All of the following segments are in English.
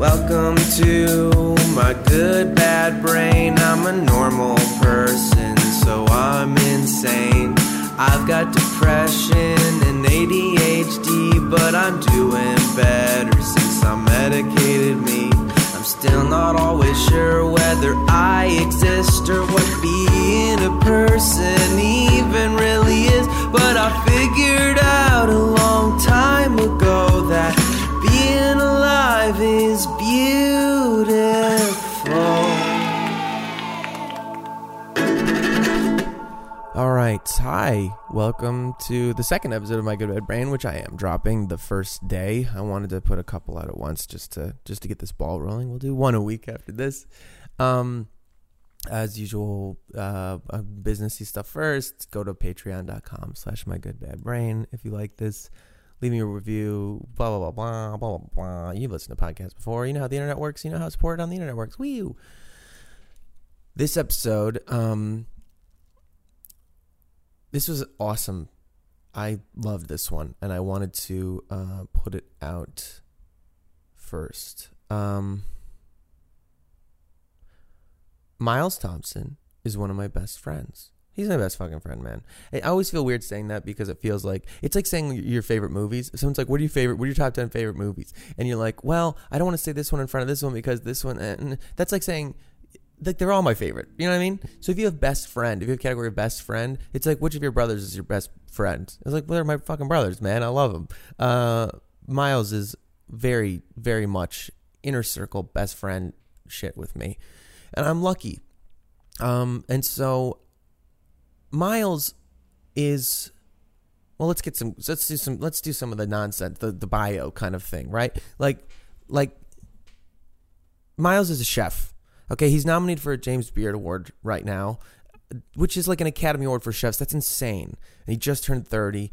Welcome to my good bad brain. I'm a normal person, so I'm insane. I've got depression and ADHD, but I'm doing better since I medicated me. I'm still not always sure whether I exist or what being a person even really is, but I figured out a long time ago alive is beautiful. All right. Hi. Welcome to the second episode of My Good Bad Brain, which I am dropping the first day. I wanted to put a couple out at once just to just to get this ball rolling. We'll do one a week after this. Um as usual, uh, uh businessy stuff first. Go to patreon.com slash my good bad brain if you like this. Leave me a review. Blah blah blah blah blah blah blah. You've listened to podcasts before. You know how the internet works. You know how support on the internet works. Woo! This episode, um, this was awesome. I loved this one, and I wanted to uh, put it out first. Um, Miles Thompson is one of my best friends. He's my best fucking friend, man. I always feel weird saying that because it feels like it's like saying your favorite movies. Someone's like, "What are your favorite? What are your top ten favorite movies?" And you're like, "Well, I don't want to say this one in front of this one because this one." And that's like saying, like they're all my favorite. You know what I mean? So if you have best friend, if you have category of best friend, it's like which of your brothers is your best friend? It's like well, they're my fucking brothers, man. I love them. Uh, Miles is very, very much inner circle best friend shit with me, and I'm lucky. Um, and so Miles is well let's get some let's do some let's do some of the nonsense the, the bio kind of thing right? Like like miles is a chef. Okay he's nominated for a james beard award right now which is like an academy award for chefs. That's insane. And he just turned 30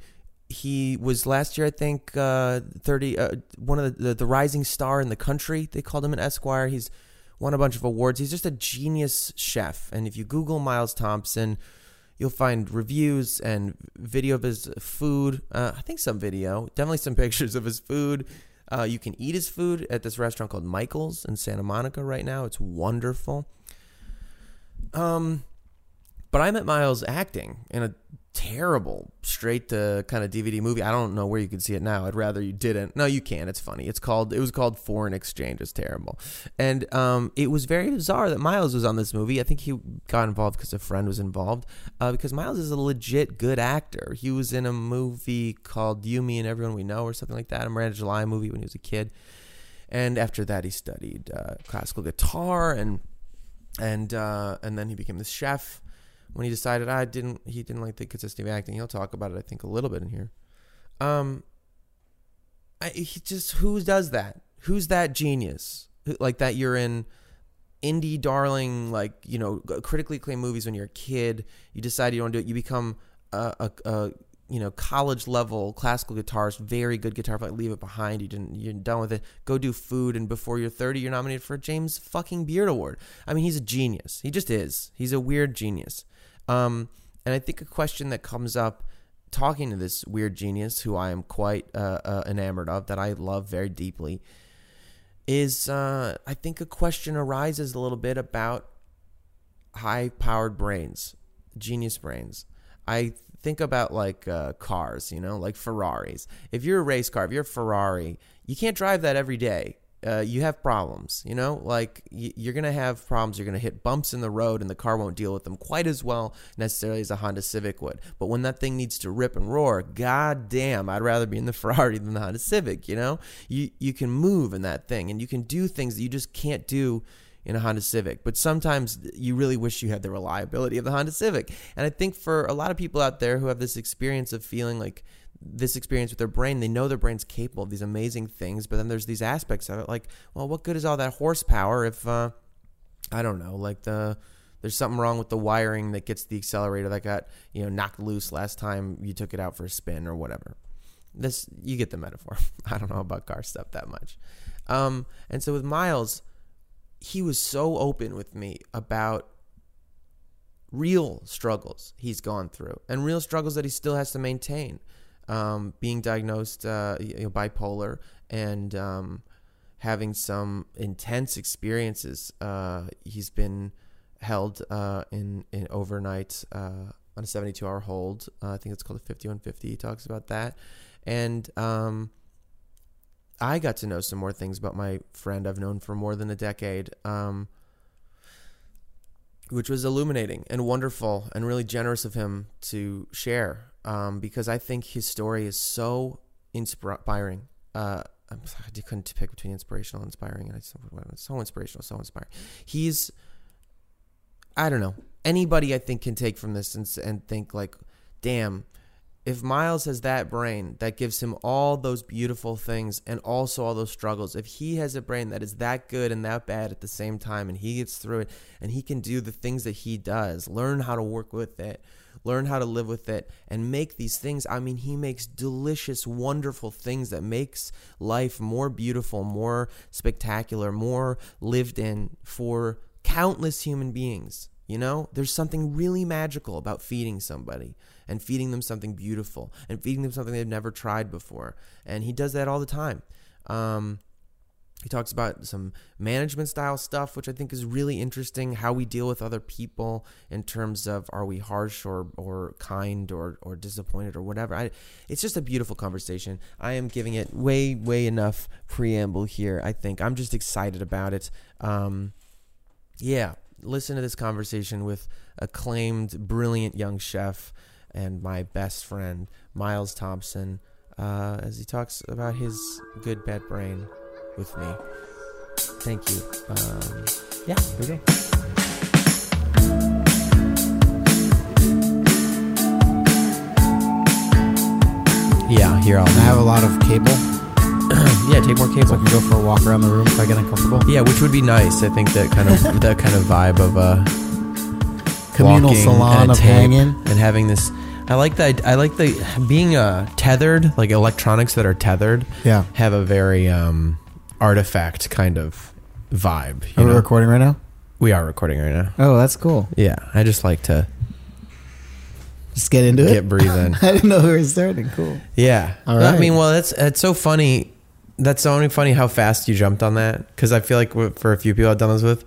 he was last year i think uh, 30 uh, one of the, the the rising star in the country they called him an esquire. He's won a bunch of awards. He's just a genius chef. And if you google miles thompson You'll find reviews and video of his food. Uh, I think some video, definitely some pictures of his food. Uh, you can eat his food at this restaurant called Michael's in Santa Monica right now. It's wonderful. Um, but I met Miles acting in a terrible straight to kind of DVD movie. I don't know where you can see it now. I'd rather you didn't. No, you can. It's funny. It's called it was called Foreign Exchange. It's terrible. And um it was very bizarre that Miles was on this movie. I think he got involved because a friend was involved. Uh, because Miles is a legit good actor. He was in a movie called You, Me, and Everyone We Know or something like that. A Miranda July movie when he was a kid. And after that he studied uh, classical guitar and and uh, and then he became the chef when he decided I didn't he didn't like the consistency of acting. He'll talk about it I think a little bit in here. Um I he just who does that? Who's that genius? Like that you're in indie darling like, you know, critically acclaimed movies when you're a kid, you decide you don't do it, you become a, a, a you know, college level classical guitarist, very good guitar player. Leave it behind. You didn't. You're done with it. Go do food, and before you're 30, you're nominated for a James fucking Beard Award. I mean, he's a genius. He just is. He's a weird genius. Um, and I think a question that comes up talking to this weird genius, who I am quite uh, uh, enamored of, that I love very deeply, is uh, I think a question arises a little bit about high powered brains, genius brains. I think about like uh, cars, you know, like Ferraris. If you're a race car, if you're a Ferrari, you can't drive that every day. Uh, you have problems, you know, like y- you're going to have problems. You're going to hit bumps in the road and the car won't deal with them quite as well necessarily as a Honda Civic would. But when that thing needs to rip and roar, god damn, I'd rather be in the Ferrari than the Honda Civic, you know? You you can move in that thing and you can do things that you just can't do in a Honda Civic. But sometimes you really wish you had the reliability of the Honda Civic. And I think for a lot of people out there who have this experience of feeling like this experience with their brain, they know their brain's capable of these amazing things, but then there's these aspects of it like, well, what good is all that horsepower if uh I don't know, like the there's something wrong with the wiring that gets the accelerator that got, you know, knocked loose last time you took it out for a spin or whatever. This you get the metaphor. I don't know about car stuff that much. Um and so with Miles, he was so open with me about real struggles he's gone through and real struggles that he still has to maintain. Um, being diagnosed uh, you know, bipolar and um, having some intense experiences. Uh, he's been held uh, in in overnight uh, on a 72 hour hold. Uh, I think it's called a 5150. He talks about that, and um, I got to know some more things about my friend I've known for more than a decade. Um, which was illuminating and wonderful and really generous of him to share um, because I think his story is so inspiring. Uh, I'm I couldn't pick between inspirational and inspiring, and I so, so inspirational, so inspiring. He's, I don't know, anybody I think can take from this and and think like, damn, if Miles has that brain that gives him all those beautiful things and also all those struggles, if he has a brain that is that good and that bad at the same time, and he gets through it, and he can do the things that he does, learn how to work with it, learn how to live with it and make these things. I mean he makes delicious wonderful things that makes life more beautiful more spectacular more lived in for countless human beings you know? There's something really magical about feeding somebody and feeding them something beautiful and feeding them something they've never tried before. And he does that all the time. Um, he talks about some management style stuff, which I think is really interesting. How we deal with other people in terms of are we harsh or, or kind or, or disappointed or whatever. I, it's just a beautiful conversation. I am giving it way, way enough preamble here, I think. I'm just excited about it. Um, yeah, listen to this conversation with acclaimed, brilliant young chef and my best friend, Miles Thompson, uh, as he talks about his good, bad brain with me. Thank you. Um, yeah, here we go. Yeah, here I'll. I have a lot of cable, yeah, take more cable. so I can go for a walk around the room if I get uncomfortable. Yeah, which would be nice. I think that kind of that kind of vibe of a Communal salon of hanging. and having this. I like that. I like the being uh, tethered, like electronics that are tethered. Yeah. have a very um, artifact kind of vibe. Are we know? recording right now? We are recording right now. Oh, that's cool. Yeah, I just like to Just get into get it. breathing. I didn't know we were starting. Cool. Yeah. All I mean, well, that's that's so funny. That's so only funny how fast you jumped on that because I feel like for a few people I've done this with,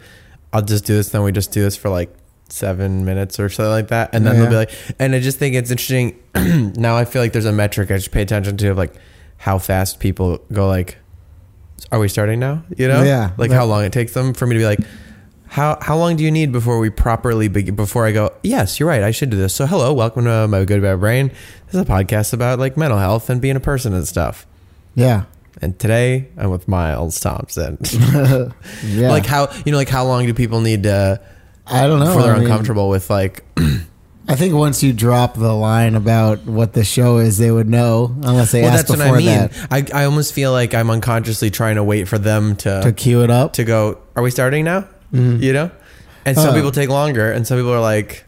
I'll just do this, then we just do this for like seven minutes or something like that, and then they'll be like, and I just think it's interesting. now I feel like there's a metric I should pay attention to of like how fast people go like, are we starting now? You know? Yeah. Like That- how long it takes them for me to be like. How, how long do you need before we properly begin, before I go, yes, you're right, I should do this. So, hello, welcome to my Good Bad Brain. This is a podcast about like mental health and being a person and stuff. Yeah. And today I'm with Miles Thompson. Yeah. Like how you know, like how long do people need to I don't know. before they're I mean, uncomfortable with like I think once you drop the line about what the show is, they would know unless they ask. Well asked that's what I mean. that I, I almost feel like I'm unconsciously trying to wait for them to to cue it up. to go, Are we starting now? Mm-hmm. You know? And some Oh. people take longer and some people are like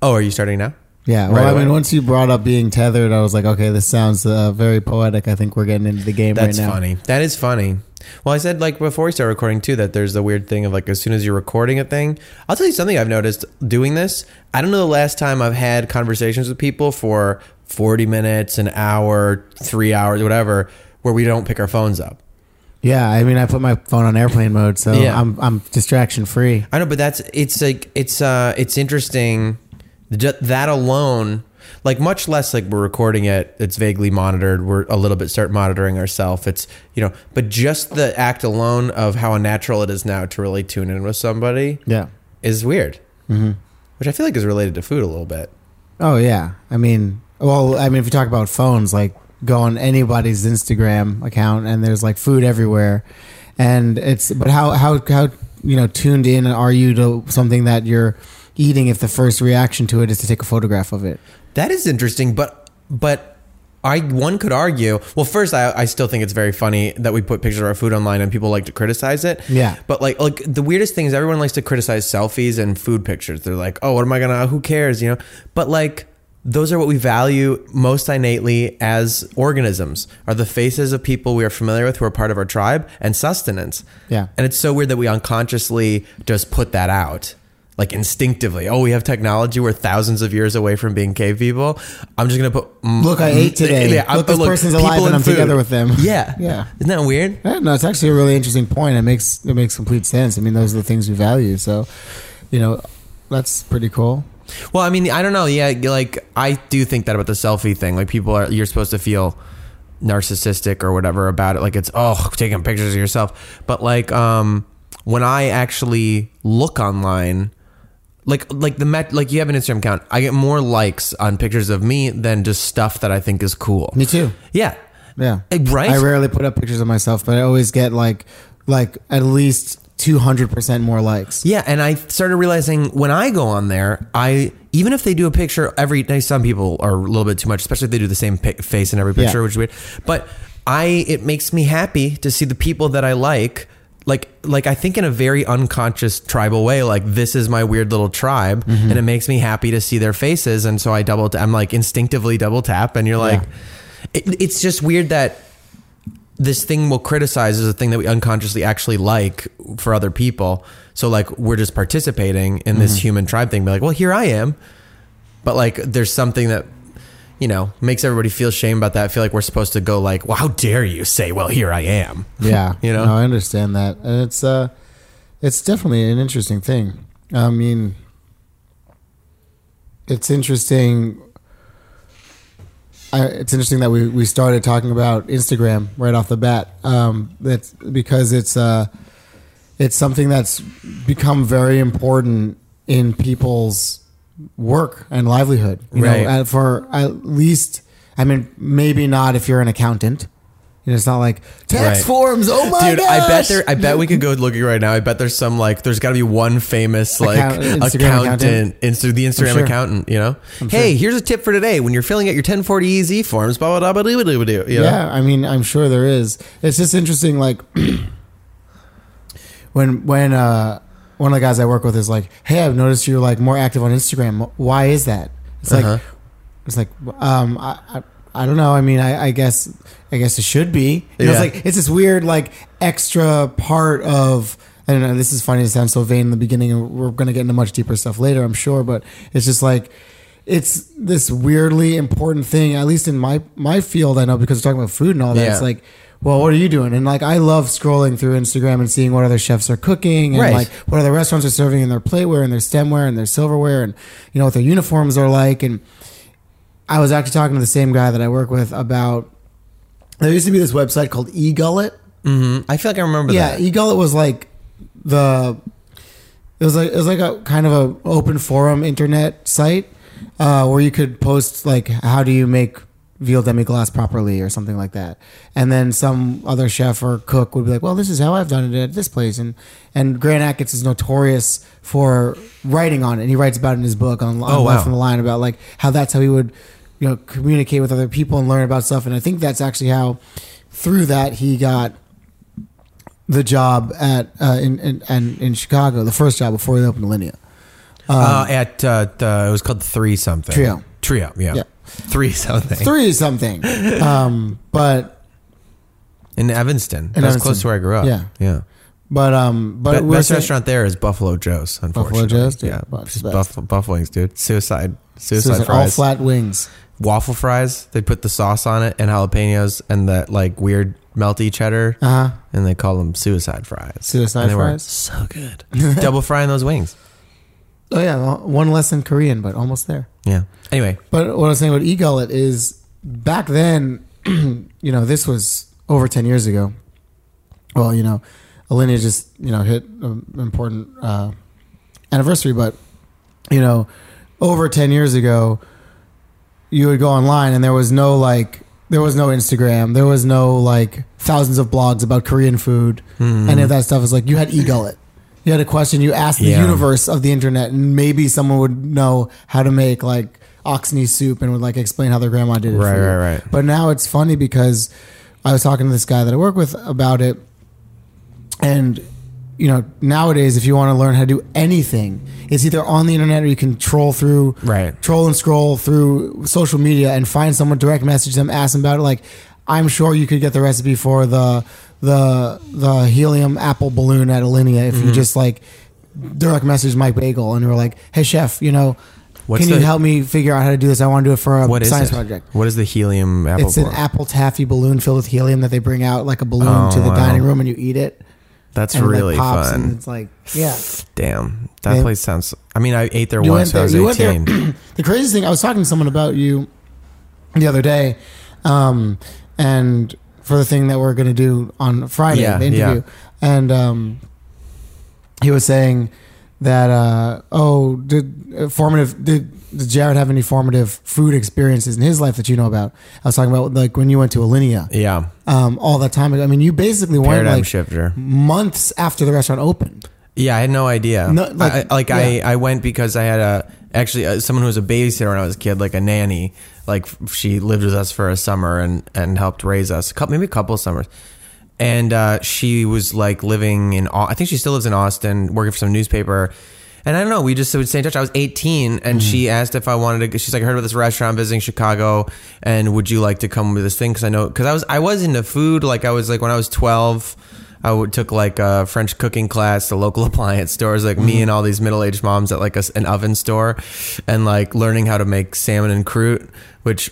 Oh, are you starting now? Yeah. Well, right I away. mean, once you brought up being tethered, I was like, okay, this sounds uh, very poetic. I think we're getting into the game That's right now. That's funny. That is funny. Well, I said like before we start recording too that there's the weird thing of like as soon as you're recording a thing, I'll tell you something I've noticed doing this. I don't know the last time I've had conversations with people for 40 minutes, an hour, 3 hours, whatever, where we don't pick our phones up. Yeah, I mean, I put my phone on airplane mode, so Yeah. I'm I'm distraction free. I know, but that's it's like it's uh it's interesting. That alone, like much less like we're recording it, it's vaguely monitored. We're a little bit start monitoring ourselves. It's you know, but just the act alone of how unnatural it is now to really tune in with somebody Yeah. is weird. Mm-hmm. Which I feel like is related to food a little bit. Oh yeah. I mean, well, I mean, if you talk about phones, like go on anybody's Instagram account, and there's like food everywhere, and it's. But how how how you know tuned in are you to something that you're eating if the first reaction to it is to take a photograph of it? That is interesting, but but I one could argue. Well, first, I, I still think it's very funny that we put pictures of our food online and people like to criticize it. Yeah. But like like the weirdest thing is everyone likes to criticize selfies and food pictures. They're like, oh, what am I gonna? Who cares? You know. But like. Those are what we value most innately as organisms are the faces of people we are familiar with who are part of our tribe and sustenance. Yeah. And it's so weird that we unconsciously just put that out. Like instinctively, oh, we have technology. We're thousands of years away from being cave people. I'm just gonna put. mm, Look, I ate today. I'm- Look, this person's alive people and I'm food. together with them. Yeah, Yeah. Isn't that weird? Yeah, no, it's actually a really interesting point. It makes it makes complete sense. I mean, those are the things we value. So, you know, that's pretty cool. Well, I mean, I don't know. Yeah, like I do think that about the selfie thing. Like people are, you're supposed to feel narcissistic or whatever about it. Like it's oh, taking pictures of yourself. But like, um, when I actually look online, like like the met, like you have an Instagram account, I get more likes on pictures of me than just stuff that I think is cool. Me too. Yeah. Yeah. Eh, right? I rarely put up pictures of myself, but I always get like like at least two hundred percent more likes. Yeah, and I started realizing when I go on there, I even if they do a picture every day, some people are a little bit too much, especially if they do the same pic- face in every picture, Yeah. which is weird. But I, it makes me happy to see the people that I like. Like, like I think in a very unconscious tribal way, like this is my weird little tribe, Mm-hmm. and it makes me happy to see their faces, and so I double, I'm like instinctively double tap, and you're like, it, it's just weird that this thing we'll criticize is a thing that we unconsciously actually like for other people. So like we're just participating in this human tribe thing. Be like, well, here I am. But like there's something that you know makes everybody feel shame about that. I feel like we're supposed to go like, well, how dare you say, well, here I am. Yeah, You know? No, I understand that, and it's uh, it's definitely an interesting thing. I mean, it's interesting. I, it's interesting that we, we started talking about Instagram right off the bat. Um, that's because it's uh, it's something that's become very important in people's work and livelihood. You Right. know, for at least, I mean, maybe not if you're an accountant. You know, it's not like tax Right. forms. Oh my Dude, gosh! I bet there. I bet we could go looking right now. I bet there's some like. There's got to be one famous like Account- accountant, Insta, the Instagram sure. accountant. You know, hey, here's a tip for today. When you're filling out your 1040 EZ forms, blah blah blah blah blah blah. blah, You know? Yeah, I mean, I'm sure there is. It's just interesting, like when when uh, one of the guys I work with is like, "Hey, I've noticed you're like more active on Instagram. Why is that?" It's like, Uh-huh. it's like, um, I, I, I don't know. I mean, I, I guess, I guess it should be. You know, Yeah. it's like it's this weird like extra part of. I don't know. This is funny to sound so vain in the beginning, and we're going to get into much deeper stuff later, I'm sure. But it's just like it's this weirdly important thing. At least in my my field, I know because we're talking about food and all that. Yeah. It's like, well, what are you doing? And like, I love scrolling through Instagram and seeing what other chefs are cooking, and Right. like what other restaurants are serving in their plateware and their stemware and their silverware, and you know what their uniforms are like. And I was actually talking to the same guy that I work with about. There used to be this website called eGullet. Mm-hmm. I feel like I remember Yeah, that. eGullet was like the it was like it was like a kind of a open forum internet site uh, where you could post like how do you make veal demi glace properly or something like that, and then some other chef or cook would be like, well, this is how I've done it at this place, and and Grant Achatz is notorious for writing on it, and he writes about it in his book on, on Oh, Life wow. on the Line about like how that's how he would you know communicate with other people and learn about stuff, and I think that's actually how through that he got the job at uh, in, in and in Chicago, the first job before he opened Alinea. uh, at uh, the, it was called Three something. Trio. Trio. Yeah. Yeah. Three something. Three something, um, but in Evanston. In That's Evanston. close to where I grew up. Yeah. Yeah. but um, but Be- best saying- restaurant there is Buffalo Joe's. Unfortunately, Joe's, dude. yeah, just. Buffalo, Buffalo wings, dude. Suicide, suicide, Suicide, all flat wings. waffle fries. They put the sauce on it and jalapenos and that like weird melty cheddar, Uh huh. and they call them suicide fries. Suicide And they were fries? so good. Double frying those wings. Oh yeah, one less than Korean, but almost there. Yeah. Anyway, But what I was saying about e-gullet is back then, you know, this was over 10 years ago. Well, you know, Alinea just, you know, hit an important uh, anniversary, but, you know, over 10 years ago, you would go online and there was no like, there was no Instagram. There was no like thousands of blogs about Korean food. Any of that stuff is like you had e-gullet. You had a question, you asked the Yeah. universe of the internet, and maybe someone would know how to make like oxney soup and would like explain how their grandma did it. Right, for you. right, right. But now it's funny because I was talking to this guy that I work with about it, and you know nowadays if you want to learn how to do anything, it's either on the internet or you can troll through, Right. Troll and scroll through social media and find someone, direct message them, ask them about it. Like I'm sure you could get the recipe for the the the helium apple balloon at Alinea if Mm-hmm. you just like direct message Mike Bagale and were like, "Hey chef, you know, What's can you the- help me figure out how to do this? I want to do it for a what is science it? project." What is the helium apple? It's an balloon? apple taffy balloon filled with helium that they bring out like a balloon Oh, to the wow. dining room and you eat it. That's and it, like, really pops fun. And it's like, yeah. Damn, that Yeah. place sounds. I mean, I ate there You once. went when there. I You was went there. eighteen. the craziest thing, I was talking to someone about you the other day, um, and for the thing that we're going to do on Friday, Yeah, the interview, and um, he was saying that, uh, oh, did uh, formative did. Did Jared have any formative food experiences in his life that you know about? I was talking about like when you went to Alinea, yeah, um, all that time ago. I mean, you basically went paradigm like shifter. months after the restaurant opened. Yeah, I had no idea. No, like, I, like I. I went because I had a actually uh, someone who was a babysitter when I was a kid, like a nanny. Like she lived with us for a summer and and helped raise us, a couple, maybe a couple of summers. And uh, she was like living in, I think she still lives in Austin, working for some newspaper. And I don't know, we just would stay in touch. I was 18, and she asked if I wanted to. She's like, I heard about this restaurant visiting Chicago, and would you like to come with this thing? Because I know, because I was I was into food. Like I was like when I was 12. I took like a French cooking class to local appliance stores, like me mm-hmm. and all these middle aged moms at like a an oven store, and like learning how to make salmon en croute, which,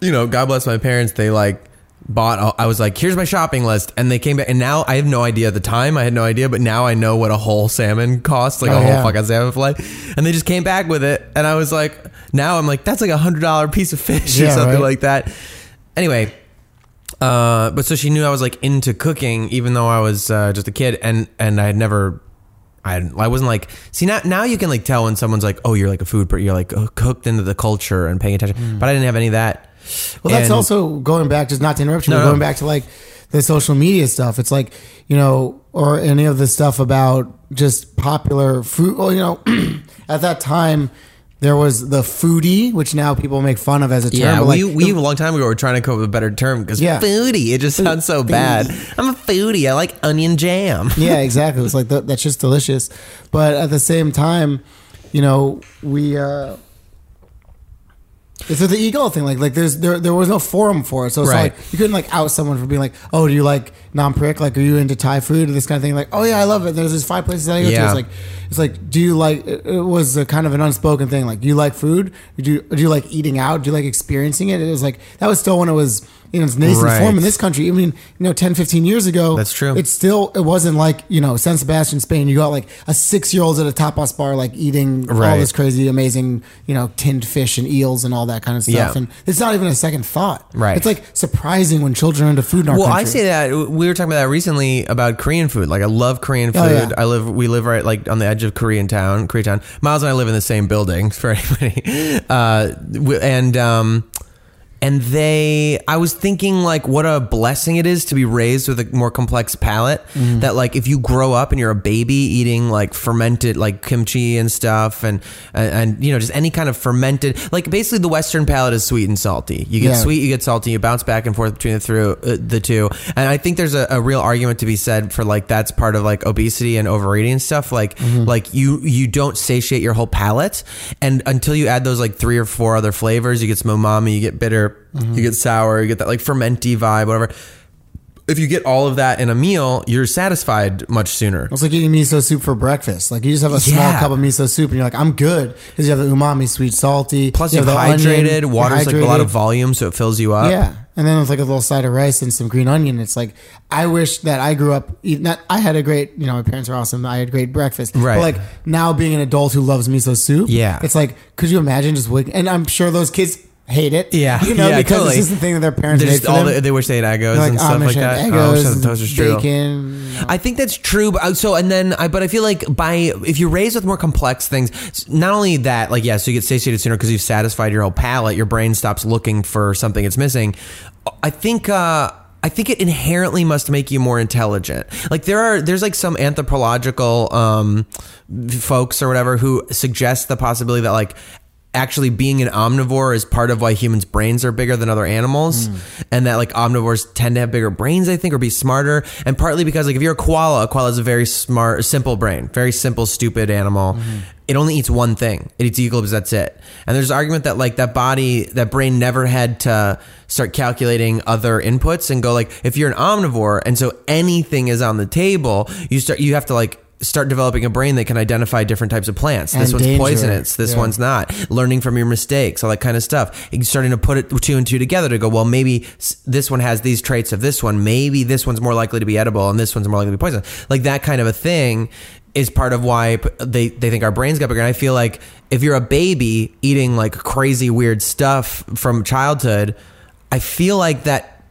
you know, God bless my parents. They like bought. I was like, here's my shopping list, and they came back, and now I have no idea at the time. I had no idea, but now I know what a whole salmon costs, like Oh, a whole yeah. fucking salmon fillet, and they just came back with it, and I was like, now I'm like, that's like a hundred dollar piece of fish or something right. like that. Anyway, uh, but so she knew I was like into cooking, even though I was uh, just a kid, and and I had never, I I wasn't like, see now now you can like tell when someone's like, oh, you're like a food, per- you're like uh, cooked into the culture and paying attention, but I didn't have any of that. Mm. Well, that's And- also going back, just not to interrupt you, No, but no. going back to like the social media stuff. It's like, you know, or any of the stuff about just popular food. Well, you know, at that time, there was the foodie, which now people make fun of as a term. Yeah, we, like, we a long time ago were trying to come up with a better term because Yeah. foodie it just sounds so bad. I'm a foodie. I like onion jam. yeah, exactly. It's like that, that's just delicious. But at the same time, you know, we uh it's the ego thing. Like, like there's there there was no forum for it, so it's Right. like you couldn't like out someone for being like, oh, do you like nam prik? Like, are you into Thai food or this kind of thing? Like, oh yeah, I love it. There's these five places I go to. Yeah. It's like, it's like, do you like? It it was a kind of an unspoken thing. Like, do you like food? Do you, do you like eating out? Do you like experiencing it? It was like that was still when it was in its nascent Right. form in this country. I mean, you know, 10, 15 years ago, That's true. It's still it wasn't like you know San Sebastian, Spain. You got like a six year old at a tapas bar, like eating all this crazy, amazing, you know, tinned fish and eels and all that kind of stuff. Yeah. And it's not even a second thought. Right. It's like surprising when children are into food in our Well, country. I say that we were talking about that recently about Korean food. Like I love Korean food. Oh, yeah. I live we live right like on the edge of Korean town, Koreatown. Miles and I live in the same building for anybody. Uh, and um and they I was thinking like what a blessing it is to be raised with a more complex palate Mm-hmm. that like if you grow up and you're a baby eating like fermented like kimchi and stuff and, and and you know just any kind of fermented like basically the western palate is sweet and salty. You get Yeah. sweet, you get salty, you bounce back and forth between the through uh, the two. And I think there's a, a real argument to be said for like that's part of like obesity and overeating and stuff. Like Mm-hmm. like you you don't satiate your whole palate, and until you add those like three or four other flavors, you get some umami, you get bitter, Mm-hmm. you get sour, you get that like fermenty vibe, whatever. if you get all of that in a meal, you're satisfied much sooner. It's like eating miso soup for breakfast. Like you just have a small cup of miso soup and you're like, I'm good because you have the umami, sweet, salty. Plus, you you're onion, hydrated. you're Water's like a lot of volume, so it fills you up. Yeah, and then with like a little side of rice and some green onion. It's like I wish that I grew up. Eating, not I had a great. You know, my parents were awesome. I had great breakfast. Right. But like now being an adult who loves miso soup. Yeah. It's like, could you imagine just waking? And I'm sure those kids hate it. Yeah, You know, yeah, because totally. this is the thing that their parents made for all them. the, they wish they had They're like, and "Oh, stuff I'm like that. have Oh, I wish Eggos, that true. bacon. I think that's true. But uh, so, and then I, but I feel like by if you're raised with more complex things, not only that, like yeah, so you get satiated sooner because you've satisfied your whole palate. Your brain stops looking for something it's missing. I think. uh I think it inherently must make you more intelligent. Like there are, there's like some anthropological um, folks or whatever who suggest the possibility that like actually being an omnivore is part of why humans' brains are bigger than other animals, hmm. and that like omnivores tend to have bigger brains, I think, or be smarter. And partly because like if you're a koala, a koala is a very smart, simple brain, very simple, stupid animal. Mm-hmm. It only eats one thing. It eats eucalyptus. That's it. And there's argument that like that body, that brain never had to start calculating other inputs and go like if you're an omnivore and so anything is on the table, you start you have to like start developing a brain that can identify different types of plants. this one's danger. poisonous. This Yeah. one's not. Learning from your mistakes, all that kind of stuff. You're starting to put it two and two together to go, well, maybe this one has these traits of this one. Maybe this one's more likely to be edible and this one's more likely to be poisonous. Like that kind of a thing is part of why they, they think our brains got bigger. And I feel like if you're a baby eating like crazy weird stuff from childhood, I feel like that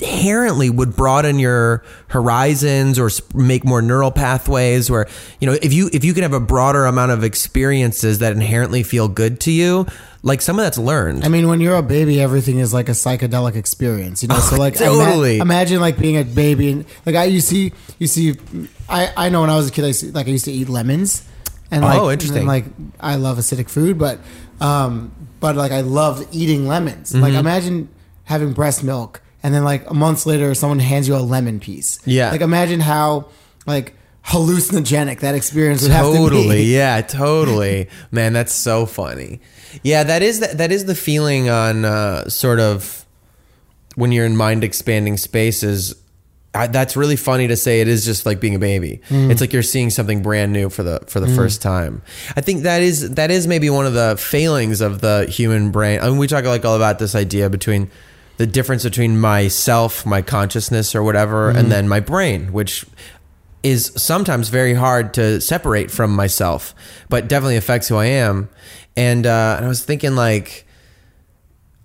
inherently would broaden your horizons or make more neural pathways where you know if you if you can have a broader amount of experiences that inherently feel good to you like some of that's learned I mean, when you're a baby, everything is like a psychedelic experience, you know. So like, ima- totally. imagine like being a baby and like I you see you see, I I know when I was a kid, I to, like I used to eat lemons, and like Oh, interesting. and, like I love acidic food, but um, but like I loved eating lemons. Like Mm-hmm. imagine having breast milk, and then like a months later, someone hands you a lemon piece. Yeah. like imagine how like hallucinogenic that experience would have to be. totally. Yeah totally. Man that's so funny. Yeah that is the, that is the feeling on uh, sort of when you're in mind expanding spaces. I, that's really funny to say it is just like being a baby. It's like you're seeing something brand new for the for the first time. I think that is that is maybe one of the failings of the human brain. I mean we talk like all about this idea between the difference between myself my consciousness or whatever and then my brain which is sometimes very hard to separate from myself, but definitely affects who I am. And, uh, and I was thinking, like,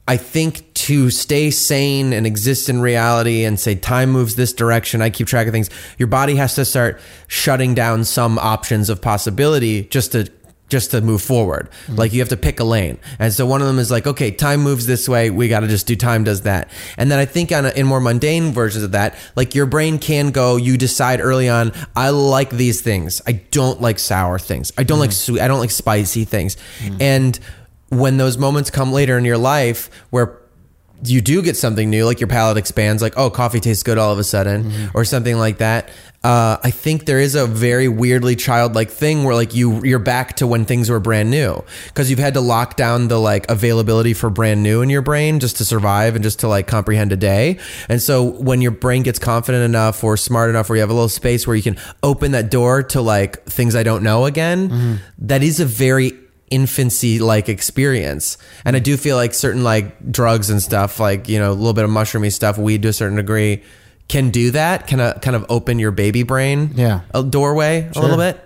I think to stay sane and exist in reality and say time moves this direction, I keep track of things, your body has to start shutting down some options of possibility just to just to move forward. Mm-hmm. Like you have to pick a lane. And so one of them is like, okay, time moves this way, we got to just do time does that. And then I think on a, in more mundane versions of that, like your brain can go, you decide early on, I like these things. I don't like sour things. I don't like mm-hmm. sweet, I don't like spicy things. Mm-hmm. And when those moments come later in your life where you do get something new, like your palate expands, like, oh, coffee tastes good all of a sudden, or something like that. Uh, I think there is a very weirdly childlike thing where like you you're back to when things were brand new because you've had to lock down the like availability for brand new in your brain just to survive and just to like comprehend a day. And so when your brain gets confident enough or smart enough where you have a little space where you can open that door to like things I don't know again, that is a very infancy like experience. And I do feel like certain like drugs and stuff, like, you know, a little bit of mushroomy stuff, weed to a certain degree, can do that, can uh, kind of open your baby brain Yeah. a doorway a little bit.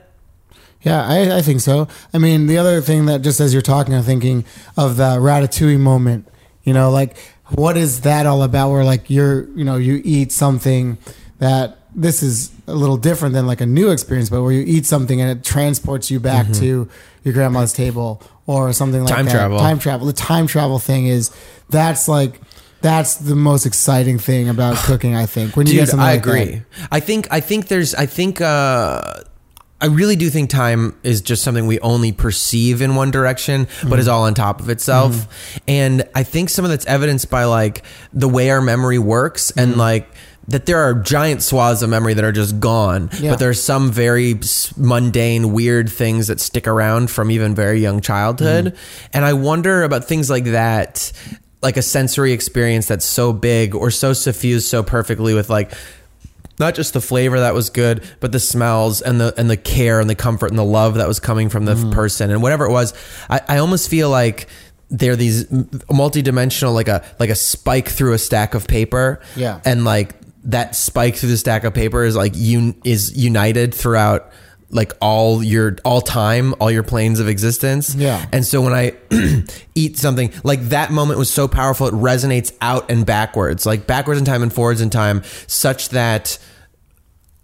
Yeah, I, I think so. I mean, the other thing that just as you're talking, I'm thinking of the ratatouille moment. You know, like what is that all about? Where like you're, you know, you eat something that this is a little different than like a new experience, but where you eat something and it transports you back to your grandma's table or something like Mm-hmm. Time that. travel. Time travel. The time travel thing is that's like that's the most exciting thing about cooking. I think when you get something I like that. agree. I think I think there's I think uh I really do think time is just something we only perceive in one direction, but is all on top of itself. And I think some of that's evidenced by like the way our memory works and like that there are giant swaths of memory that are just gone, Yeah. but there's some very mundane, weird things that stick around from even very young childhood. And I wonder about things like that. like a sensory experience that's so big or so suffused so perfectly with like not just the flavor that was good, but the smells and the and the care and the comfort and the love that was coming from the Mm. person and whatever it was. I, I almost feel like they're these multidimensional, like a like a spike through a stack of paper. Yeah. and like that spike through the stack of paper is like un, is united throughout like all your all time, all your planes of existence. Yeah. And so when I eat something like that moment was so powerful, it resonates out and backwards, like backwards in time and forwards in time, such that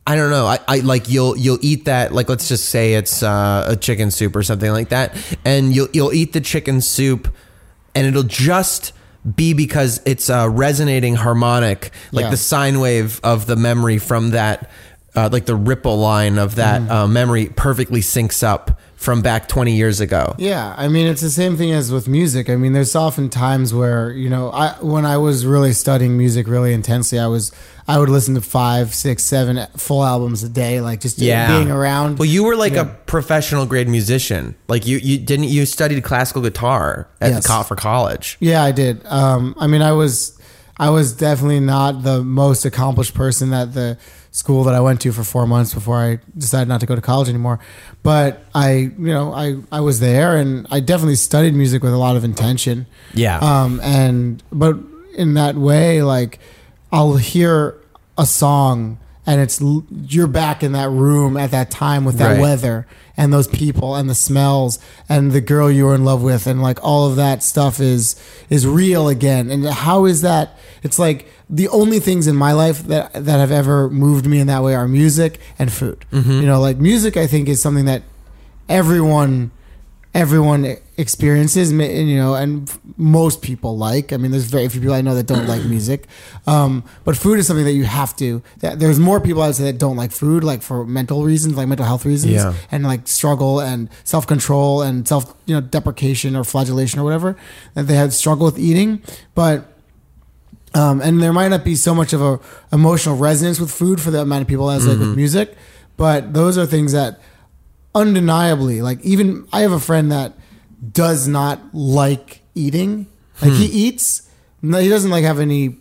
I don't know. I, I like you'll you'll eat that like let's just say it's uh, a chicken soup or something like that, and you'll you'll eat the chicken soup, and it'll just be because it's a resonating harmonic, like Yeah. the sine wave of the memory from that, uh, like the ripple line of that Mm-hmm. uh, memory perfectly syncs up from back twenty years ago. Yeah, I mean it's the same thing as with music. I mean, there's often times where you know, I when I was really studying music really intensely, I was I would listen to five, six, seven full albums a day, like just being around. Well, you were like Yeah. a professional grade musician. Like you, you didn't you studied classical guitar at Yes. co- for college. Yeah, I did. Um, I mean, I was, I was definitely not the most accomplished person at the school that I went to for four months before I decided not to go to college anymore. But I, you know, I, I was there and I definitely studied music with a lot of intention. Yeah. Um, and but in that way, like I'll hear a song and it's you're back in that room at that time with that Right. weather and those people and the smells and the girl you were in love with and like all of that stuff is is real again. And how is that? It's like the only things in my life that that have ever moved me in that way are music and food. Mm-hmm. You know, like music, I think is something that everyone everyone experiences and, you know and most people like. I mean there's very few people i know that don't like music. Um, but food is something that you have to that there's more people i would say that don't like food like for mental reasons like mental health reasons Yeah. and like struggle and self-control and self you know deprecation or flagellation or whatever that they had struggle with eating. But um, and there might not be so much of a emotional resonance with food for the amount of people as like with music, but those are things that undeniably, like even I have a friend that does not like eating. Like he eats, no, he doesn't like have any.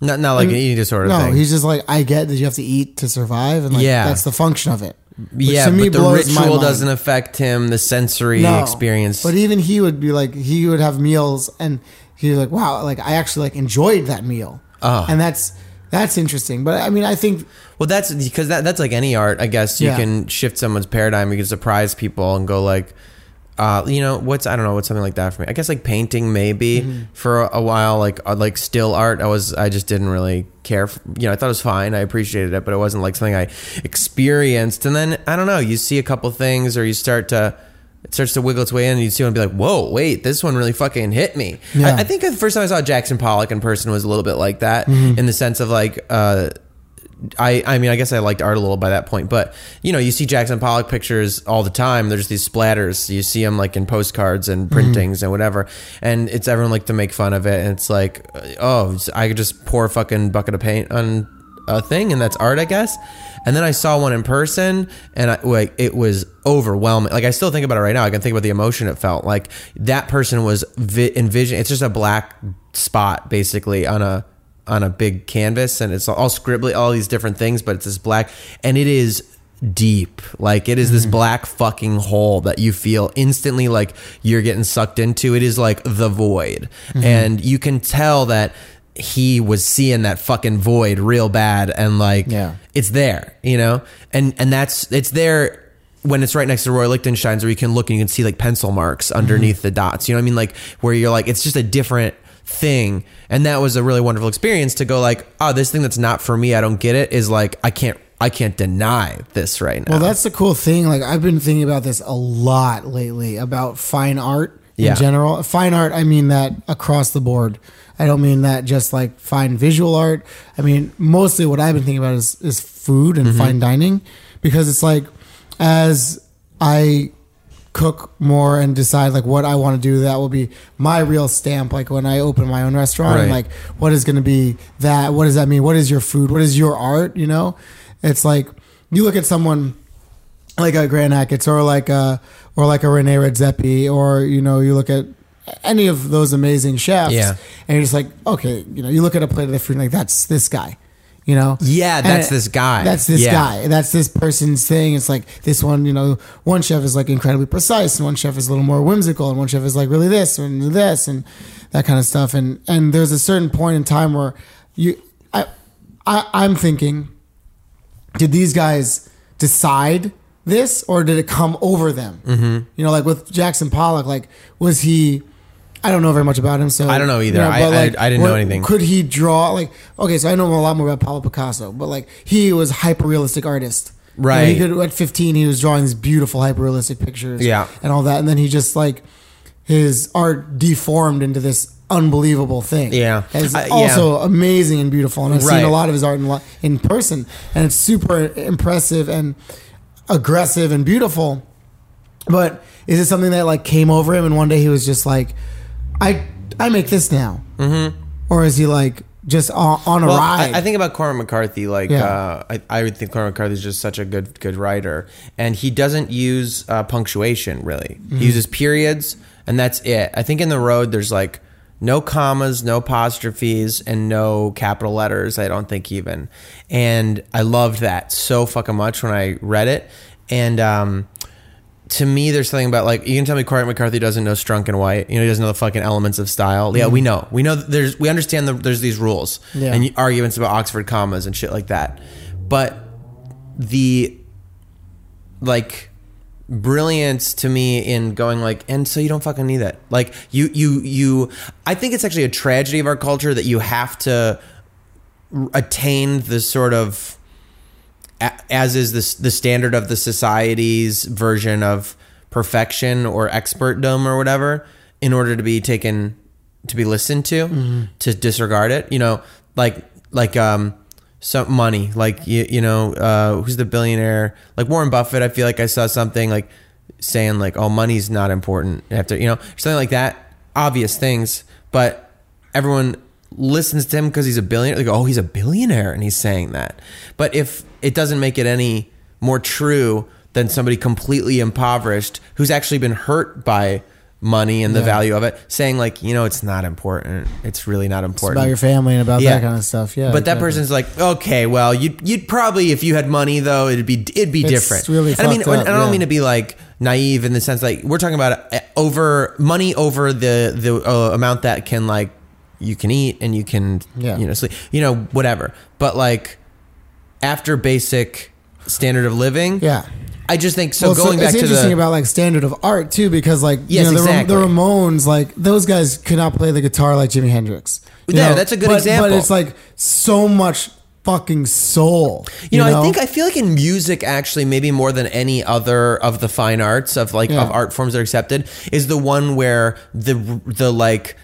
Not not like an eating disorder No, thing. he's just like I get that you have to eat to survive, and like Yeah. that's the function of it. Which yeah, to me but the blows my ritual mind. doesn't affect him. The sensory experience. But even he would be like, he would have meals, and he's like, "Wow, like I actually like enjoyed that meal," Ah. and that's that's interesting. But I mean, I think well, that's because that that's like any art. I guess you Yeah. can shift someone's paradigm. You can surprise people and go like. Uh, you know what's I don't know what's something like that for me. I guess like painting maybe Mm-hmm. for a while like uh, like still art. I was I just didn't really care. For, you know I thought it was fine. I appreciated it, but it wasn't like something I experienced. And then I don't know. You see a couple things or you start to it starts to wiggle its way in, and you see one and be like, "Whoa, wait, this one really fucking hit me." Yeah. I, I think the first time I saw Jackson Pollock in person was a little bit like that Mm-hmm. in the sense of like. uh I, I mean, I guess I liked art a little by that point, but you know, you see Jackson Pollock pictures all the time. There's these splatters. You see them like in postcards and printings and whatever, and it's everyone like to make fun of it. And it's like, oh, I could just pour a fucking bucket of paint on a thing, and that's art, I guess. And then I saw one in person, and I, like it was overwhelming. Like I still think about it right now. I can think about the emotion it felt. Like that person was vi- envisioning. It's just a black spot basically on a on a big canvas and it's all scribbly all these different things but it's this black and it is deep like it is this mm-hmm. black fucking hole that you feel instantly like you're getting sucked into it is like the void mm-hmm. and you can tell that he was seeing that fucking void real bad and like Yeah. it's there you know and and that's it's there when it's right next to Roy Lichtenstein's where you can look and you can see like pencil marks mm-hmm. underneath the dots you know what I mean like where you're like it's just a different thing and that was a really wonderful experience to go like oh this thing that's not for me i don't get it is like i can't i can't deny this right now Well, that's the cool thing. Like I've been thinking about this a lot lately about fine art in Yeah. general. Fine art, I mean that across the board. I don't mean that just like fine visual art. I mean mostly what I've been thinking about is is food and mm-hmm. fine dining. Because it's like as I cook more and decide like what I want to do that will be my real stamp. Like when I open my own restaurant and like what is going to be that? What does that mean? What is your food? What is your art? You know? It's like you look at someone like a Grant Achatz or like a or like a Rene Redzepi or you know you look at any of those amazing chefs. Yeah. And you're just like, okay, you know, you look at a plate of their food and like that's this guy. You know? Yeah, that's it- this guy. That's this Yeah. guy. That's this person's thing. It's like this one, you know, one chef is like incredibly precise and one chef is a little more whimsical and one chef is like really this and this and that kind of stuff. And and there's a certain point in time where you I, I I'm thinking did these guys decide this or did it come over them? Mm-hmm. You know, like with Jackson Pollock, like was he? I don't know very much about him, so I don't know either. you I- but, I- like, I didn't know anything. Could he draw? Like, okay, so I know a lot more about Pablo Picasso, but like he was a hyper realistic artist. You know, Right. he could at 15 he was drawing these beautiful hyper realistic pictures. Yeah. and all that, and then he just like his art deformed into this unbelievable thing. Yeah. it's Uh, yeah. also amazing and beautiful, and I've Right. seen a lot of his art in, lo- in person, and it's super impressive and aggressive and beautiful. But is it something that like came over him and one day he was just like, I I make this now, mm-hmm. or is he like just on, on a Well, ride? I, I think about Cormac McCarthy. Like, Yeah. uh, I, I would think Cormac McCarthy is just such a good, good writer, and he doesn't use uh, punctuation really. Mm-hmm. He uses periods, and that's it. I think in the road there's like no commas, no apostrophes, and no capital letters. I don't think even, and I loved that so fucking much when I read it, and um, to me, there's something about like you can tell me Cormac McCarthy doesn't know Strunk and White. You know, he doesn't know the fucking elements of style. Yeah, we mm-hmm. know. We know there's we understand the, there's these rules Yeah. and arguments about Oxford commas and shit like that. But the like brilliance to me in going like and so you don't fucking need that like you you you i think it's actually a tragedy of our culture that you have to r- attain the sort of as is this the standard of the society's version of perfection or expertdom or whatever in order to be taken to be listened to to disregard it. You know like like um some money like you, you know uh who's the billionaire? Like warren buffett i feel like i saw something like saying like oh money's not important after you know something like that. Obvious things but everyone listens to him because he's a billionaire. They go, oh, he's a billionaire, and he's saying that. But if it doesn't make it any more true than somebody completely impoverished who's actually been hurt by money and the Yeah. value of it, saying like, you know, it's not important. It's really not It's important about your family and about Yeah. that kind of stuff. Yeah, but that person's like, okay, well, you'd you'd probably if you had money though, it'd be it'd be It's different. really and I mean, up, and I don't yeah. mean to be like naive in the sense like we're talking about uh, over money over the the uh, amount that can like you can eat and you can Yeah. you know sleep, you know whatever. But like after basic standard of living, Yeah. I just think so. Well, going it's back to interesting the about like standard of art too, because like Yes, you know, the, exactly. the Ramones, like those guys could not play the guitar like Jimi Hendrix. Yeah, that's a good but, example. But it's like so much fucking soul. You know, I think I feel like in music, actually, maybe more than any other of the fine arts of like Yeah. of art forms that are accepted, is the one where the the like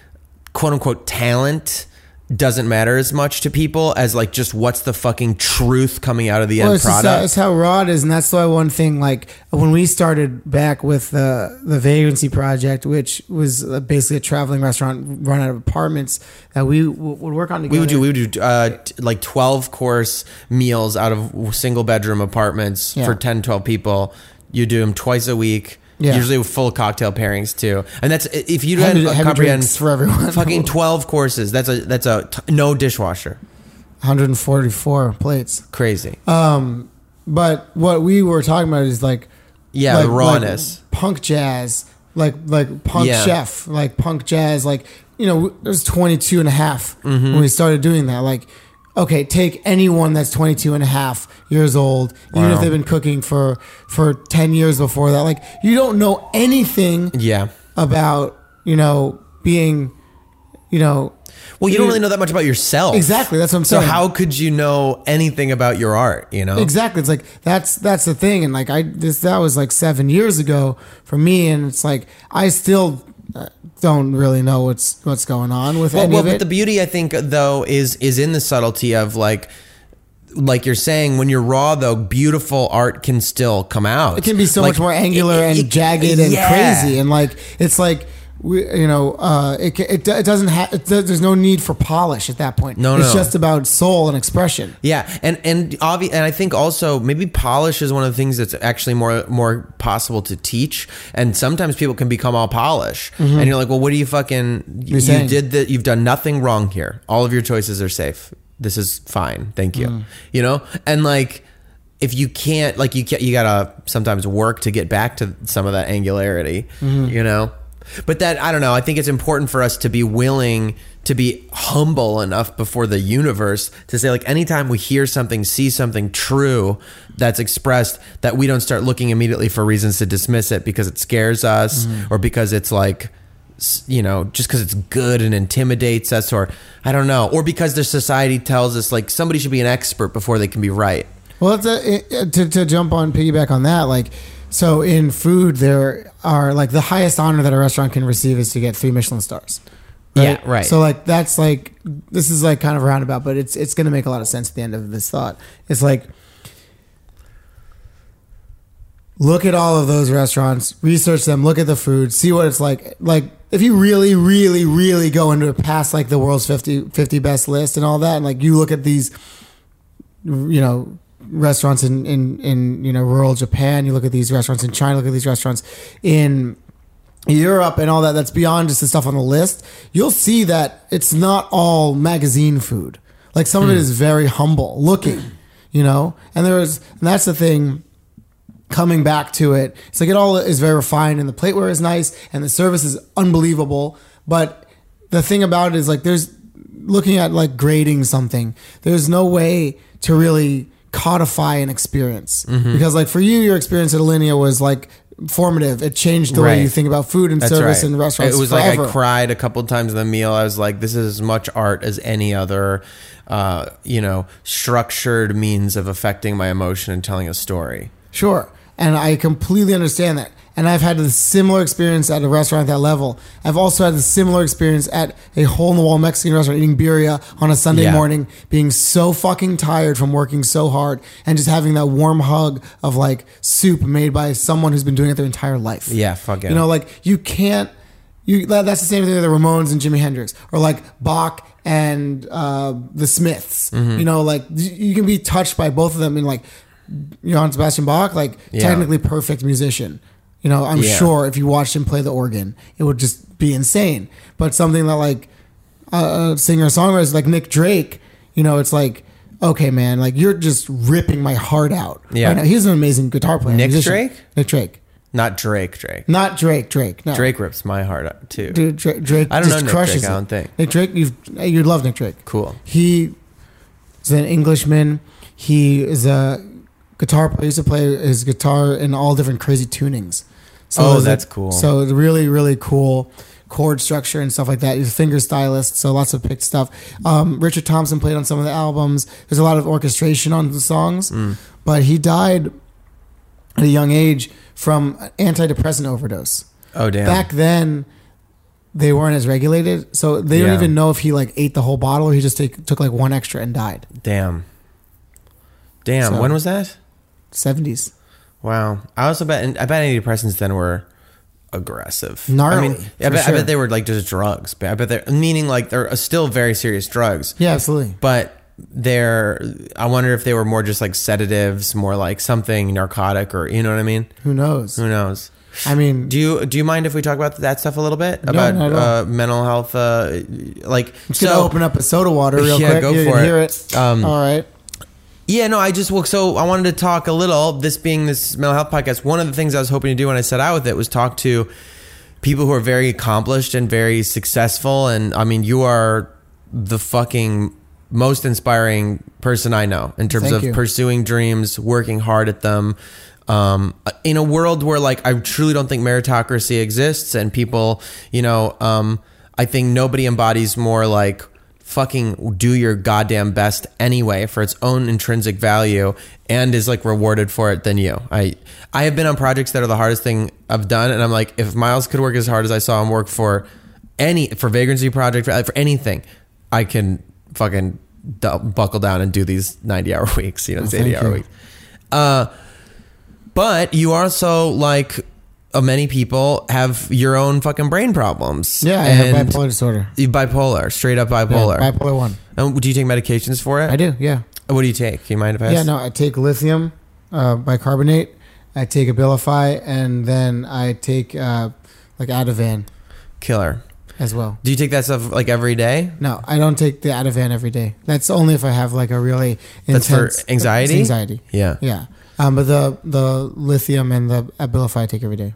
quote unquote talent doesn't matter as much to people as like just what's the fucking truth coming out of the Well, end it's, just product. it's how raw it is, and that's why one thing. Like when we started back with the the Vagrancy Project, which was uh, basically a traveling restaurant run out of apartments that we w- would work on together. we would do we would do uh, t- like 12 course meals out of single bedroom apartments Yeah. for 10 12 people you do them twice a week Yeah. usually with full cocktail pairings too and that's if you don't heavy comprehend drinks for everyone. fucking 12 courses that's a that's a t- no dishwasher 144 plates. crazy Um But what we were talking about is like Yeah, like, the rawness. like punk jazz, like like punk Yeah. chef, like punk jazz, like you know, it was 22 and a half Mm-hmm. when we started doing that. Like, okay, take anyone that's 22 and a half years old, even if Wow. they've been cooking for for 10 years before that. Like, you don't know anything yeah about you know being, you know, well you don't really know that much about yourself Exactly, that's what I'm saying. so saying. how could you know anything about your art you know Exactly. It's like that's that's the thing, and like I this that was like seven years ago for me, and it's like I still don't really know what's what's going on with well, any well of it. but the beauty i think though is is in the subtlety of like like you're saying when you're raw though beautiful art can still come out it can be so Like, much more angular it- and it- jagged and yeah. crazy, and like it's like we, you know, uh, it, it, it doesn't have, it, there's no need for polish at that point. No, it's no. just about soul and expression. Yeah, and and obvi- and I think also maybe polish is one of the things that's actually more more possible to teach. And sometimes people can become all polish, mm-hmm. and you're like, well, what do you fucking? You, you did that. You've done nothing wrong here. All of your choices are safe. This is fine. Thank you. Mm. You know, and like. If you can't, like, you can't, you gotta sometimes work to get back to some of that angularity, mm-hmm. you know. But that I don't know. I think it's important for us to be willing to be humble enough before the universe to say like anytime we hear something, see something true that's expressed that we don't start looking immediately for reasons to dismiss it because it scares us mm-hmm. or because it's like you know just because it's good and intimidates us or I don't know or because the society tells us like somebody should be an expert before they can be right. Well, a, it, to, to jump on piggyback on that, like, so in food, there are like the highest honor that a restaurant can receive is to get three Michelin stars. Yeah, right. So like that's like this is like kind of roundabout, but it's it's going to make a lot of sense at the end of this thought. It's like look at all of those restaurants, research them, look at the food, see what it's like. Like if you really, really, really go into past like the world's 50, 50 best list and all that, and like you look at these, you know, restaurants in, in, in, you know, rural Japan, you look at these restaurants in China, look at these restaurants in Europe and all that, that's beyond just the stuff on the list. You'll see that it's not all magazine food. Like some of it hmm. is very humble looking, you know, and there's, and that's the thing coming back to it. It's like it all is very refined and the plateware is nice and the service is unbelievable. But the thing about it is like there's looking at like grading something, there's no way to really codify an experience. Because like for you, your experience at Alinea was like formative. It changed the way you think about food and That's service right. in restaurants. It was forever. like I cried a couple times in the meal. I was like, "This is as much art as any other, uh, you know, structured means of affecting my emotion and telling a story." Sure. And I completely understand that. And I've had a similar experience at a restaurant at that level. I've also had a similar experience at a hole in the wall Mexican restaurant eating birria on a Sunday Yeah. morning, being so fucking tired from working so hard and just having that warm hug of like soup made by someone who's been doing it their entire life. Yeah, fuck it. You know, like you can't. You that's the same thing with the Ramones and Jimi Hendrix, or like Bach and uh, the Smiths. Mm-hmm. You know, like you can be touched by both of them. And like Johann Sebastian Bach, like Yeah. technically perfect musician. You know, I'm Yeah. sure if you watched him play the organ, it would just be insane. But something that like a singer songwriters like Nick Drake, you know, it's like. Okay, man, like you're just ripping my heart out. Yeah. right he's an amazing guitar player. Nick musician. Drake? Nick Drake, Not Drake. Drake. not Drake. Drake, no. Drake rips my heart out too. Dude, Drake, Drake I don't just know Nick crushes Drake, I don't think. Nick Drake, you've you'd love Nick Drake. Cool. He is an Englishman. He is a guitar player. He used to play his guitar in all different crazy tunings. Oh, there's a- that's cool. So really, really cool chord structure and stuff like that. He's a finger stylist, so lots of picked stuff. Um, Richard Thompson played on some of the albums. There's a lot of orchestration on the songs, Mm. but he died at a young age from an antidepressant overdose Oh damn. back then they weren't as regulated so they don't even know if he like ate the whole bottle or he just take, took like one extra and died Damn. Damn. So- when was that? 70s Wow. I also bet. I bet antidepressants then were aggressive. Gnarly, I mean, I bet, I bet they were like just drugs. But I bet they're meaning like they're still very serious drugs. yeah absolutely But they're. I wonder if they were more just like sedatives, more like something narcotic, or you know what I mean. who knows Who knows? i mean Do you do you mind if we talk about that stuff a little bit about not at uh, mental health? Uh, like i'm just gonna open up a soda water real Yeah, quick go you for it. hear it Um, all right Yeah, no, I just well, so I wanted to talk a little. This being this mental health podcast, one of the things I was hoping to do when I set out with it was talk to people who are very accomplished and very successful. And I mean, you are the fucking most inspiring person I know in terms Thank of you. pursuing dreams, working hard at them. Um, in a world where like I truly don't think meritocracy exists and people, you know, um, I think nobody embodies more like fucking do your goddamn best anyway for its own intrinsic value and is like rewarded for it than you. I I have been on projects that are the hardest thing I've done and I'm like if Miles could work as hard as I saw him work for any for vagrancy project for, for anything I can fucking buckle down and do these 90 hour weeks, you know, these thank 80 hour you. weeks. Uh but you also like uh, many people have your own fucking brain problems. Yeah, I have And bipolar disorder. you bipolar, straight up Yeah, bipolar. bipolar one. And do you take medications for it? I do. Yeah. What do you take? Do you mind if I ask? Yeah. No, I take lithium, uh, bicarbonate. I take Abilify, and then I take uh, like Ativan Killer. as well. Do you take that stuff like every day? No, I don't take the Ativan every day. That's only if I have like a really That's intense for anxiety? anxiety. Yeah. Yeah. Um, but the the lithium and the Abilify I take every day.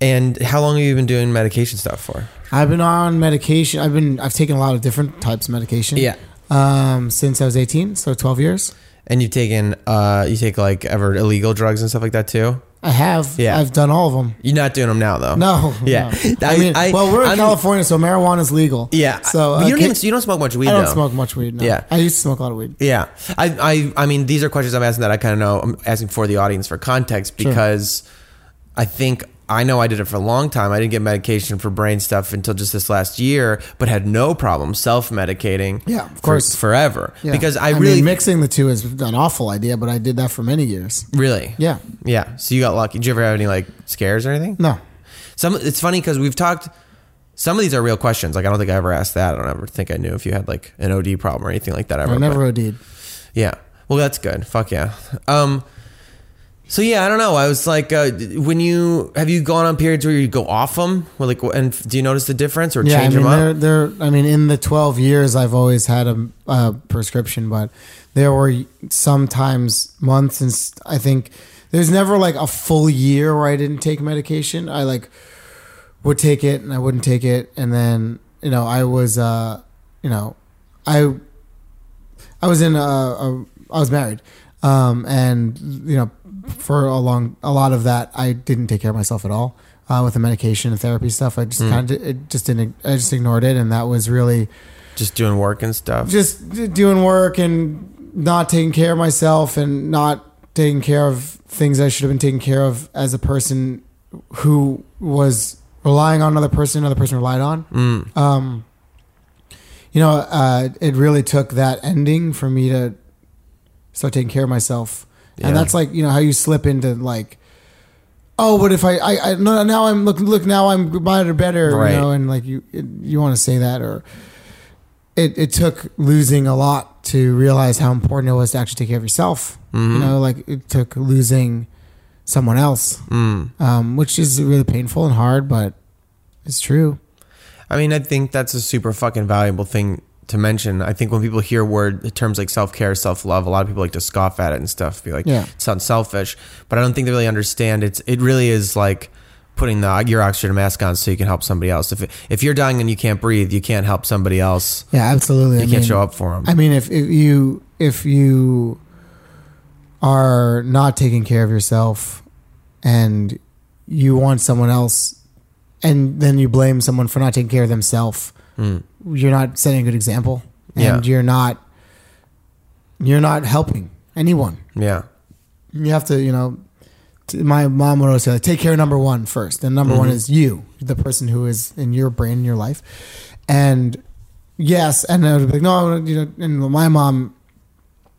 And how long have you been doing medication stuff for? I've been on medication. I've been I've taken a lot of different types of medication. Yeah. Um, since I was 18, so 12 years. And you've taken, uh, you take like ever illegal drugs and stuff like that too? I have. Yeah. I've done all of them. You're not doing them now though. No. Yeah. no. I- I, mean, I- well, we're in I'm- California, so marijuana is legal. Yeah. So uh, you don't even, you don't smoke much weed I don't though. smoke much weed. No. Yeah. I used to smoke a lot of weed. Yeah, I, I, I mean, these are questions I'm asking that I kind of know. I'm asking for the audience for context Sure. because I think I know I did it for a long time. I didn't get medication for brain stuff until just this last year, but had no problem self medicating. Yeah, of course. forever. Yeah. Because I, mean, really, mixing the two is an awful idea, but I did that for many years. really, Yeah. yeah. So you got lucky. Did you ever have any like scares or anything? No. Some. It's funny because we've talked. Some of these are real questions. Like I don't think I ever asked that. I don't ever think I knew if you had like an OD problem or anything like that ever. I but- never OD'd. Yeah. Well, that's good. Fuck yeah. Um. So yeah, I don't know. I was like, uh, when you have you gone on periods where you go off them, or like, and do you notice the difference or Yeah, I change mean, them they're, up? they're, I mean, in the 12 years, I've always had a, a prescription, but there were sometimes months, and I think there's never like a full year where I didn't take medication. I like would take it and I wouldn't take it, and then you know I was, uh, you know, I, I was in a, a I was married, um, and you know, for a long, a lot of that, I didn't take care of myself at all uh, with the medication and therapy stuff. I just kind of, it just didn't, I just ignored it, and that was really Just doing work and stuff. just doing work and not taking care of myself and not taking care of things I should have been taking care of as a person who was relying on another person, another person relied on. Mm. Um, you know, uh, it really took that ending for me to start taking care of myself. Yeah. And that's like, you know, how you slip into like, oh, but if I, I, I no, now I'm look, look, now I'm better, better, Right. you know, and like you, you want to say that or it, it took losing a lot to realize how important it was to actually take care of yourself. Mm-hmm. You know, like it took losing someone else, Mm. um, which is really painful and hard, but it's true. I mean, I think that's a super fucking valuable thing to mention. I think when people hear word terms like self care, self love, a lot of people like to scoff at it and stuff. Be like, Yeah. it sounds selfish, but I don't think they really understand. It's it really is like putting the your oxygen mask on so you can help somebody else. If if you're dying and you can't breathe, you can't help somebody else. Yeah, absolutely. You I can't mean- show up for them. I mean, if, if you if you are not taking care of yourself and you want someone else, and then you blame someone for not taking care of themselves, hmm. You're not setting a good example, and Yeah. you're not you're not helping anyone. yeah. You have to, you know. My mom would always say, "Take care of number one first. And number one mm-hmm. is you, the person who is in your brain, in your life." And yes, and I would be like, no, you know, and my mom,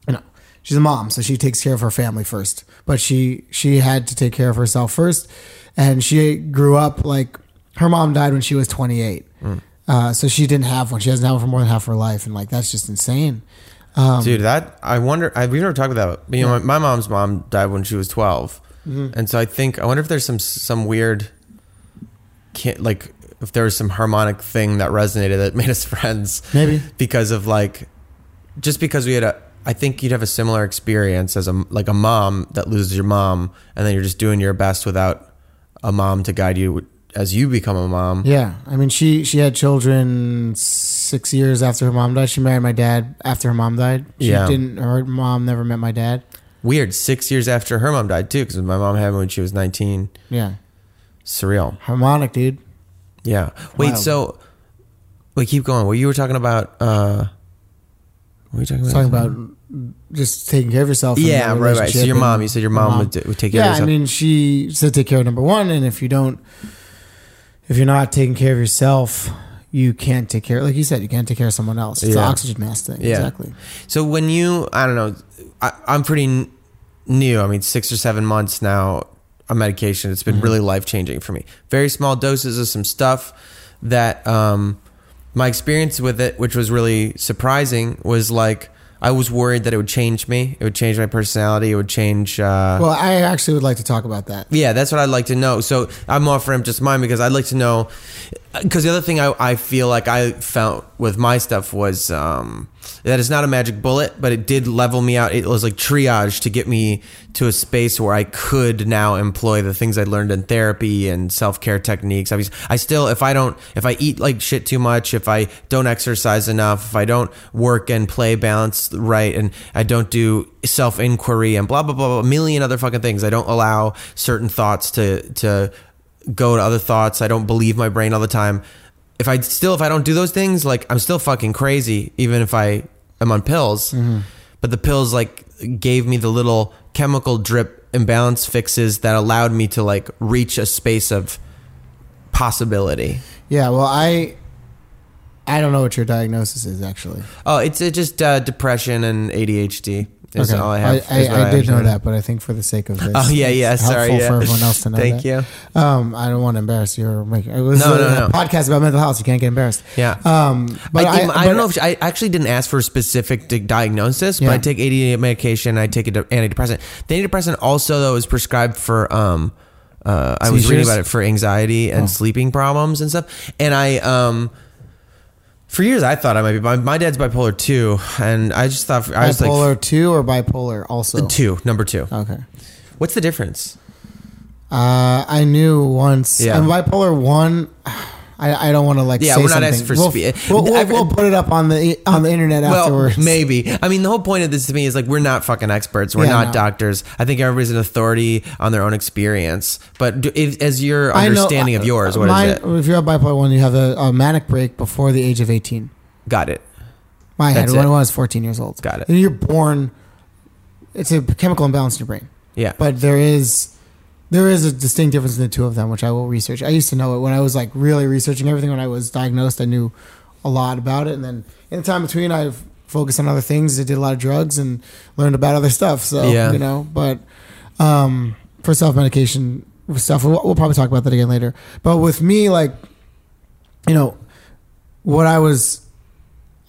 you know, she's a mom, so she takes care of her family first. But she she had to take care of herself first, and she grew up like her mom died when she was 28, mm. Uh, so she didn't have one. She hasn't had one for more than half her life, and like that's just insane. Um, Dude, that I wonder. I, we've never talked about that. You know, my, my mom's mom died when she was 12 Mm-hmm. and so I think I wonder if there's some some weird, like if there was some harmonic thing that resonated that made us friends. Maybe. because of like, just because we had a. I think you'd have a similar experience as a like a mom that loses your mom, and then you're just doing your best without a mom to guide you as you become a mom. Yeah, I mean, she she had children six years after her mom died. She married my dad after her mom died. She Yeah. didn't. Her mom never met my dad. Weird. Six years after her mom died too, because my mom had me when she was 19. Yeah, Surreal. harmonic, dude. Yeah. Wait. Wild. So, wait. Keep going. Well, you were talking about. uh What were you talking about? Talking about just taking care of yourself. Yeah. Right. Right. So your mom. You said your mom, would, would take care Yeah, of I mean, she said take care of number one, and if you don't, if you're not taking care of yourself, you can't take care. Like you said, you can't take care of someone else. It's the Yeah. oxygen mask thing. Yeah. Exactly. So when you, I don't know, I, I'm pretty n- new. I mean, six or seven months now a medication. It's been Mm-hmm. really life changing for me. Very small doses of some stuff that um, my experience with it, which was really surprising, was like I was worried that it would change me. It would change my personality. It would change. Uh, Well, I actually would like to talk about that. yeah, that's what I'd like to know. So I'm offering just mine because I'd like to know. Because the other thing I, I feel like I felt with my stuff was um, that it's not a magic bullet, but it did level me out. It was like triage to get me to a space where I could now employ the things I learned in therapy and self care techniques. I, mean, I still, if I don't, if I eat like shit too much, if I don't exercise enough, if I don't work and play balance right, and I don't do self inquiry and blah blah blah blah, a million other fucking things. I don't allow certain thoughts to to go to other thoughts. I don't believe my brain all the time. If I still if I don't do those things, like I'm still fucking crazy, even if I am on pills. But the pills like gave me the little chemical drip imbalance fixes that allowed me to like reach a space of possibility. Yeah, well, I I don't know what your diagnosis is actually. Oh, it's uh, just uh, depression and ADHD. Is all I have. I, I, I did know that, but I think for the sake of this, Oh yeah, yeah. it's Sorry, helpful yeah. for everyone else to know. Thank that. you. Um, I don't want to embarrass you or make it was No, a, no, no. podcast about mental health. You can't get embarrassed. Yeah. Um, but I, I, I, but- don't know if I actually didn't ask for a specific di- diagnosis, but Yeah. I take ADHD medication. I take an antidepressant. The antidepressant also though is prescribed for. Um, uh, I was reading about it for anxiety and Oh. sleeping problems and stuff. And I, um, for years, I thought I might be. My, my dad's bipolar too, and I just thought I was bipolar like two or bipolar also. two, number two. Okay. What's the difference? Uh, I knew once. Yeah. I'm bipolar one. I, I don't want to like. Yeah, say we're not something. asking for we'll, spe- We'll, we'll, we'll put it up on the on the internet afterwards. Well, maybe. I mean, the whole point of this to me is like we're not fucking experts. We're Yeah, not no. doctors. I think everybody's an authority on their own experience. But do, if, as your I know- understanding of uh, yours, what is mine, it? If you're a bipolar one, you have a, a manic break before the age of 18. Got it. My head That's when. I was 14 years old. Got it. And you're born. It's a chemical imbalance in your brain, Yeah. but there is there is a distinct difference in the two of them, which I will research. I used to know it when I was like really researching everything. When I was diagnosed, I knew a lot about it, and then in the time between, I've focused on other things. I did a lot of drugs and learned about other stuff. So Yeah. you know, but um, for self medication stuff, we'll, we'll probably talk about that again later. But with me, like you know, what I was,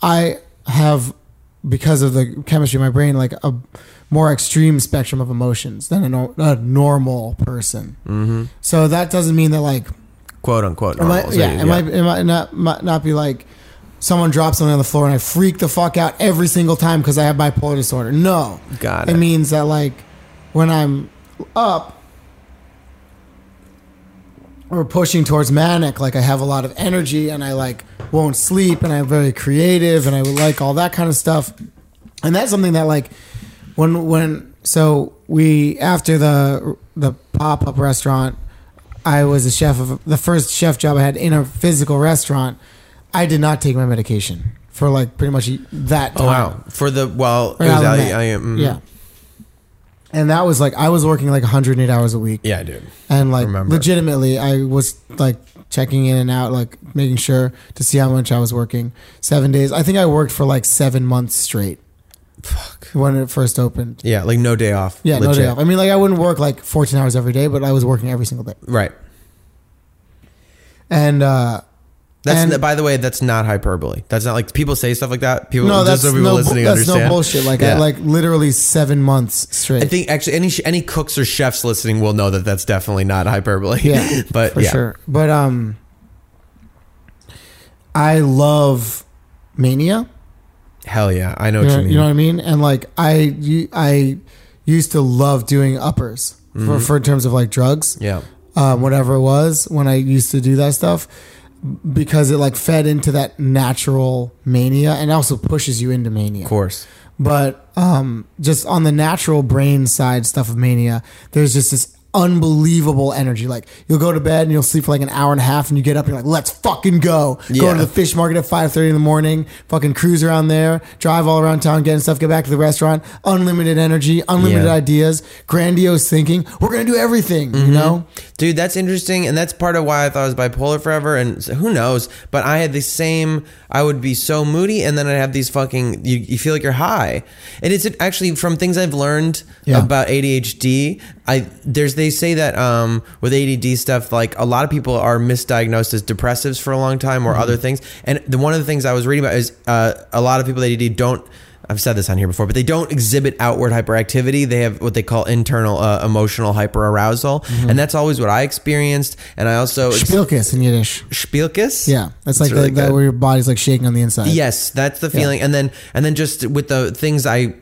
I have because of the chemistry of my brain, like a more extreme spectrum of emotions than a, nor- a normal person. Mm-hmm. So that doesn't mean that like, Quote unquote. might, normal. So, yeah, it might, it might not might not be like someone drops something on the floor and I freak the fuck out every single time because I have bipolar disorder. No, Got it it. means that like when I'm up or pushing towards manic, like I have a lot of energy and I like won't sleep and I'm very creative and I would like all that kind of stuff. And that's something that like when when so we after the the pop up restaurant, I was a chef of the first chef job I had in a physical restaurant. I did not take my medication for like pretty much that time. Oh wow. For the well, Right was out of out, the net. Mm, Yeah. And that was like I was working like 108 hours a week. Yeah, dude. And like Remember. legitimately I was like checking in and out, like making sure to see how much I was working. Seven days. I think I worked for like seven months straight. Fuck. When it first opened. Yeah, like no day off. Yeah, no Legit. day off. I mean like I wouldn't work like 14 hours every day, but I was working every single day. Right. And uh That's And- by the way, that's not hyperbole. That's not like people say stuff like that. People, no, just that's so people no, listening that's understand. no bullshit. Like Yeah. I like literally seven months straight. I think actually any any cooks or chefs listening will know that that's definitely not hyperbole. Yeah, but for yeah, sure. But um, I love Mania. Hell yeah, I know You what know, you mean. you know what I mean? And like I, you, I used to love doing uppers for, for in terms of like drugs, Mm-hmm. yeah, um, whatever it was when I used to do that stuff, because it like fed into that natural mania and also pushes you into mania. of course. But um, just on the natural brain side stuff of mania, there's just this unbelievable energy. Like you'll go to bed and you'll sleep for like an hour and a half, and you get up and you're like, "Let's fucking go!" Go Yeah. to the fish market at five thirty in the morning. Fucking cruise around there, drive all around town, getting stuff, get back to the restaurant. Unlimited energy, unlimited Yeah. ideas, grandiose thinking. We're gonna do everything. Mm-hmm. You know? Dude, that's interesting, and that's part of why I thought I was bipolar forever. And so who knows? But I had the same. I would be so moody, and then I'd have these fucking. You, you feel like you're high, and it's actually from things I've learned Yeah. about ADHD. I there's they say that um, with ADD stuff, like a lot of people are misdiagnosed as depressives for a long time or other things. And the one of the things I was reading about is uh, a lot of people with ADD don't. I've said this on here before, but they don't exhibit outward hyperactivity. They have what they call internal uh, emotional hyperarousal, and that's always what I experienced. And I also shpilkes in Yiddish. shpilkes. Yeah, that's like really the, that where your body's like shaking on the inside. Yes, that's the feeling. And then and then just with the things I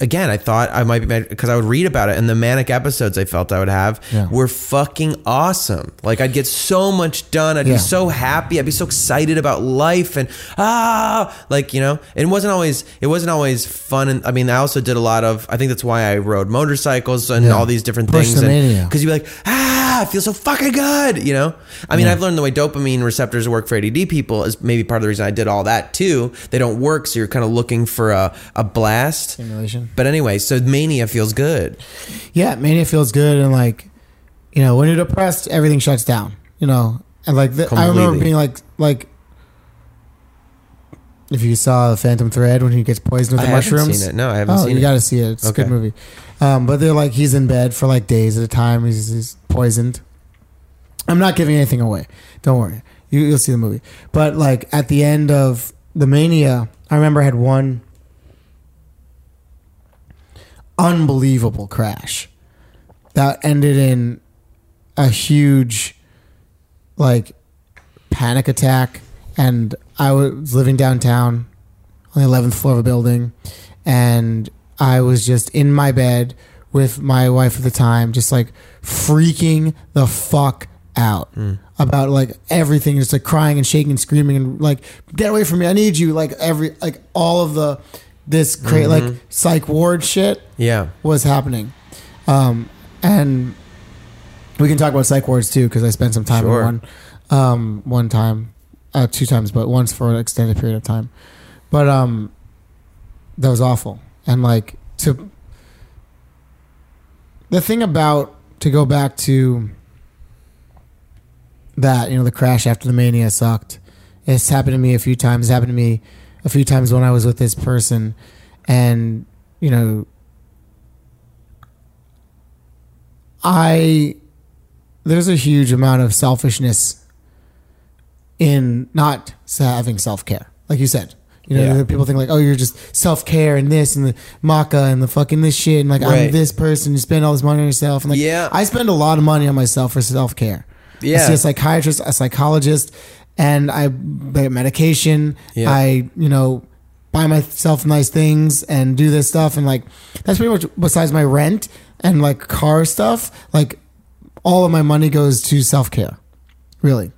again, I thought I might be because I would read about it and the manic episodes I felt I would have Yeah. were fucking awesome. Like I'd get so much done. I'd Yeah. be so happy. I'd be so excited about life and ah, like you know. It wasn't always it wasn't always fun. And I mean, I also did a lot of. I think that's why I rode motorcycles and Yeah. all these different things. Because you'd be like, ah, I feel so fucking good. You know. I mean, I've learned the way dopamine receptors work for ADD people is maybe part of the reason I did all that too. They don't work, so you're kind of looking for a a blast. Stimulation. But anyway, so mania feels good. Yeah, mania feels good, and like, you know, when you're depressed, everything shuts down. You know, and like the, I remember being like, like, if you saw Phantom Thread when he gets poisoned with I the haven't mushrooms, seen it. No, I haven't oh, you it. got to see it. It's a good movie. Um, but they're like he's in bed for like days at a time. He's, he's poisoned. I'm not giving anything away. Don't worry. You, you'll see the movie. But like at the end of the mania, I remember I had one unbelievable crash that ended in a huge like panic attack. And I was living downtown on the 11th floor of a building and I was just in my bed with my wife at the time just like freaking the fuck out hmm. about like everything just like crying and shaking and screaming and like get away from me I need you like every like all of the this cra- like psych ward shit Yeah. was happening. Um, and we can talk about psych wards too because I spent some time Sure. in one, um, one time, uh, two times, but once for an extended period of time. But um, that was awful. And like to the thing about to go back to that, you know, the crash after the mania sucked. It's happened to me a few times. It's happened to me a few times when I was with this person, and you know, I there's a huge amount of selfishness in not having self care, like you said. You know, Yeah. people think like, oh, you're just self care and this and the maca and the fucking this shit and like I'm this person. You spend all this money on yourself and like Yeah. I spend a lot of money on myself for self care. I Yeah. see a psychiatrist, a psychologist, and I get medication. Yeah. I, you know, buy myself nice things and do this stuff. And like, that's pretty much besides my rent and like car stuff, like all of my money goes to self care. Really.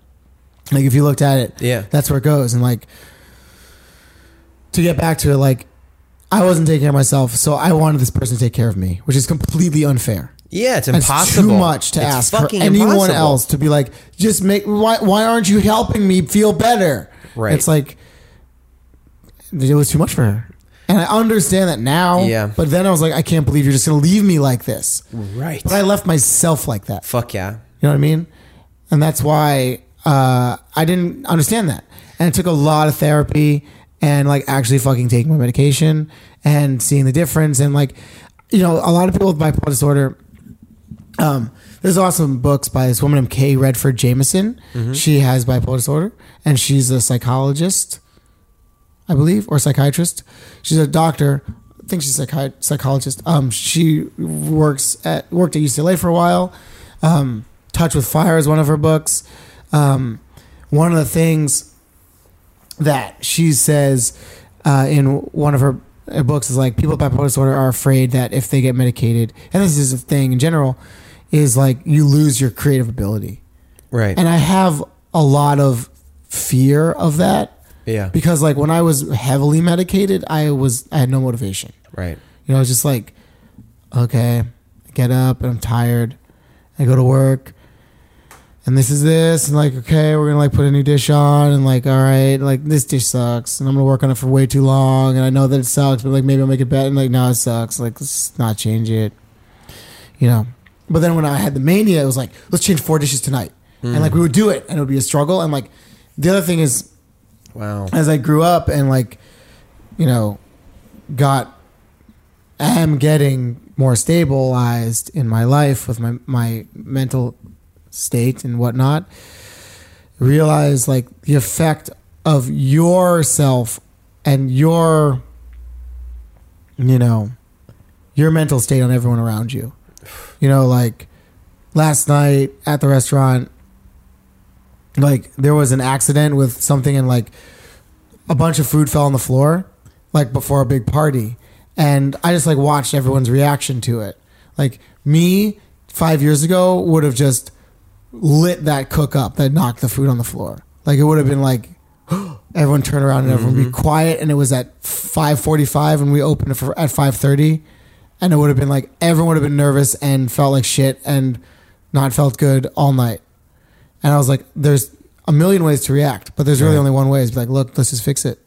Like, if you looked at it, Yeah. that's where it goes. And like, to get back to it, like, I wasn't taking care of myself, so I wanted this person to take care of me, which is completely unfair. Yeah, it's That's impossible. too much to It's ask for fucking anyone impossible. else to be like, just make. Why? Why aren't you helping me feel better? Right. It's like it was too much for her, and I understand that now. Yeah. But then I was like, I can't believe you're just gonna leave me like this. Right. But I left myself like that. Fuck yeah. You know what I mean? And that's why uh, I didn't understand that. And it took a lot of therapy and like actually fucking taking my medication and seeing the difference. And like, you know, a lot of people with bipolar disorder, um, there's awesome books by this woman named Kay Redfield Jamison. She has bipolar disorder and she's a psychologist, I believe, or psychiatrist. She's a doctor. I think she's a psychi- psychologist. Um, she works at worked at UCLA for a while. Um, Touch with Fire is one of her books. Um, one of the things that she says uh, in one of her uh, books is like people with bipolar disorder are afraid that if they get medicated, and this is a thing in general, is like you lose your creative ability. Right. And I have a lot of fear of that yeah. because like when I was heavily medicated, I was I had no motivation. right. You know, I was just like, okay, I get up and I'm tired. I go to work, and this is this, and like, okay, we're gonna like put a new dish on, and like, all right, like this dish sucks, and I'm gonna work on it for way too long, and I know that it sucks, but like maybe I'll make it better, and like, no, it sucks, like let's not change it, you know. But then when I had the mania, it was like, let's change four dishes tonight, and like we would do it, and it would be a struggle, and like the other thing is Wow. as I grew up and like, you know, got am getting more stabilized in my life with my my mental state and whatnot, realize like the effect of yourself and your you know your mental state on everyone around you. You know, like last night at the restaurant, like there was an accident with something and like a bunch of food fell on the floor, like before a big party. And I just like watched everyone's reaction to it. Like me five years ago would have just lit that cook up that knocked the food on the floor. Like it would have been like everyone turn around and everyone be mm-hmm. quiet and it was at 5:45 and we opened it for, at 5:30 and it would have been like everyone would have been nervous and felt like shit and not felt good all night. And I was like there's a million ways to react, but there's really only one way is be like look, let's just fix it.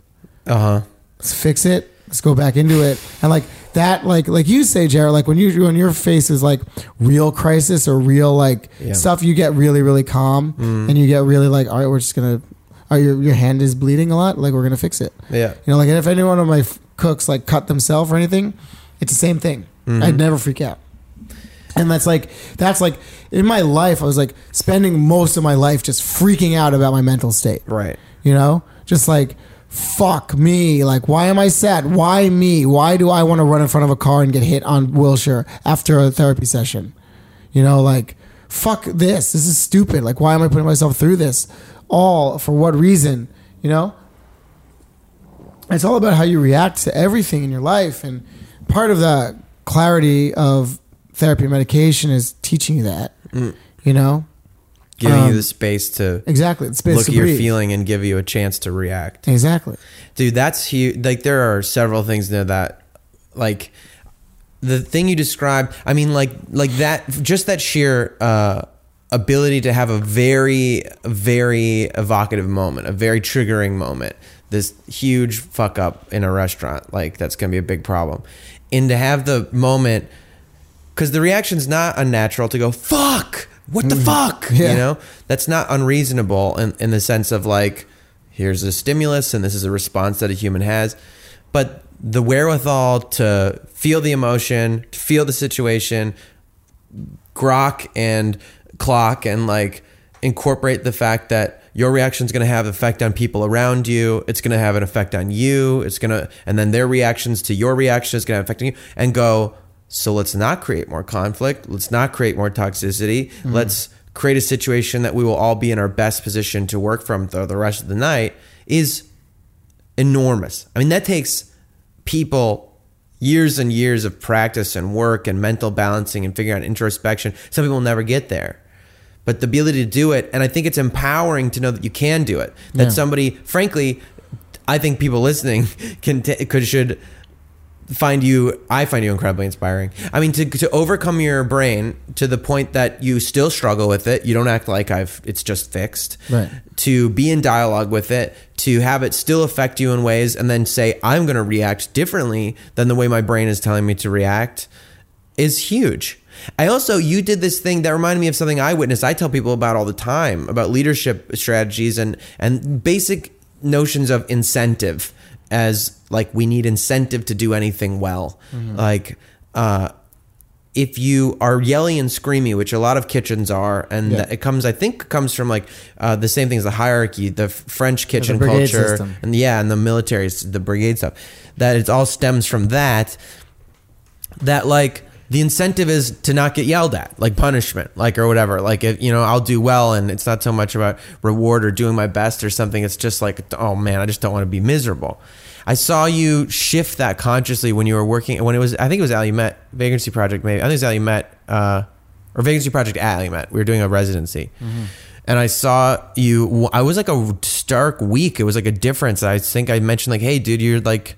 Uh huh. Let's fix it. Let's go back into it. And like that like like you say Jared like when you when your face is like real crisis or real like Yeah. stuff you get really really calm and you get really like all right we're just all right, your your hand is bleeding a lot like we're to fix it. Yeah. You know, like if any one of my f- cooks like cut themselves or anything, it's the same thing. Mm-hmm. I'd never freak out. And that's like that's like in my life I was like spending most of my life just freaking out about my mental state. Right. You know? Just like fuck me. Like why am I sad? Why me? Why do I want to run in front of a car and get hit on Wilshire after a therapy session? You know, like fuck this. This is stupid. Like why am I putting myself through this? All for what reason? You know? It's all about how you react to everything in your life and part of the clarity of therapy and medication is teaching you that. You know? Giving Um, you the space to Exactly. The space look to at your feeling and give you a chance to react. Exactly. Dude, that's huge. Like there are several things there that, like, the thing you described. I mean, like, like that. Just that sheer uh, ability to have a very, very evocative moment, a very triggering moment. This huge fuck up in a restaurant, like that's gonna be a big problem. And to have the moment, because the reaction's not unnatural to go fuck. What the mm. fuck? Yeah. You know, that's not unreasonable in, in the sense of like, here's a stimulus and this is a response that a human has. But the wherewithal to feel the emotion, to feel the situation, grok and clock and like incorporate the fact that your reaction is going to have effect on people around you it's going to have an effect on you it's going to and then their reactions to your reaction is going to have effect on you and go so let's not create more conflict let's not create more toxicity mm-hmm. let's create a situation that we will all be in our best position to work from the, the rest of the night is enormous. I mean, that takes people years and years of practice and work and mental balancing and figuring out introspection. Some people will never get there. But the ability to do it, and I think it's empowering to know that you can do it. That Yeah. somebody, frankly, I think people listening can t- could should find you i find you incredibly inspiring i mean to, to overcome your brain to the point that you still struggle with it you don't act like i've it's just fixed Right. to be in dialogue with it to have it still affect you in ways and then say i'm going to react differently than the way my brain is telling me to react is huge i also you did this thing that reminded me of something i witnessed i tell people about all the time about leadership strategies and and basic notions of incentive as like we need incentive to do anything well like uh if you are yelling and screaming, which a lot of kitchens are, and Yeah. it comes, I think, comes from like uh, the same thing as the hierarchy, the French kitchen brigade culture, system. and yeah, and the military, the brigade stuff. That it all stems from that. That like the incentive is to not get yelled at, like punishment, like or whatever. Like if you know, I'll do well, and it's not so much about reward or doing my best or something. It's just like, oh man, I just don't want to be miserable. I saw you shift that consciously when you were working when it was I think it was Ali Met Vagrancy Project maybe I think it was Allumette uh, or Vagrancy Project at Allumette. We were doing a residency, and I saw you. I was like a stark week. It was like a difference. I think I mentioned like, hey, dude, you're like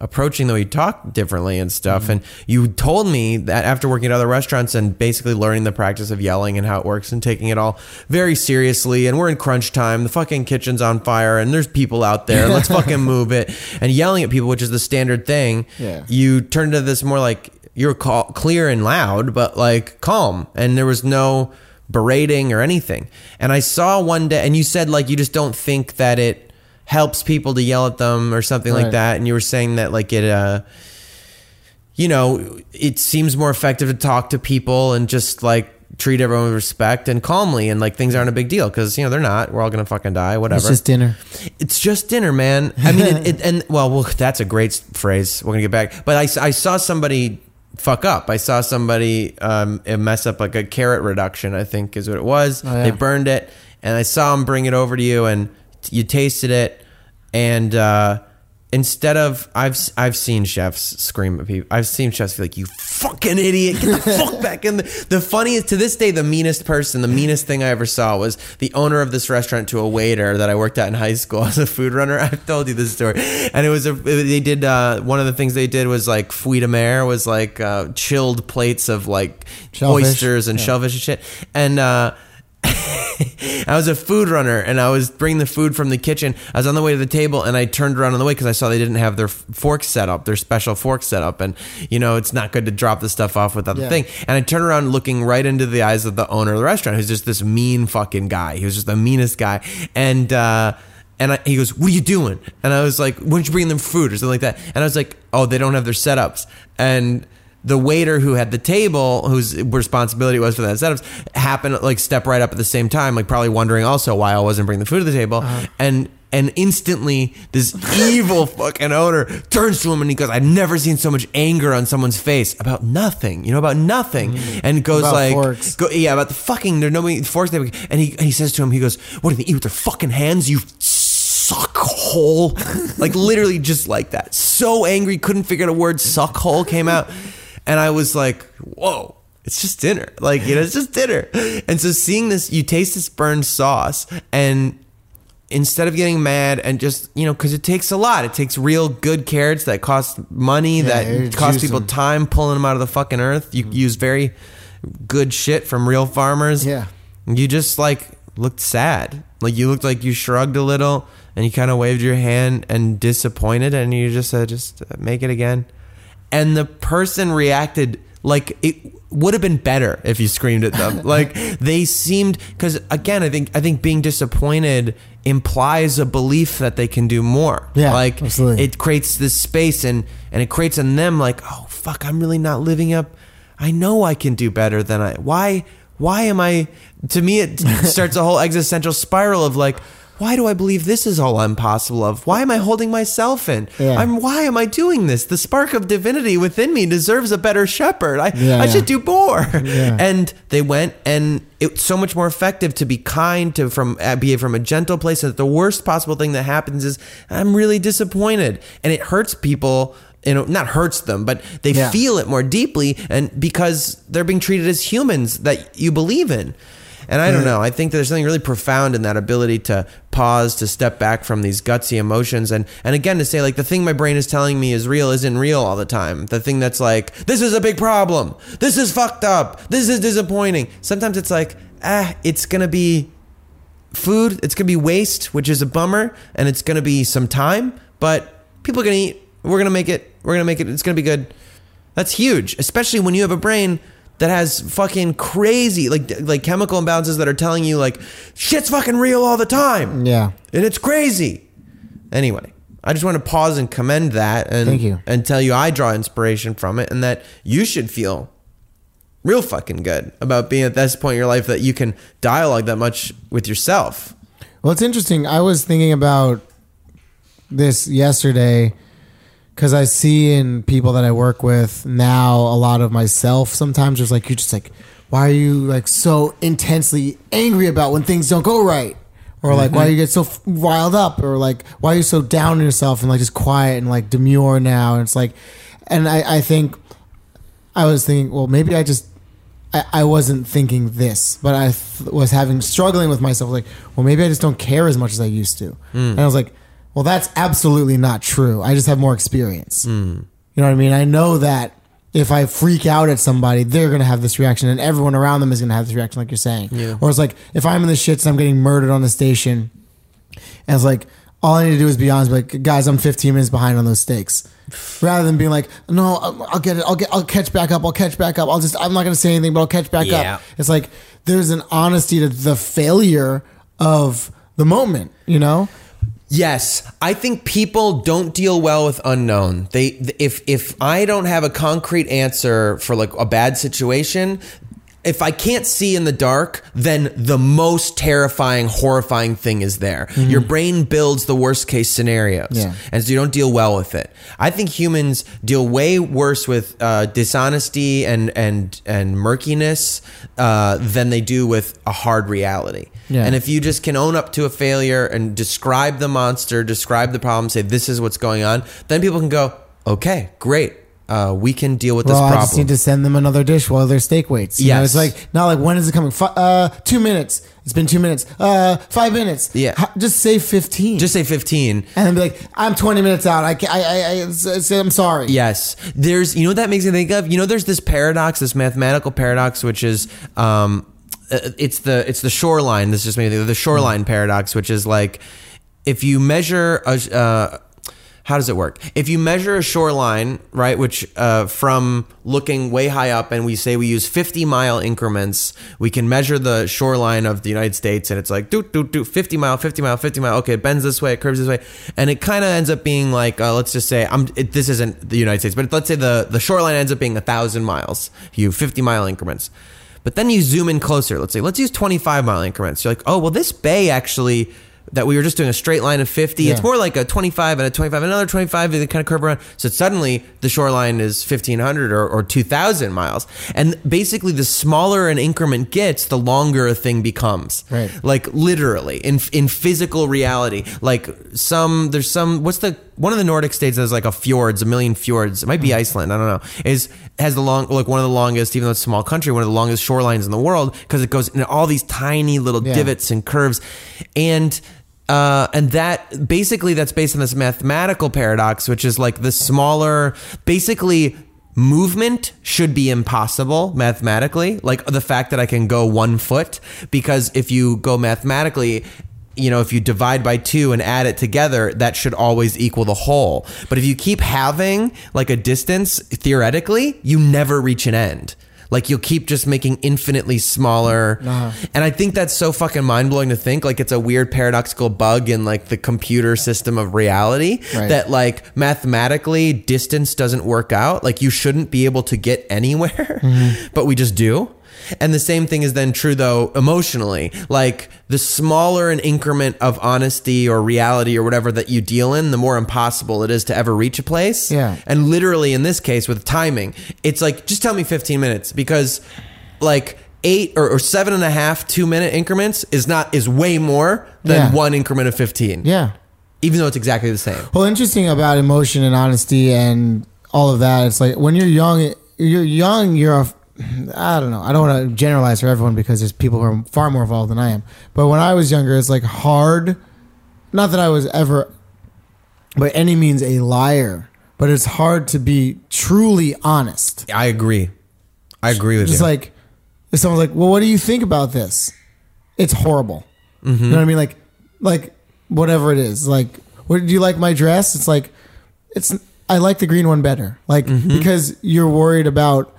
approaching the way you talk differently and stuff. Mm-hmm. And you told me that after working at other restaurants and basically learning the practice of yelling and how it works and taking it all very seriously. And we're in crunch time. The fucking kitchen's on fire and there's people out there. Let's fucking move it. And yelling at people, which is the standard thing. Yeah. You turned to this more like you're call, clear and loud, but like calm. And there was no berating or anything. And I saw one day, and you said like you just don't think that it helps people to yell at them or something like that. And you were saying that like it, uh, you know, it seems more effective to talk to people and just like treat everyone with respect and calmly and like things aren't a big deal because you know they're not. We're all gonna fucking die, whatever. It's just dinner. It's just dinner, man. I mean, it, it, and well, well, that's a great phrase. We're gonna get back, but I, I saw somebody fuck up. I saw somebody um, mess up like a carrot reduction. I think is what it was. Oh, yeah. They burned it, and I saw them bring it over to you, and you tasted it, and uh, instead of I've I've seen chefs scream at people. I've seen chefs be like, "You fucking idiot! Get the fuck back in." The, the funniest to this day, the meanest person, the meanest thing I ever saw was the owner of this restaurant to a waiter that I worked at in high school as a food runner. I've told you this story, and it was a they did uh, one of the things they did was like fruit de mer was like uh, chilled plates of like Shellfish. oysters and Yeah. shellfish and shit, and. uh I was a food runner and I was bringing the food from the kitchen. I was on the way to the table and I turned around on the way because I saw they didn't have their forks set up, their special forks set up. And, you know, it's not good to drop the stuff off without the Yeah. thing. And I turned around looking right into the eyes of the owner of the restaurant, who's just this mean fucking guy. He was just the meanest guy. And, uh, and I, he goes, "What are you doing?" And I was like, "Why don't you bring them food or something like that?" And I was like, "Oh, they don't have their setups." And the waiter who had the table, whose responsibility it was for that setups, happened to like step right up at the same time, like probably wondering also why I wasn't bringing the food to the table. Uh-huh. And and instantly, this evil fucking owner turns to him and he goes, "I've never seen so much anger on someone's face about nothing, you know, about nothing." Mm-hmm. And goes About like, forks. Go, yeah, about the fucking. There's nobody forks. They, and he and he says to him, he goes, "What do they eat with their fucking hands? You suck hole!" like literally, just like that. So angry, couldn't figure out a word. Suck hole came out, and I was like, "Whoa." It's just dinner. Like, you know, it's just dinner. And so seeing this, you taste this burned sauce and instead of getting mad and just you know because it takes a lot it takes real good carrots that cost money Yeah, that cost people them. time pulling them out of the fucking earth you use very good shit from real farmers Yeah. you just like looked sad like you looked like you shrugged a little and you kind of waved your hand and disappointed and you just said just uh, make it again and the person reacted like it would have been better if you screamed at them. Like they seemed because again i think i think being disappointed implies a belief that they can do more. Yeah, like absolutely. it creates this space and and it creates in them like oh fuck i'm really not living up. I know i can do better than i why why am i to me it starts a whole existential spiral of like why do I believe this is all I'm possible of? Why am I holding myself in? Yeah. I'm why am I doing this? The spark of divinity within me deserves a better shepherd. I, Yeah, I yeah. should do more. And they went, and it's so much more effective to be kind to from uh, be from a gentle place. And the worst possible thing that happens is I'm really disappointed, and it hurts people. You know, not hurts them, but they feel it more deeply, and because they're being treated as humans that you believe in. And I don't know. I think there's something really profound in that ability to pause, to step back from these gutsy emotions, and and again to say like the thing my brain is telling me is real isn't real all the time. The thing that's like this is a big problem, this is fucked up, this is disappointing. Sometimes it's like ah, it's gonna be food. It's gonna be waste, which is a bummer, and it's gonna be some time, but people are gonna eat. We're gonna make it. We're gonna make it. It's gonna be good. That's huge, especially when you have a brain that has fucking crazy like like chemical imbalances that are telling you like shit's fucking real all the time. Yeah. And it's crazy. Anyway, I just want to pause and commend that and Thank you. and tell you I draw inspiration from it and that you should feel real fucking good about being at this point in your life that you can dialogue that much with yourself. Well, it's interesting. I was thinking about this yesterday because I see in people that I work with now a lot of myself. Sometimes there's like you're just like, why are you like so intensely angry about when things don't go right, or like why mm-hmm. you get so f- riled up, or like why are you so down on yourself and like just quiet and like demure now? And it's like, and I I think I was thinking, well, maybe I just I, I wasn't thinking this, but I th- was having struggling with myself. Like, well, maybe I just don't care as much as I used to. And mm. I was like, well, that's absolutely not true. I just have more experience. Hmm. You know what I mean? I know that if I freak out at somebody, they're gonna have this reaction, and everyone around them is gonna have this reaction, like you're saying. Yeah. Or it's like if I'm in the shits and I'm getting murdered on the station, and it's like all I need to do is be honest, like guys, I'm 15 minutes behind on those stakes. Rather than being like, no, I'll, I'll get it, I'll get, I'll catch back up, I'll catch back up. I'll just, I'm not gonna say anything, but I'll catch back Yeah. up. It's like there's an honesty to the failure of the moment, you know. Yes, I think people don't deal well with unknown. They if if I don't have a concrete answer for like a bad situation, if I can't see in the dark, then the most terrifying, horrifying thing is there. Your brain builds the worst case scenarios, Yeah. and so you don't deal well with it. I think humans deal way worse with uh, dishonesty and and and murkiness uh, than they do with a hard reality. Yeah. And if you just can own up to a failure and describe the monster, describe the problem, say this is what's going on, then people can go, okay, great. Uh, we can deal with Well, this I just need to send them another dish while their steak waits. Yeah, it's like not like when is it coming? Fi- uh, two minutes. It's been two minutes. Uh, five minutes. Yeah. H- just say fifteen. just say 15. and then be like, I'm twenty minutes out. I, I, I, I say I'm sorry. Yes. There's, you know what that makes me think of? You know, there's this paradox, this mathematical paradox, which is, um, it's the, it's the shoreline. This just made me think of the shoreline paradox, which is like, if you measure a, uh, how does it work? If you measure a shoreline, right, which uh, from looking way high up, and we say we use 50 mile increments, we can measure the shoreline of the United States, and it's like, doot, doot, doot, 50 mile, 50 mile, 50 mile. Okay, it bends this way, it curves this way. And it kind of ends up being like, uh, let's just say, I'm, it, this isn't the United States, but let's say the, the shoreline ends up being a 1,000 miles, you 50 mile increments. But then you zoom in closer. Let's say, let's use 25 mile increments. You're like, oh, well, this bay actually, that we were just doing a straight line of 50, it's more like a 25 and a 25 and another 25 and they kind of curve around. So suddenly the shoreline is 1500 or, or 2000 miles. And basically the smaller an increment gets, the longer a thing becomes. Right. Like literally in, in physical reality, like some, there's some, what's the, one of the Nordic states has like a fjords, a million fjords. It might be Iceland. I don't know. Is, has the long, like one of the longest, even though it's a small country, one of the longest shorelines in the world because it goes in all these tiny little Yeah. divots and curves. And, uh, and that basically that's based on this mathematical paradox, which is like the smaller, basically movement should be impossible mathematically. Like the fact that I can go one foot, because if you go mathematically, you know, if you divide by two and add it together, that should always equal the whole. But if you keep having like a distance, theoretically, you never reach an end. Like you'll keep just making infinitely smaller. Uh-huh. And I think that's so fucking mind blowing to think. Like it's a weird paradoxical bug in like the computer system of reality Right. that like mathematically distance doesn't work out. Like you shouldn't be able to get anywhere, mm-hmm. but we just do. And the same thing is then true though emotionally. Like the smaller an increment of honesty or reality or whatever that you deal in, the more impossible it is to ever reach a place. Yeah. And literally in this case with timing, it's like just tell me 15 minutes because like eight or, or seven and a half two minute increments is not is way more than Yeah. one increment of 15. Yeah. Even though it's exactly the same. Well, interesting about emotion and honesty and all of that. It's like when you're young, you're young. You're a, I don't know. I don't want to generalize for everyone because there's people who are far more involved than I am. But when I was younger, it's like hard. Not that I was ever, by any means, a liar. But it's hard to be truly honest. I agree. I agree with Just you. like if someone's like, "Well, what do you think about this?" It's horrible. Mm-hmm. You know what I mean? Like, like whatever it is. Like, what do you like my dress? It's like, it's I like the green one better. Like Mm-hmm. because you're worried about.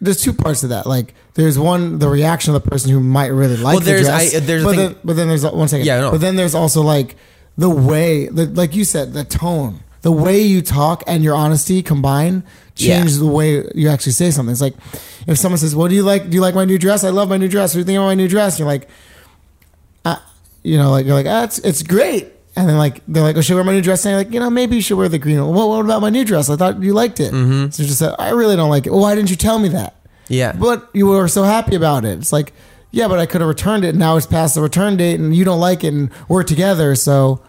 There's two parts to that. Like, there's one the reaction of the person who might really like Well, there's- the dress. I- there's but then, but then there's one second. Yeah, no. But then there's also like the way, the, like you said, the tone, the way you talk, and your honesty combine change Yeah. the way you actually say something. It's like if someone says, "What do you like? Do you like my new dress? I love my new dress. What do you think about my new dress?" you're like, uh, you know, like you're like, ah, it's it's great. And then like they're like, "Oh, should I wear my new dress?" And I'm like, you know, maybe you should wear the green one. Well, what about my new dress? I thought you liked it. Mm-hmm. So you just said, "I really don't like it." Well, why didn't you tell me that? Yeah. But you were so happy about it. It's like, yeah, but I could have returned it. And now it's past the return date, and you don't like it, and we're together. So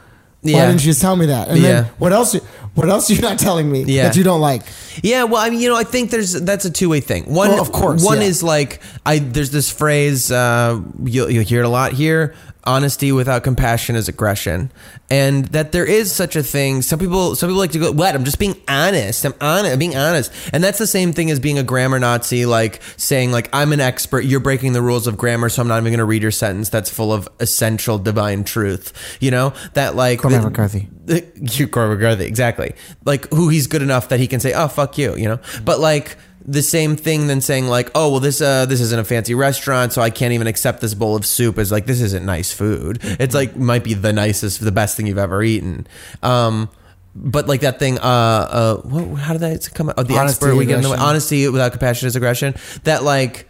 why Yeah. didn't you just tell me that? And Yeah. then what else? What else are you not telling me Yeah. that you don't like? Yeah, well, I mean, you know, I think there's that's a two way thing. One, Well, of course, one yeah. is like I there's this phrase uh, you'll you'll hear it a lot here. Honesty without compassion is aggression, and that there is such a thing. Some people, some people like to go, "What? I'm just being honest. I'm honest. I'm being honest." And that's the same thing as being a grammar Nazi, like saying, "Like I'm an expert. You're breaking the rules of grammar, so I'm not even going to read your sentence that's full of essential divine truth." You know that like Cormac McCarthy. you Cormac McCarthy, exactly. Like who he's good enough that he can say, "Oh fuck you," you know. But like the same thing than saying like, oh well, this uh this isn't a fancy restaurant, so I can't even accept this bowl of soup as like this isn't nice food. It's like might be the nicest, the best thing you've ever eaten. Um, but like that thing, uh, uh, what, how did that come? out? Oh, the Honesty, expert we get in the way. Honesty without compassion is aggression. That like.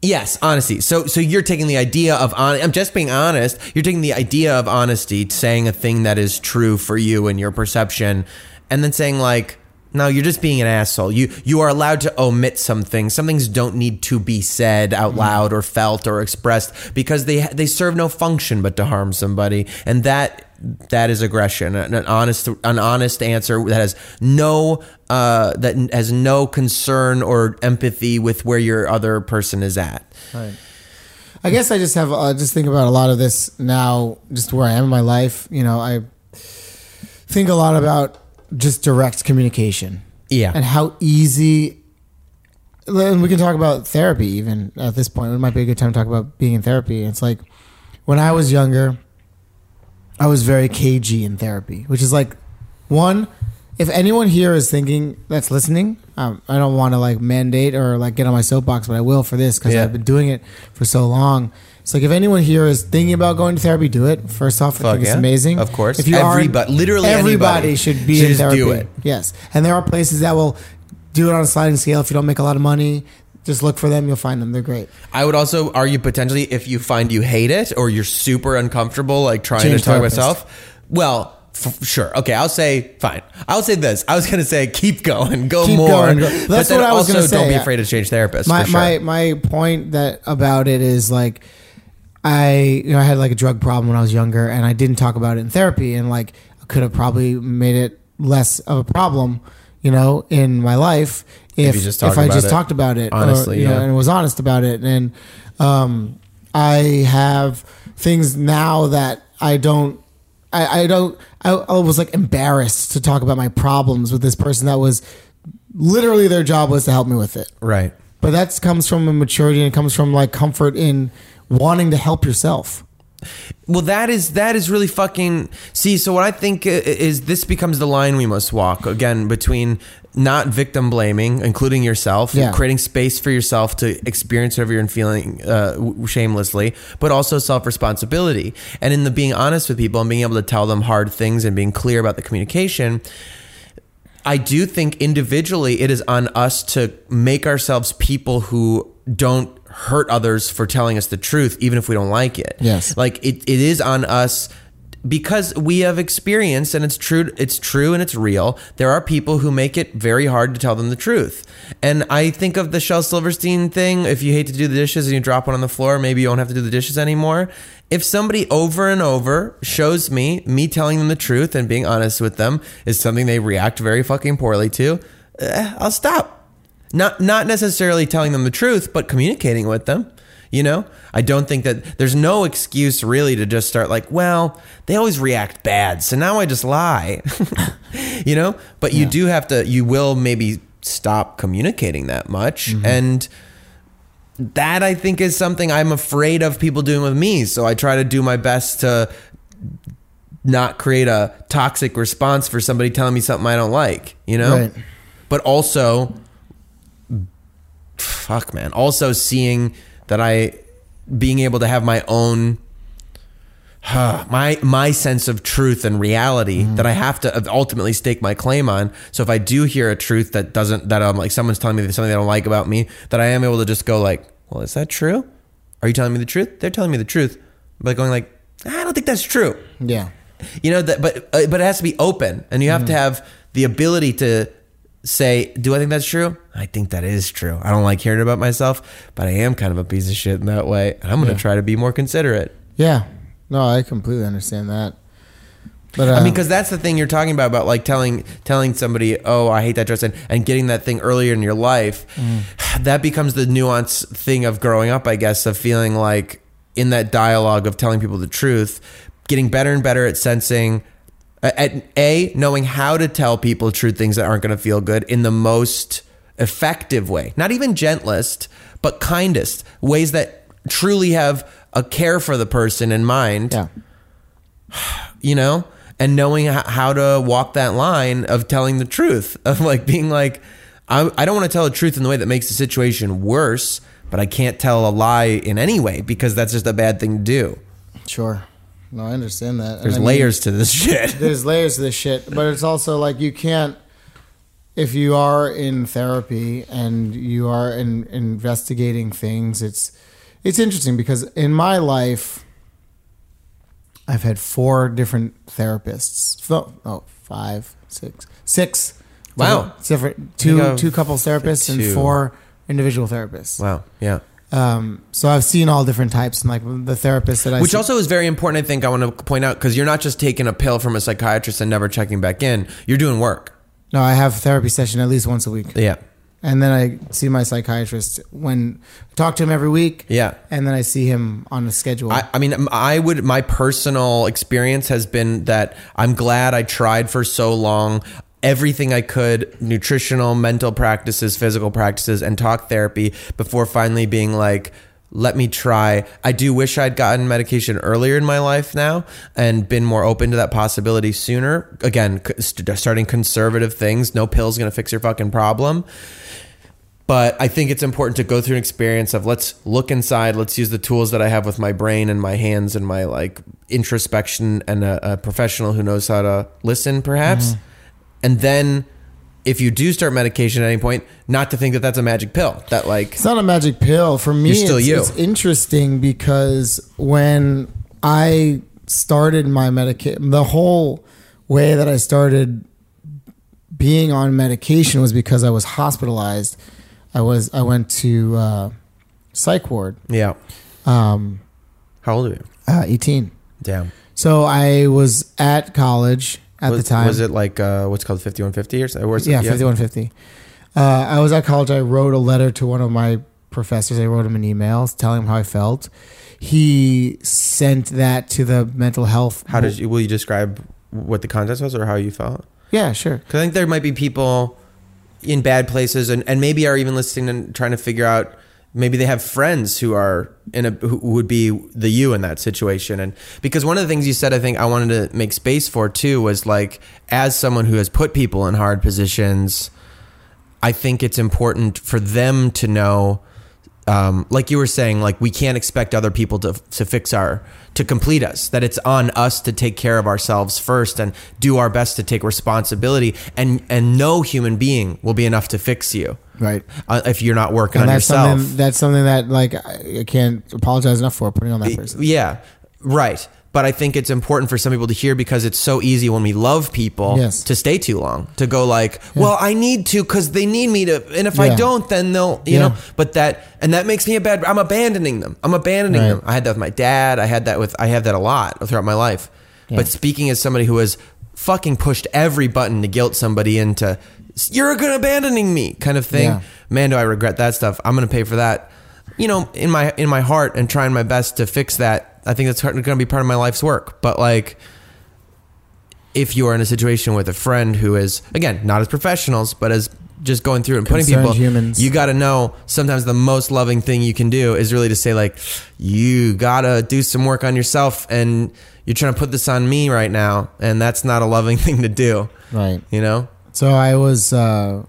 Yes, honesty. So, so you're taking the idea of on. I'm just being honest. You're taking the idea of honesty, saying a thing that is true for you and your perception, and then saying like, no, you're just being an asshole. You you are allowed to omit some things. Some things don't need to be said out loud or felt or expressed because they they serve no function but to harm somebody, and that that is aggression. An an honest an honest answer that has no uh, that has no concern or empathy with where your other person is at. I guess I just have uh, just think about a lot of this now, just where I am in my life. You know, I think a lot about just direct communication. Yeah. and how easy. And we can talk about therapy even at this point. It might be a good time to talk about being in therapy. It's like when I was younger, I was very cagey in therapy, which is like one. If anyone here is thinking that's listening, um, I don't want to like mandate or like get on my soapbox, but I will for this because Yeah. I've been doing it for so long. It's like if anyone here is thinking about going to therapy, do it. First off, I think it's yeah. amazing. Of course. if you are, Everybody- literally everybody should be should in just therapy. do it. Yes, and there are places that will do it on a sliding scale. If you don't make a lot of money, just look for them. You'll find them. They're great. I would also argue potentially if you find you hate it or you're super uncomfortable, like trying Change to talk therapist. yourself. Well, f- sure. Okay, I'll say fine. I'll say this. I was going to say keep going, go Keep more. going, go- But That's then what I was also gonna say. Don't be afraid to change therapists. my sure. my my point that about it is like I you know I had like a drug problem when I was younger and I didn't talk about it in therapy and like I could have probably made it less of a problem you know in my life if you just if I just it. talked about it or, Honestly, you know, and was honest about it and um I have things now that I don't I, I don't I, I was like embarrassed to talk about my problems with this person that was literally their job was to help me with it right. but that comes from a maturity and it comes from like comfort in wanting to help yourself. Well, that is that is really fucking. See, so what I think is this becomes the line we must walk again between not victim blaming, including yourself, Yeah. creating space for yourself to experience whatever you're feeling uh, shamelessly, but also self responsibility. And in the being honest with people and being able to tell them hard things and being clear about the communication. I do think individually it is on us to make ourselves people who don't hurt others for telling us the truth, even if we don't like it. Yes. Like it, it is on us because we have experienced and it's true it's true and it's real there are people who make it very hard to tell them the truth and i think of the shel silverstein thing if you hate to do the dishes and you drop one on the floor maybe you don't have to do the dishes anymore if somebody over and over shows me me telling them the truth and being honest with them is something they react very fucking poorly to eh, i'll stop not not necessarily telling them the truth, but communicating with them. You know, I don't think that there's no excuse really to just start like, well, they always react bad, so now I just lie. you know, but you do have to. You will maybe stop communicating that much, mm-hmm. and that I think is something I'm afraid of people doing with me. So I try to do my best to not create a toxic response for somebody telling me something I don't like. You know, Right. but also fuck man. Also seeing that i being able to have my own my my sense of truth and reality mm-hmm. that i have to ultimately stake my claim on. So if i do hear a truth that doesn't that i'm like someone's telling me something they don't like about me that i am able to just go like well is that true? Are you telling me the truth? They're telling me the truth but going like i don't think that's true. Yeah. you know that but uh, but it has to be open and you have to mm. have the ability to say do i think that's true i think that is true i don't like hearing about myself but i am kind of a piece of shit in that way and i'm going to Yeah. try to be more considerate Yeah. No, I completely understand that. But uh, I mean, because that's the thing you're talking about about like telling telling somebody, "Oh, I hate that dress," and, and getting that thing earlier in your life. That becomes the nuance thing of growing up, I guess, of feeling like in that dialogue of telling people the truth, getting better and better at sensing. At a knowing how to tell people true things that aren't going to feel good in the most effective way, not even gentlest, but kindest ways that truly have a care for the person in mind yeah. you know, and knowing how to walk that line of telling the truth, of like being like, I, I don't want to tell the truth in the way that makes the situation worse, but I can't tell a lie in any way because that's just a bad thing to do. Sure. No, I understand that. There's I mean, layers to this shit. There's layers to this shit, but it's also like you can't. If you are in therapy and you are in, investigating things, it's it's interesting because in my life, I've had four different therapists. Fo- Oh, five, six, six. Wow. different, two two couples therapists and four individual therapists. Wow. Yeah. Um, so I've seen all different types, and like the therapist that I Which see- also is very important, I think, I want to point out because you're not just taking a pill from a psychiatrist and never checking back in. You're doing work. no, I have therapy session at least once a week. Yeah. and then I see my psychiatrist when talk to him every week. Yeah. and then I see him on the schedule. I, I mean, I would. My personal experience has been that I'm glad I tried for so long. Everything I could, nutritional, mental practices, physical practices, and talk therapy before finally being like, let me try. I do wish I'd gotten medication earlier in my life now and been more open to that possibility sooner. Again, starting conservative things. No pill's going to fix your fucking problem but I think it's important to go through an experience of let's look inside, let's use the tools that I have with my brain and my hands and my like introspection and a, a professional who knows how to listen, perhaps. Mm-hmm. And then if you do start medication at any point, not to think that that's a magic pill. That like it's not a magic pill for me. You're still it's, you. it's interesting because when I started my medication, the whole way that I started being on medication was because I was hospitalized. I was I went to uh, psych ward. yeah. Um, How old are you? uh, eighteen. Damn. So I was at college at was, the time. was it like uh, what's called fifty one fifty or something? Yeah, fifty one fifty. Uh, I was at college. I wrote a letter to one of my professors. I wrote him an email telling him how I felt. He sent that to the mental health. How did you? Will you describe what the context was or how you felt? Yeah, sure. Because I think there might be people in bad places and, and maybe are even listening and trying to figure out maybe they have friends who are in a who would be the you in that situation. And because one of the things you said I think I wanted to make space for too was like as someone who has put people in hard positions I think it's important for them to know um, like you were saying, like we can't expect other people to to fix our to complete us. That it's on us to take care of ourselves first and do our best to take responsibility. And and no human being will be enough to fix you, Right. uh, if you're not working And on that's yourself. something. That's something that like I I can't apologize enough for putting on that person. Yeah, right. But I think it's important for some people to hear because it's so easy when we love people Yes. to stay too long. To go like, well, I need to because they need me to, and if I don't, then they'll, you Yeah. know. But that and that makes me a bad. I'm abandoning them. I'm abandoning Right. them. I had that with my dad. I had that with. I have that a lot throughout my life. Yeah. But speaking as somebody who has fucking pushed every button to guilt somebody into, you're gonna abandoning me kind of thing. Yeah. Man, do I regret that stuff. I'm gonna pay for that you know, in my in my heart and trying my best to fix that. I think that's going to be part of my life's work. But like, if you are in a situation with a friend who is again not as professionals, but as just going through and putting Concerned people, humans. you got to know sometimes the most loving thing you can do is really to say like, you got to do some work on yourself, and you're trying to put this on me right now, and that's not a loving thing to do. Right. You know. So I was. Uh,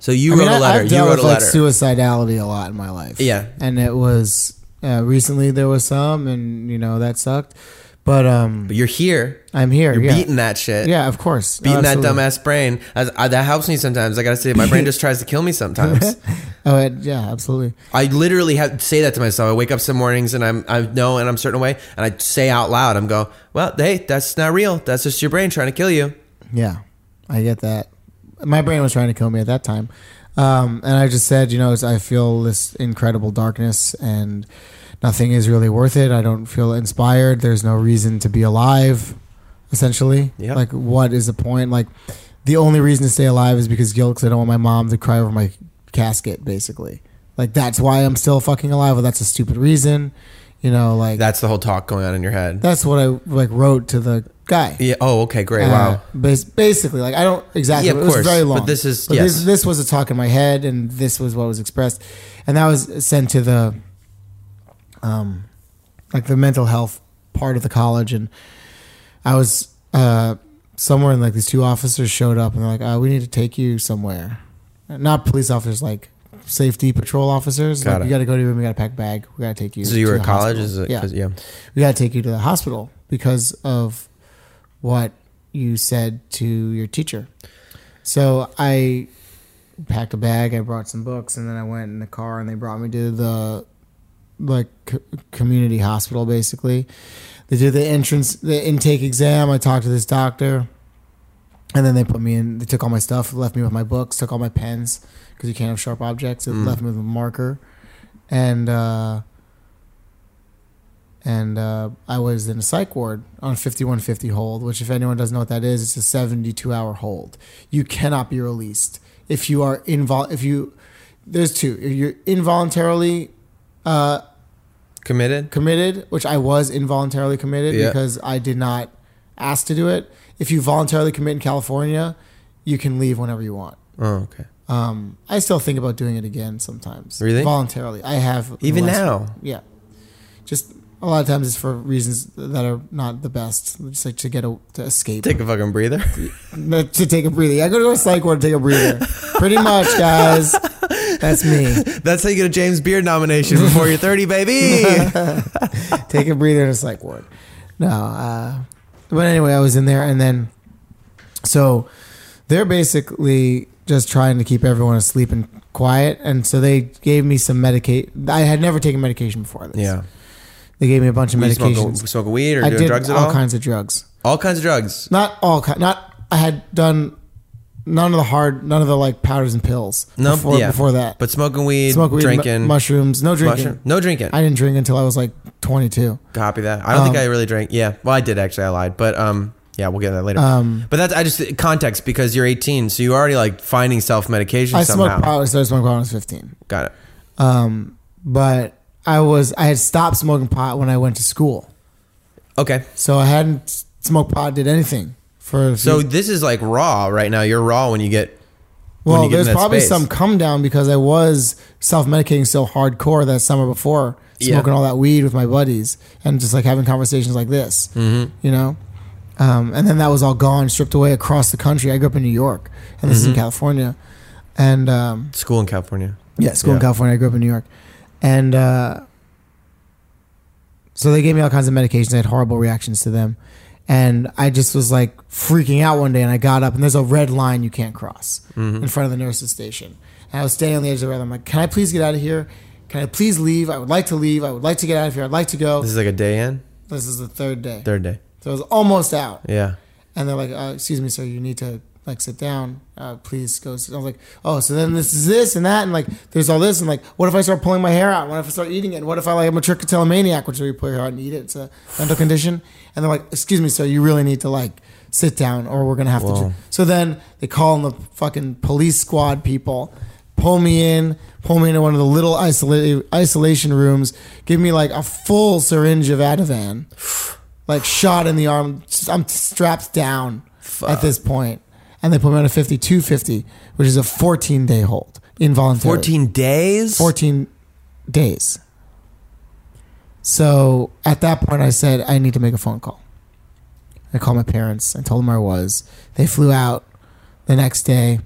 So you I wrote mean, a letter. I've You dealt wrote with a like suicidality a lot in my life. Yeah. and it was uh, recently there was some, and you know that sucked. But um, but you're here. I'm here. You're yeah. beating that shit. Yeah, of course. Beating that dumbass brain. As, I, that helps me sometimes. I gotta say, my brain just tries to kill me sometimes. Oh, it, yeah, absolutely. I literally have to say that to myself. I wake up some mornings and I'm I know and I'm a certain way, and I say out loud, I'm go, well, hey, that's not real. That's just your brain trying to kill you. Yeah, I get that. My brain was trying to kill me at that time, um, and I just said, you know, I feel this incredible darkness, and nothing is really worth it. I don't feel inspired. There's no reason to be alive. Essentially, Yeah. like what is the point? Like the only reason to stay alive is because guilt. Because I don't want my mom to cry over my casket. Basically, like that's why I'm still fucking alive. Well, that's a stupid reason. You know, like That's the whole talk going on in your head. that's what I like wrote to the guy. Yeah. Oh, okay, great. Uh, wow. bas- basically, like I don't exactly. Yeah, of it was course, very but long. this is- But yes. this, this was a talk in my head, and this was what was expressed, and that was sent to the, um, like the mental health part of the college, and I was uh somewhere, and like these two officers showed up, and they're like, "Uh, we need to take you somewhere," not police officers, like safety patrol officers. Got like, it. you got to go to your room. You got to pack a bag. We got to take you. So you to were the at college? hospital. Is it? Yeah. yeah. we got to take you to the hospital because of what you said to your teacher. So I packed a bag. I brought some books, and then I went in the car, and they brought me to the like co- community hospital. Basically, they did the entrance, the intake exam. I talked to this doctor, and then they put me in. They took all my stuff, left me with my books, took all my pens because you can't have sharp objects. It left me with a marker, and. uh and uh, I was in a psych ward on 5150 hold, which, if anyone doesn't know what that is, it's a 72 hour hold. You cannot be released if you are invol. If you there's two. If you're involuntarily uh, Committed. committed, which I was involuntarily committed Yeah. because I did not ask to do it. If you voluntarily commit in California, you can leave whenever you want. Oh, okay. Um, I still think about doing it again sometimes. Really? Voluntarily. I have. Even now? Yeah. Just a lot of times it's for reasons that are not the best. Just like to get a to escape. Take a fucking breather. to take a breather. I go to a psych ward to take a breather. Pretty much, guys. That's me. That's how you get a James Beard nomination before you're 30, baby. take a breather in a psych ward. No, uh, but anyway, I was in there, and then so they're basically just trying to keep everyone asleep and quiet, and so they gave me some medicate. I had never taken medication before this. yeah. they gave me a bunch of you medications. smoking, smoking weed or I doing did drugs at all all? kinds of drugs. all kinds of drugs. Not all kind. Not I had done none of the hard, none of the like powders and pills. No, before, yeah. before that. But smoking weed, Smoke weed, mu- drinking, mushrooms, no drinking. mushroom- no drinking. I didn't drink until I was like 22. Copy that. I don't think Um, I really drank. Yeah, well, I did actually. I lied, but um, yeah, we'll get that later. Um, but that's I just context because you're 18, so you're already like finding self medication I somehow. smoked pot. I started smoking pot when I was 15. Got it. Um, but I was I had stopped smoking pot when I went to school, Okay, so I hadn't smoked pot, did anything for. So few, this is like raw right now. You're raw when you get. when well, you get there's probably space. some come down because I was self medicating so hardcore that summer before, Yeah. smoking all that weed with my buddies and just like having conversations like this, Mm-hmm. you know. Um, and then that was all gone, stripped away across the country. I grew up in New York, and this is in Mm-hmm. California, and um, school in California. Yeah, school in Yeah. California. I grew up in New York, and uh, so they gave me all kinds of medications. I had horrible reactions to them, and I just was like freaking out one day. And I got up, and there's a red line you can't cross Mm-hmm. in front of the nurses' station. And I was standing on the edge of the red. line. I'm like, "Can I please get out of here? Can I please leave? I would like to leave. I would like to get out of here. I'd like to go." This is like a day in, This is the third day, third day. So I was almost out Yeah. and they're like, uh, "Excuse me, sir, you need to like sit down. Uh, please go." Sit. I was like, "Oh, so then this is this and that, and like there's all this, and like, what if I start pulling my hair out? What if I start eating it? What if I like I'm a trichotillomaniac, which is where you pull your hair out and eat it? It's a mental condition." And they're like, "Excuse me, sir, you really need to like sit down, or we're gonna have to." Whoa. So then they call in the fucking police squad people. Pull me in, pull me into one of the little isolation isolation rooms. Give me like a full syringe of Ativan, like shot in the arm. I'm strapped down at this point, and they put me on a 5250, which is a 14 day hold, involuntary. 14 days. 14 days. So at that point, I said I need to make a phone call. I called my parents. I told them where I was. They flew out the next day,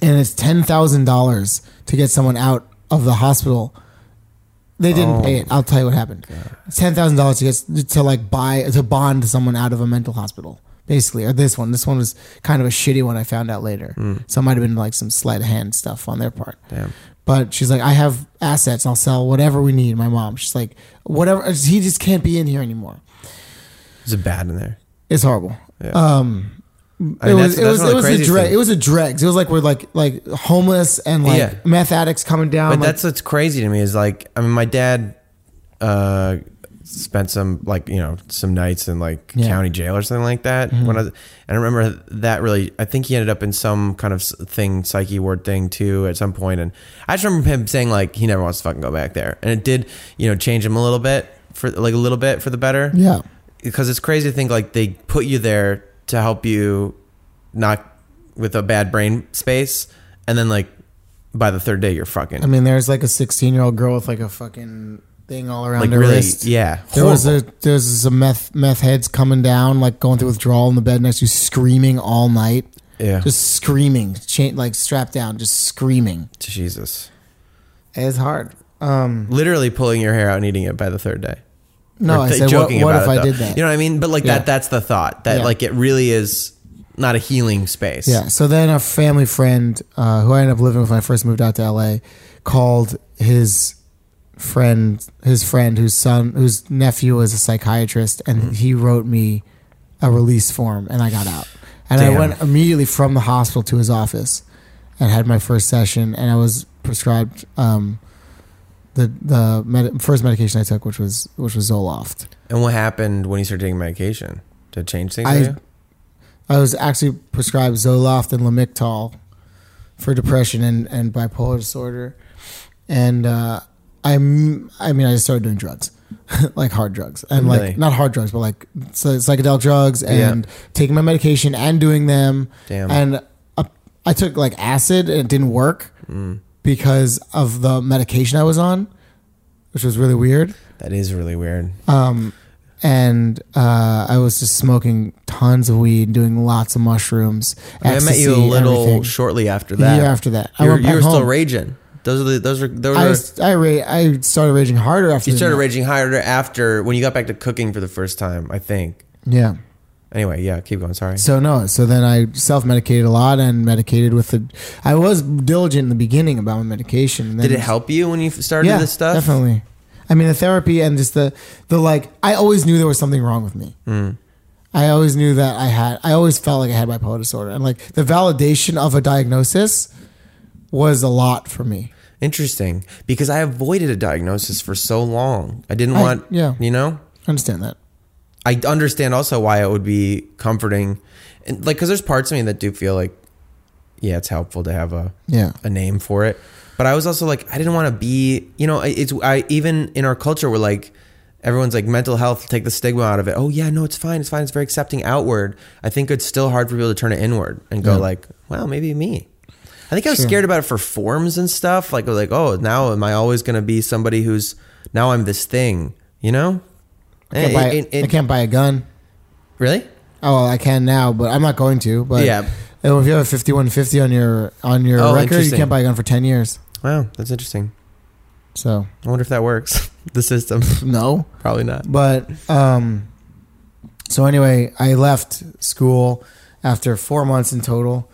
and it's ten thousand dollars to get someone out of the hospital. They didn't Oh pay it. I'll tell you what happened. Ten thousand dollars to get to like buy to bond someone out of a mental hospital, basically. Or this one. This one was kind of a shitty one. I found out later. So it might have been like some sleight of hand stuff on their part. Damn. But she's like, I have assets. I'll sell whatever we need. My mom. She's like, whatever. He just can't be in here anymore. Is it bad in there? It's horrible. Yeah. Um, I it was that's- it that's was it was a dreg. things. It was a dregs. It was like we're like like homeless and like Yeah. meth addicts coming down. But like- that's what's crazy to me is like I mean my dad uh spent some like you know some nights in like Yeah. Mm-hmm. county jail or something like that when I was, and I remember that really I think he ended up in some kind of s- thing psych ward thing too at some point and I just remember him saying like he never wants to fucking go back there and it did you know change him a little bit for like a little bit for the better yeah. because it's crazy to think like they put you there to help you not with a bad brain space and then like by the third day you're fucking I mean, there's like a 16 year old girl with like a fucking thing all around like her really wrist. yeah There was a there's some meth meth heads coming down, like going through withdrawal in the bed next to you, screaming all night. Yeah. just screaming, chain like strapped down, just screaming. Jesus. It's hard. Um, Literally pulling your hair out and eating it by the third day. No, I said, what, what if it, I though. did that? You know what I mean? But like Yeah. that that's the thought. That Yeah. like it really is not a healing space. Yeah. So then a family friend uh, who I ended up living with when I first moved out to LA called his friend, his friend whose son, whose nephew was a psychiatrist, and Mm-hmm. he wrote me a release form, and I got out. And I went immediately from the hospital to his office, and had my first session, and I was prescribed um, the the med- first medication I took, which was which was Zoloft. And what happened when you started taking medication? Did it change things I? I was actually prescribed Zoloft and Lamictal for depression and, and bipolar disorder, and uh, I'm I mean I just started doing drugs, like hard drugs, and Really? like not hard drugs, but like psychedelic drugs, and Yeah. taking my medication and doing them. Damn. And uh, I took like acid and it didn't work Mm. Because of the medication I was on, which was really weird. That is really weird. Um, and uh, I was just smoking tons of weed, doing lots of mushrooms. I, mean, I met you a little everything. shortly after that. year after that. You were, you were still raging. Those are the those are those I are. I, ra- I started raging harder after you started raging harder after when you got back to cooking for the first time. I think. Yeah. Anyway, yeah, keep going. Sorry. So no. So then I self medicated a lot and medicated with the. I was diligent in the beginning about my medication. And then Did it help you when you started Yeah, this stuff? definitely. I mean, the therapy and just the the like. I always knew there was something wrong with me. Mm. I always knew that I had. I always felt like I had bipolar disorder, and like the validation of a diagnosis was a lot for me. Interesting, because I avoided a diagnosis for so long. I didn't I- want. yeah. You know. I understand that. I understand also why it would be comforting, and like because there's parts of me that do feel like, yeah, it's helpful to have a Yeah. a name for it. But I was also like, I didn't want to be, you know, it's I even in our culture we're like, everyone's like mental health, take the stigma out of it. Oh yeah, no, it's fine, it's fine, it's very accepting outward. I think it's still hard for people to turn it inward and go Yeah. like, well, maybe me. I think I was Sure. scared about it for forms and stuff. Like, like, oh, now am I always going to be somebody who's now I'm this thing, you know? I can't, buy, it- it- I can't buy a gun. really? Oh, well, I can now, but I'm not going to. But Yeah. And if you have a 5150 on your on your Oh, record, you can't buy a gun for 10 years. Wow, that's interesting. So I wonder if that works. the system, no. probably not. But um, so anyway, I left school after four months in total.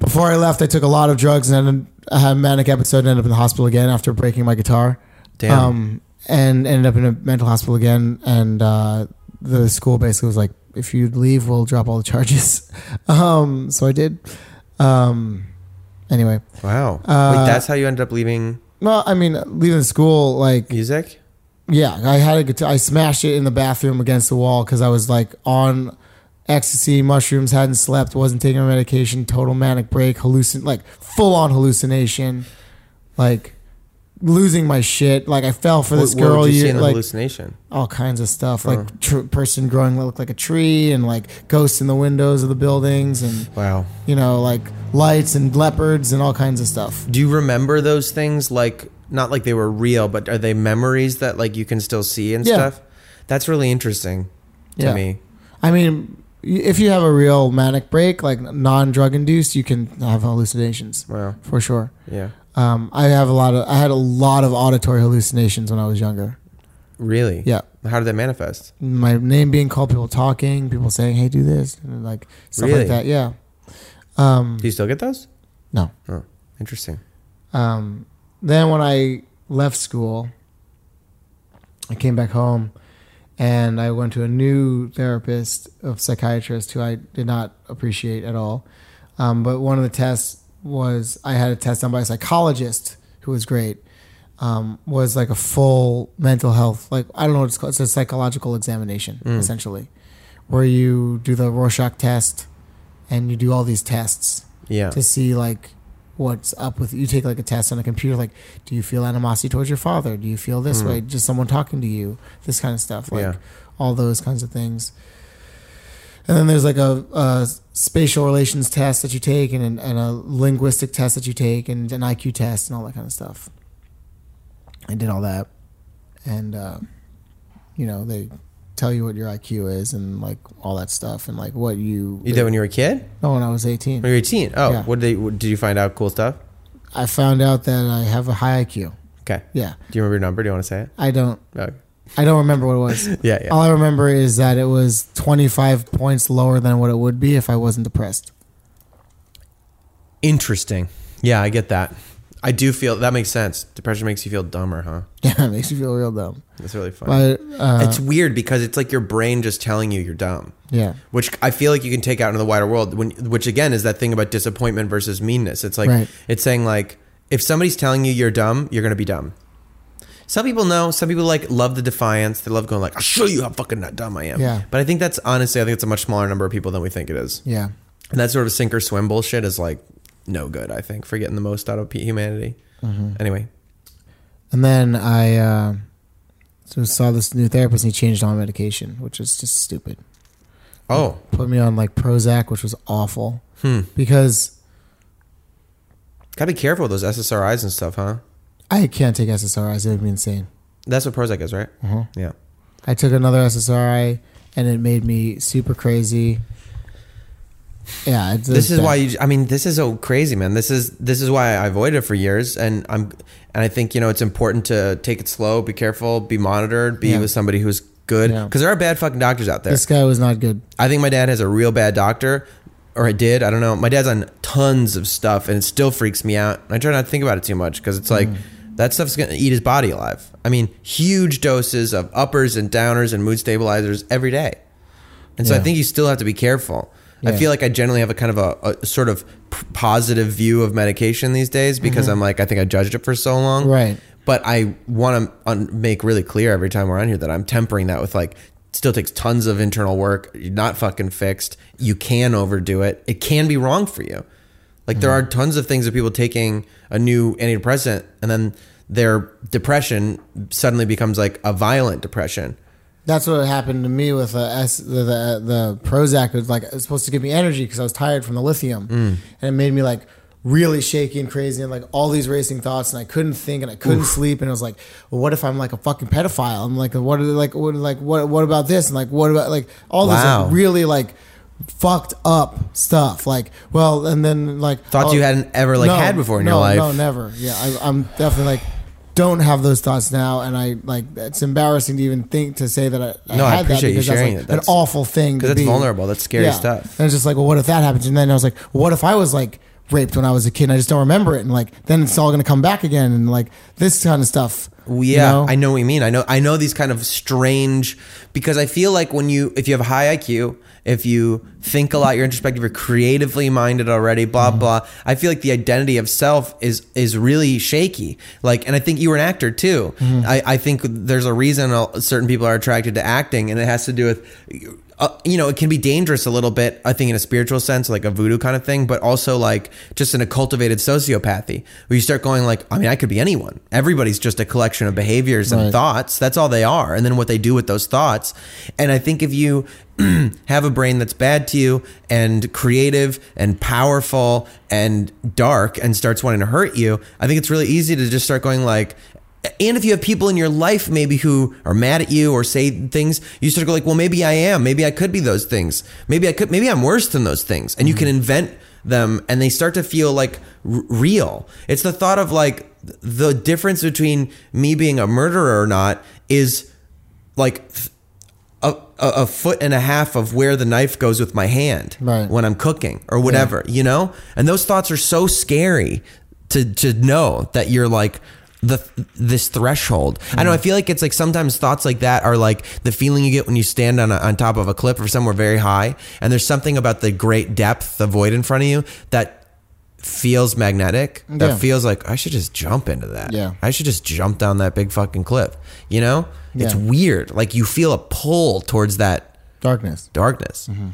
Before I left, I took a lot of drugs and I had a manic episode and ended up in the hospital again after breaking my guitar. Damn. Um, and ended up in a mental hospital again. And uh, the school basically was like, if you leave, we'll drop all the charges. um, so I did. Um, anyway, wow. uh, Wait, that's how you ended up leaving well, I mean, leaving school, like, music? yeah, I had a guitar. I smashed it in the bathroom against the wall because I was like on ecstasy, mushrooms, hadn't slept, wasn't taking my medication, total manic break, hallucin, like full on hallucination, like losing my shit. Like I fell for this what, girl, what you you- like hallucination? all kinds of stuff, like tr- person growing that looked like a tree, and like ghosts in the windows of the buildings, and Wow. you know, like lights and leopards and all kinds of stuff. Do you remember those things like not like they were real, but are they memories that like you can still see and Yeah. stuff? That's really interesting to Yeah. me. I mean, if you have a real manic break, like non-drug induced, you can have hallucinations Wow. for sure. Yeah. Um, I have a lot of, I had a lot of auditory hallucinations when I was younger. Really? Yeah, How did that manifest? my name being called, people talking, people saying, "Hey, do this," and like stuff Really? like that. Yeah. Um, Do you still get those? no. Oh, interesting. Um, then when I left school, I came back home, and I went to a new therapist, a psychiatrist who I did not appreciate at all. Um, but one of the tests was I had a test done by a psychologist who was great. Um, was like a full mental health, like I don't know what it's called. It's a psychological examination, essentially, where you do the Rorschach test, and you do all these tests Yeah. to see like what's up with you take like a test on a computer like do you feel animosity towards your father do you feel this way just someone talking to you this kind of stuff like Yeah. all those kinds of things and then there's like a, a spatial relations test that you take and, and a linguistic test that you take and an iq test and all that kind of stuff i did all that and uh, you know they tell you what your IQ is and like all that stuff and like what you. You did when you were a kid? No, when I was 18. When you were 18? Oh, Yeah. what did they? What, did you find out cool stuff? I found out that I have a high IQ. Okay. Yeah. Do you remember your number? Do you want to say it? I don't. Okay. I don't remember what it was. Yeah, yeah. All I remember is that it was 25 points lower than what it would be if I wasn't depressed. Interesting. Yeah, I get that. I do feel that makes sense. Depression makes you feel dumber, huh? Yeah, it makes you feel real dumb. That's really fun. But uh, it's weird because it's like your brain just telling you you're dumb. yeah, which I feel like you can take out into the wider world. When, which again is that thing about disappointment versus meanness. It's like Right. it's saying like if somebody's telling you you're dumb, you're gonna be dumb. Some people know. Some people like love the defiance. They love going like, "I'll show you how fucking not dumb I am." Yeah. But I think that's honestly, I think it's a much smaller number of people than we think it is. yeah. And that sort of sink or swim bullshit is like no good. I think for getting the most out of humanity. Mm-hmm. Anyway, And then I uh, so saw this new therapist and he changed all my medication, which is just stupid. oh, Put me on like Prozac, which was awful hmm. because Gotta be careful with those SSRIs and stuff, huh? I can't take SSRIs. It would be insane. That's what Prozac is, right? Uh-huh. Yeah. I took another SSRI and it made me super crazy. Yeah, this is bad. why you i mean this is so crazy man this is this is why i avoided it for years and i'm and i think you know it's important to take it slow be careful be monitored be Yeah. with somebody who's good Yeah. because there are bad fucking doctors out there this guy was not good. i think my dad has a real bad doctor or I did i don't know my dad's on tons of stuff and it still freaks me out i try not to think about it too much because it's like Mm. That stuff's gonna eat his body alive i mean huge doses of uppers and downers and mood stabilizers every day and so I think you still have to be careful. I feel like I generally have a kind of a, a sort of p- positive view of medication these days because I'm like I think I judged it for so long. Mm-hmm. Right. But I want to un- make really clear every time we're on here that I'm tempering that with like still takes tons of internal work. You're not fucking fixed. You can overdo it. It can be wrong for you. Like there are Mm-hmm. tons of things of people taking a new antidepressant and then their depression suddenly becomes like a violent depression. That's what happened to me with uh, S, the, the the Prozac. It was like it was supposed to give me energy because I was tired from the lithium, Mm. and it made me like really shaky and crazy and like all these racing thoughts, and I couldn't think and I couldn't sleep, and it was like, well, what if I'm like a fucking pedophile? I'm like, what are like what like what what about this and like what about like all this Wow. like, really like fucked up stuff like well and then like Thoughts oh, you hadn't ever, like, had before in your no, life. no never yeah I, i'm definitely like don't have those thoughts now and i like it's embarrassing to even think to say that i, No, I appreciate that you sharing that's it. That's- an awful thing because it's be. vulnerable. That's scary stuff. and it's just like well what if that happens and then i was like what if i was like raped when i was a kid and i just don't remember it and like then it's all going to come back again and like this kind of stuff Well, you yeah, know? I know what you mean. I know I know these kind of strange because I feel like when you if you have a high IQ, if you think a lot, you're introspective, you're creatively minded already, blah Mm-hmm. blah. I feel like the identity of self is is really shaky. Like, and I think you were an actor too. Mm-hmm. I, I think there's a reason certain people are attracted to acting, and it has to do with. Uh, you know, it can be dangerous a little bit, I think, in a spiritual sense, like a voodoo kind of thing, but also like just in a cultivated sociopathy where you start going, like, I mean, I could be anyone. Everybody's just a collection of behaviors and Right. thoughts. That's all they are. And then what they do with those thoughts. And I think if you have a brain that's bad to you and creative and powerful and dark and starts wanting to hurt you, I think it's really easy to just start going, like, and if you have people in your life maybe who are mad at you or say things, you start to go like, well, maybe I am. Maybe I could be those things. Maybe I could. Maybe I'm worse than those things. And you can mm-hmm. invent them, and they start to feel like r- real. It's the thought of like the difference between me being a murderer or not is like a, a, foot and a half of where the knife goes with my hand Right. when I'm cooking or whatever, you know? And those thoughts are so scary to to know that you're like the this threshold. I know I feel like it's like sometimes thoughts like that are like the feeling you get when you stand on a, on top of a cliff or somewhere very high and there's something about the great depth, the void in front of you that feels magnetic. That Yeah. feels like I should just jump into that. Yeah. I should just jump down that big fucking cliff. You know? It's weird. Like you feel a pull towards that darkness darkness. Mm-hmm.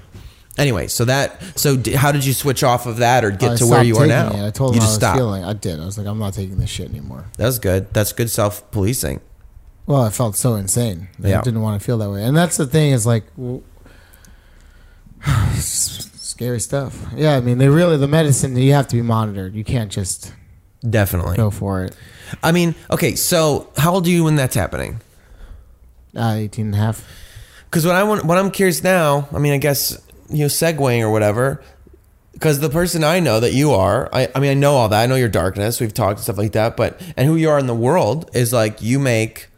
Anyway, so that so d- how did you switch off of that or get I to where stopped you are now? it. I told you him I just was stopped. feeling. I did. I was like, I'm not taking this shit anymore. That was good. That's good self policing. Well, I felt so insane. I Yeah. didn't want to feel that way. And that's the thing is like, scary stuff. Yeah, I mean, they really, the medicine, you have to be monitored. You can't just Definitely. go for it. I mean, okay, so how old are you when that's happening? Uh, 18 and a half. because what I want, what I'm curious now. I mean, I guess you know, segueing or whatever. Because the person I know that you are, I, I mean, I know all that. I know your darkness. We've talked and stuff like that. But and who you are in the world is like you make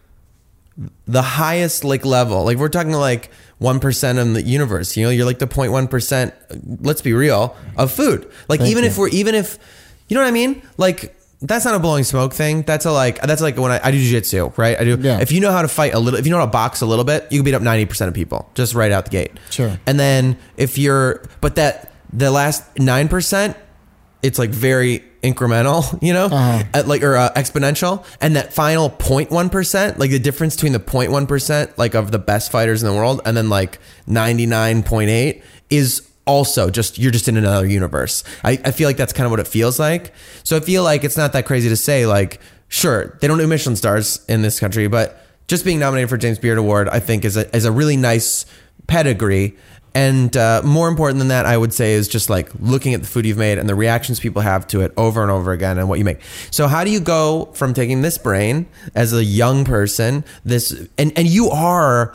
the highest like level. Like we're talking like one percent in the universe. You know, you're like the 0.1 percent. Let's be real of food. Like Thank even you. if we're even if you know what I mean. Like that's not a blowing smoke thing. That's a like that's like when I, I do jiu-jitsu, right? I do. Yeah. If you know how to fight a little, if you know how to box a little bit, you can beat up ninety percent of people just right out the gate. Sure. And then if you're, but that the last nine percent, it's like very incremental, you know, Uh-huh. At like or uh, exponential, and that final 0.1 percent, like the difference between the 0.1 percent, like of the best fighters in the world, and then like ninety nine point eight is also just you're just in another universe. I, I feel like that's kind of what it feels like. So I feel like it's not that crazy to say like, sure, they don't do Michelin stars in this country, but just being nominated for James Beard Award, I think is a is a really nice pedigree. And uh, more important than that, I would say, is just like looking at the food you've made and the reactions people have to it over and over again and what you make. So, how do you go from taking this brain as a young person, this, and, and you are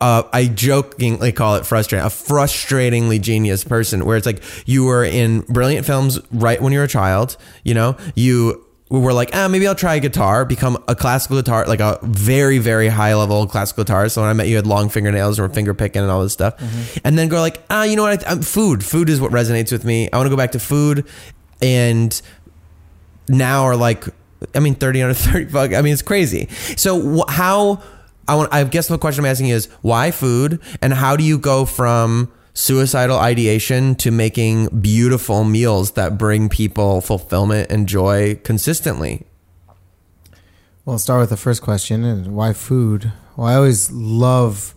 uh, I jokingly call it frustrating, a frustratingly genius person where it's like you were in brilliant films right when you were a child, you know, you were like, ah, maybe I'll try guitar, become a classical guitar, like a very, very high level classical guitarist. So when I met you, you had long fingernails and were finger picking and all this stuff. And then go like, ah, you know what? I, I'm, food, food is what resonates with me. I want to go back to food and now are like I mean 30 under 30 fuck I mean it's crazy so wh- how I want I guess the question I'm asking is why food and how do you go from suicidal ideation to making beautiful meals that bring people fulfillment and joy consistently Well, I'll start with the first question and why food? Well, I always love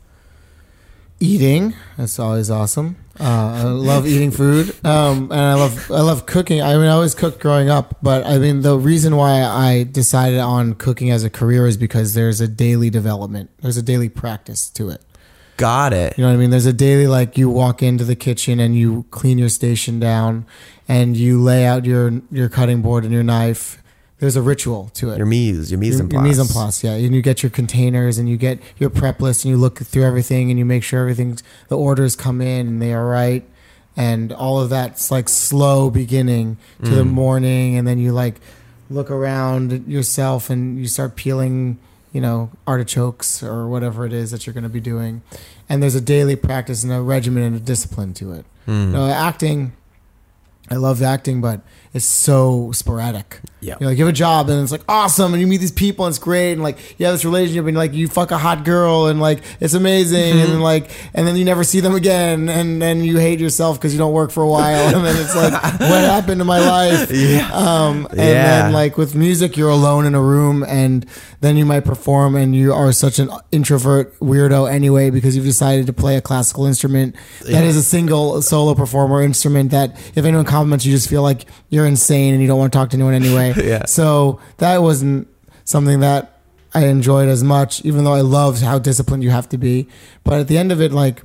eating. That's always awesome. Uh, I love eating food, um, and I love I love cooking. I mean, I always cooked growing up, but I mean, the reason why I decided on cooking as a career is because there's a daily development. There's a daily practice to it. got it You know what I mean? There's a daily like you walk into the kitchen and you clean your station down, and you lay out your your cutting board and your knife. There's a ritual to it. Your mise your mise en your place mise en place, yeah. And you get your containers and you get your prep list and you look through everything and you make sure everything's the orders come in and they are right. And all of that's like slow beginning to the mm. morning. And then you like look around yourself and you start peeling you know artichokes or whatever it is that you're going to be doing. And there's a daily practice and a regimen and a discipline to it. Mm. You know acting I love acting, but it's so sporadic. Yeah. You know, like you have a job and it's like awesome, and you meet these people and it's great, and like you have this relationship and like you fuck a hot girl and like it's amazing, and like and then you never see them again, and then you hate yourself because you don't work for a while, and then it's like what happened to my life? Yeah. Um, and Yeah. then like with music, you're alone in a room, and then you might perform, and you are such an introvert weirdo anyway because you've decided to play a classical instrument that is a single solo performer instrument that if anyone compliments you, just feel like you're insane and you don't want to talk to anyone anyway. Yeah. So that wasn't something that I enjoyed as much, even though I loved how disciplined you have to be. But at the end of it, like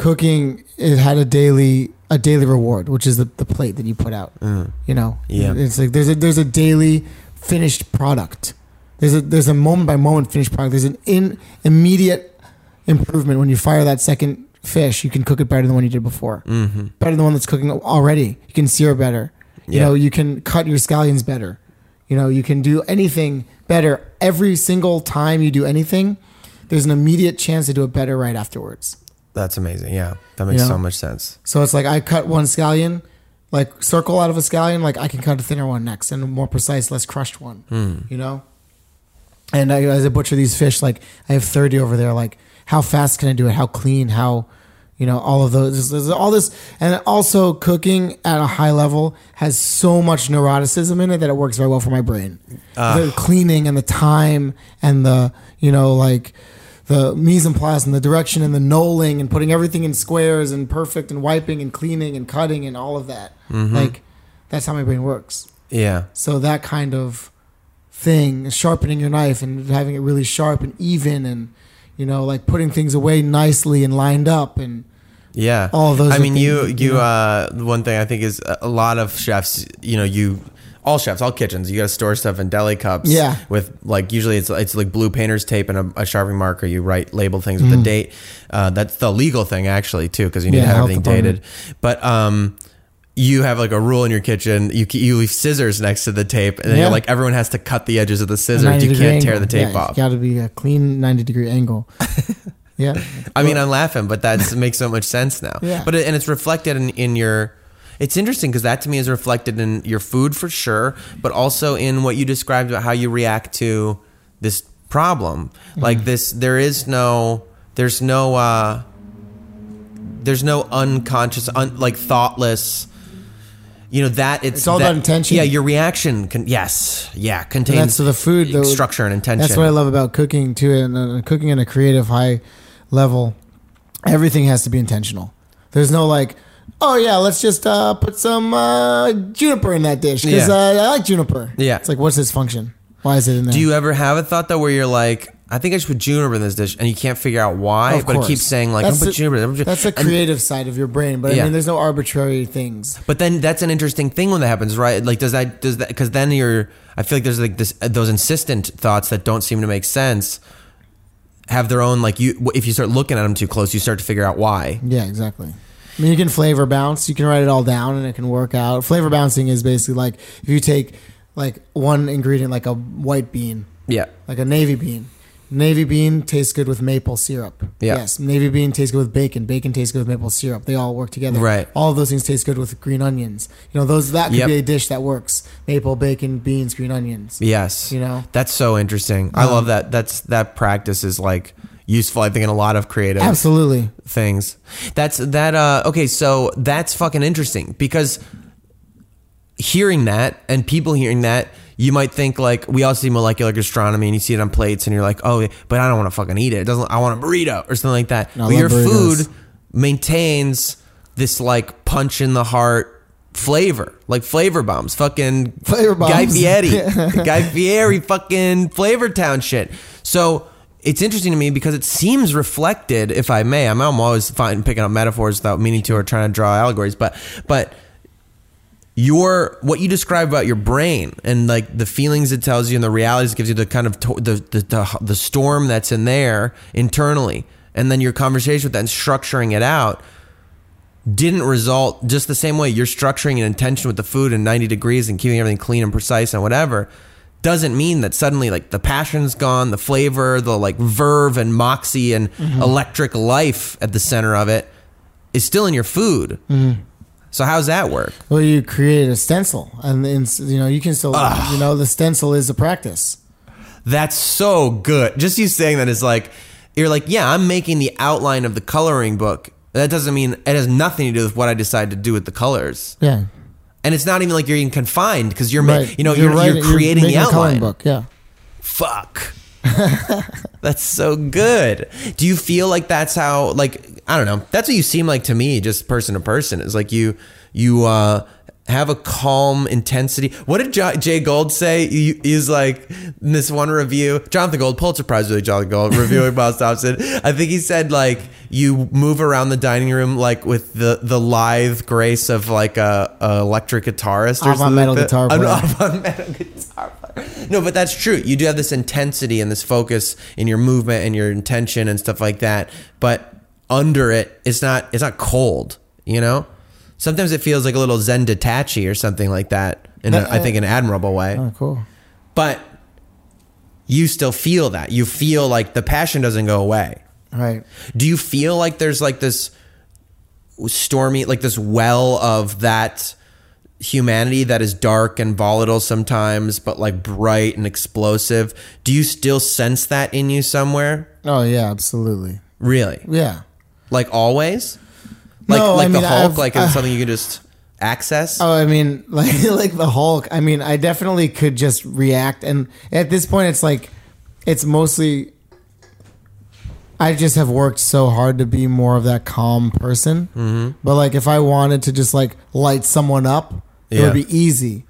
cooking it had a daily a daily reward which is the, the plate that you put out mm. you know Yeah. it's like there's a there's a daily finished product there's a there's a moment by moment finished product there's an in immediate improvement when you fire that second fish you can cook it better than the one you did before mm-hmm. better than the one that's cooking already you can sear better you Yeah. know you can cut your scallions better you know you can do anything better every single time you do anything there's an immediate chance to do it better right afterwards that's amazing yeah that makes You know? so much sense so it's like I cut one scallion, like circle out of a scallion, like I can cut a thinner one next and a more precise, less crushed one. Hmm. You know. And I, as I butcher these fish, like I have thirty over there. Like how fast can I do it? How clean? How, you know, all of those. There's, all this, and also cooking at a high level has so much neuroticism in it that it works very well for my brain. Ah. the cleaning and the time and the you know like the mise en place and the direction and the knolling and putting everything in squares and perfect and wiping and cleaning and cutting and all of that. Mm-hmm. Like that's how my brain works. yeah So that kind of thing, sharpening your knife and having it really sharp and even and you know, like putting things away nicely and lined up and Yeah. All those I mean, you, things, you, you know. uh, one thing I think is a- a lot of chefs, you know, you all chefs, all kitchens, you got to store stuff in deli cups. Yeah. With like usually it's it's like blue painter's tape and a, a sharpie marker. You write label things with the date. Uh, that's the legal thing actually too, because you need Mm. Yeah, to have everything dated. But um, you have like a rule in your kitchen. You you leave scissors next to the tape, and then Yeah. you're like everyone has to cut the edges of the scissors. You can't tear the tape yeah, off. It's got to be a clean 90 degree angle. yeah. I mean, I'm laughing, but that makes so much sense now. Yeah. But it, and it's reflected in, in your. It's interesting because that to me is reflected in your food for sure, but also in what you described about how you react to this problem. Mm-hmm. Like this, there is no, there's no, uh, there's no unconscious, un, like thoughtless. You know that it's, It's all that- about intention. Yeah, your reaction can yes, yeah, And contains that's so the food though, structure and intention. That's what I love about cooking too, and uh, cooking in a creative high level. Everything has to be intentional. There's no like, oh yeah, let's just uh, put some uh, juniper in that dish because Yeah. uh, I like juniper. Yeah. it's like what's its function? Why is it in there? Do you ever have a thought though where you're like, I think I should put juniper in this dish, and you can't figure out why, Of but it keeps saying like, That's I'm put juniper. I'm put That's the and- creative side of your brain, but Yeah. I mean, there's no arbitrary things. But then that's an interesting thing when that happens, right? Like, does that does that because then you're? I feel like there's like this those insistent thoughts that don't seem to make sense. Have their own like you. If you start looking at them too close, you start to figure out why. Yeah, exactly. I mean, you can flavor bounce. You can write it all down, and it can work out. Flavor bouncing is basically like if you take like one ingredient, like a white bean, Yeah, like a navy bean. Navy bean tastes good with maple syrup. Yeah. Yes. Navy bean tastes good with bacon. Bacon tastes good with maple syrup. They all work together. Right. All of those things taste good with green onions. You know, those that could Yep. be a dish that works. Maple, bacon, beans, green onions. yes. You know? that's so interesting. I Um, love that. That's that practice is like useful. I think in a lot of creative Absolutely. things. That's that. Uh, okay, so that's fucking interesting because hearing that and people hearing that, you might think like we all see molecular gastronomy and you see it on plates and you're like, oh, but I don't want to fucking eat it. It doesn't. I want a burrito or something like that. But your burritos. food maintains this like punch in the heart flavor, like flavor bombs, fucking Flavor bombs. Guy. Fieri, Guy Fieri, fucking Flavor Town shit. So it's interesting to me because it seems reflected, if I may. I'm, I'm always fine picking up metaphors without meaning to or trying to draw allegories, but but your what you describe about your brain and like the feelings it tells you and the realities it gives you the kind of to, the, the the the storm that's in there internally, and then your conversation with that and structuring it out didn't result just the same way you're structuring an intention with the food in 90 degrees and keeping everything clean and precise and whatever doesn't mean that suddenly like the passion's gone the flavor the like verve and moxie and mm-hmm. electric life at the center of it is still in your food mm-hmm. So how's that work Well, you create a stencil, and then you know you can still, you know, the stencil is a practice. that's so good just you saying that is like you're like yeah i'm making the outline of the coloring book that doesn't mean it has nothing to do with what i decide to do with the colors Yeah, and it's not even like you're even confined because you're, ma- you know, you're, you're, writing- creating the a coloring outline. book. Yeah. Fuck. that's so good. Do you feel like that's how, like, I don't know. That's what you seem like to me, just person to person. It's like you, you uh, have a calm intensity. What did J- Jay Gold say? He's like in this one review. Jonathan Gold, Pulitzer Prize, really Jonathan Gold, reviewing Bob Thompson. I think he said like you move around the dining room like with the the lithe grace of like a, a electric guitarist or Avant something. metal like guitar An player. avant metal guitar. No, but that's true. You do have this intensity and this focus in your movement and your intention and stuff like that. But under it, it's not it's not cold. You know, sometimes it feels like a little Zen detachy or something like that. In a, I think an admirable way. Oh, cool. But you still feel that. You feel like the passion doesn't go away. Right. Do you feel like there's like this stormy, like this well of that humanity that is dark and volatile sometimes, but like bright and explosive? Do you still sense that in you somewhere? Oh yeah, absolutely. Really? Yeah. Like always? Like No, like I the Hulk, I've- like it's something you can just access? Oh, I mean, like like the Hulk. I mean, I definitely could just react, and at this point, it's like it's mostly. I just have worked so hard to be more of that calm person. Mm-hmm. But like, if I wanted to just like light someone up, it Yeah. would be easy.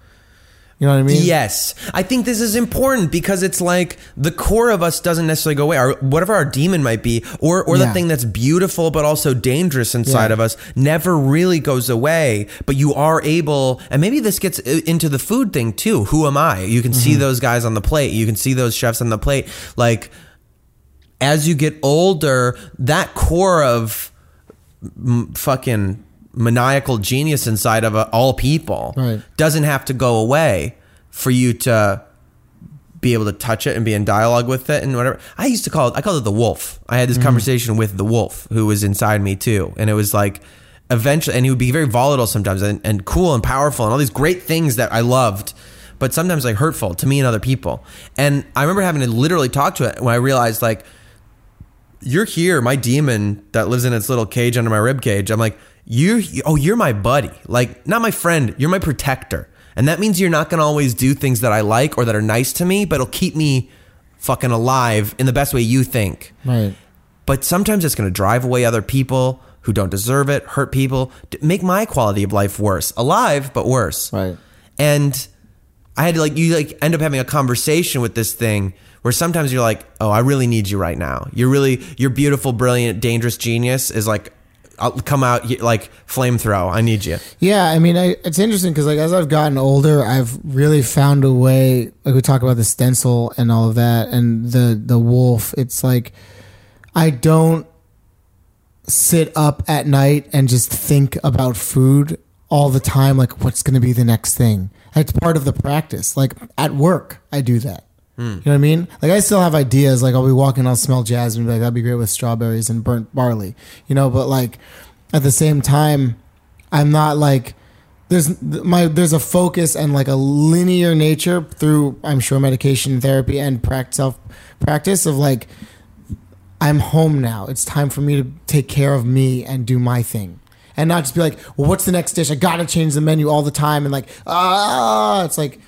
You know what I mean? Yes. I think this is important because it's like the core of us doesn't necessarily go away. Our, whatever our demon might be, or, or the thing that's beautiful but also dangerous inside Yeah. of us never really goes away. But you are able, and maybe this gets into the food thing too. Who am I? You can see mm-hmm. those guys on the plate. You can see those chefs on the plate. Like, as you get older, that core of m- fucking maniacal genius inside of uh, all people Right. doesn't have to go away for you to be able to touch it and be in dialogue with it and whatever. I used to call it I called it the wolf. I had this conversation with the wolf who was inside me too. And it was like eventually and he would be very volatile sometimes and, and cool and powerful and all these great things that I loved. But sometimes like hurtful to me and other people. And I remember having to literally talk to it when I realized like you're here, my demon that lives in its little cage under my rib cage. I'm like, you're oh, you're my buddy. Like, not my friend, you're my protector. And that means you're not gonna always do things that I like or that are nice to me, but it'll keep me fucking alive in the best way you think. Right. But sometimes it's gonna drive away other people who don't deserve it, hurt people, make my quality of life worse. Alive, but worse. Right. And I had to like you like end up having a conversation with this thing where sometimes you're like, oh, I really need you right now. You're really your beautiful, brilliant, dangerous genius is like, I'll come out like flamethrow. I need you. Yeah, I mean, I, it's interesting because like as I've gotten older, I've really found a way. Like we talk about the stencil and all of that, and the the wolf. It's like I don't sit up at night and just think about food all the time. Like what's going to be the next thing. It's part of the practice. Like at work, I do that. You know what I mean? Like I still have ideas. Like I'll be walking, I'll smell jasmine, be like that'd be great with strawberries and burnt barley. You know, but like at the same time, I'm not like there's my there's a focus and like a linear nature through I'm sure medication therapy and prac- self practice of like I'm home now. It's time for me to take care of me and do my thing. And not just be like, well, what's the next dish? I gotta change the menu all the time and like, ah, it's like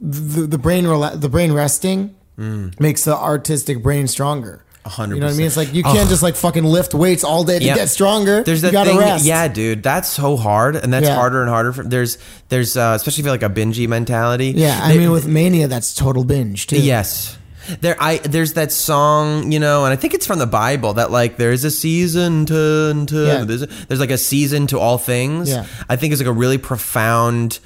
the, the brain rela- the brain resting makes the artistic brain stronger. Mm. hundred You know what I mean? It's like you can't just like fucking lift weights all day to Yeah. get stronger. There's you that gotta thing, rest. yeah, dude. That's so hard, and that's Yeah. harder and harder. For, there's, there's, uh, especially if you're like a bingey mentality. Yeah, I They- mean with mania, that's total binge too. Yes. There I there's that song, you know, and I think it's from the Bible that like there's a season to, to Yeah. there's, there's like a season to all things. Yeah. I think it's like a really profound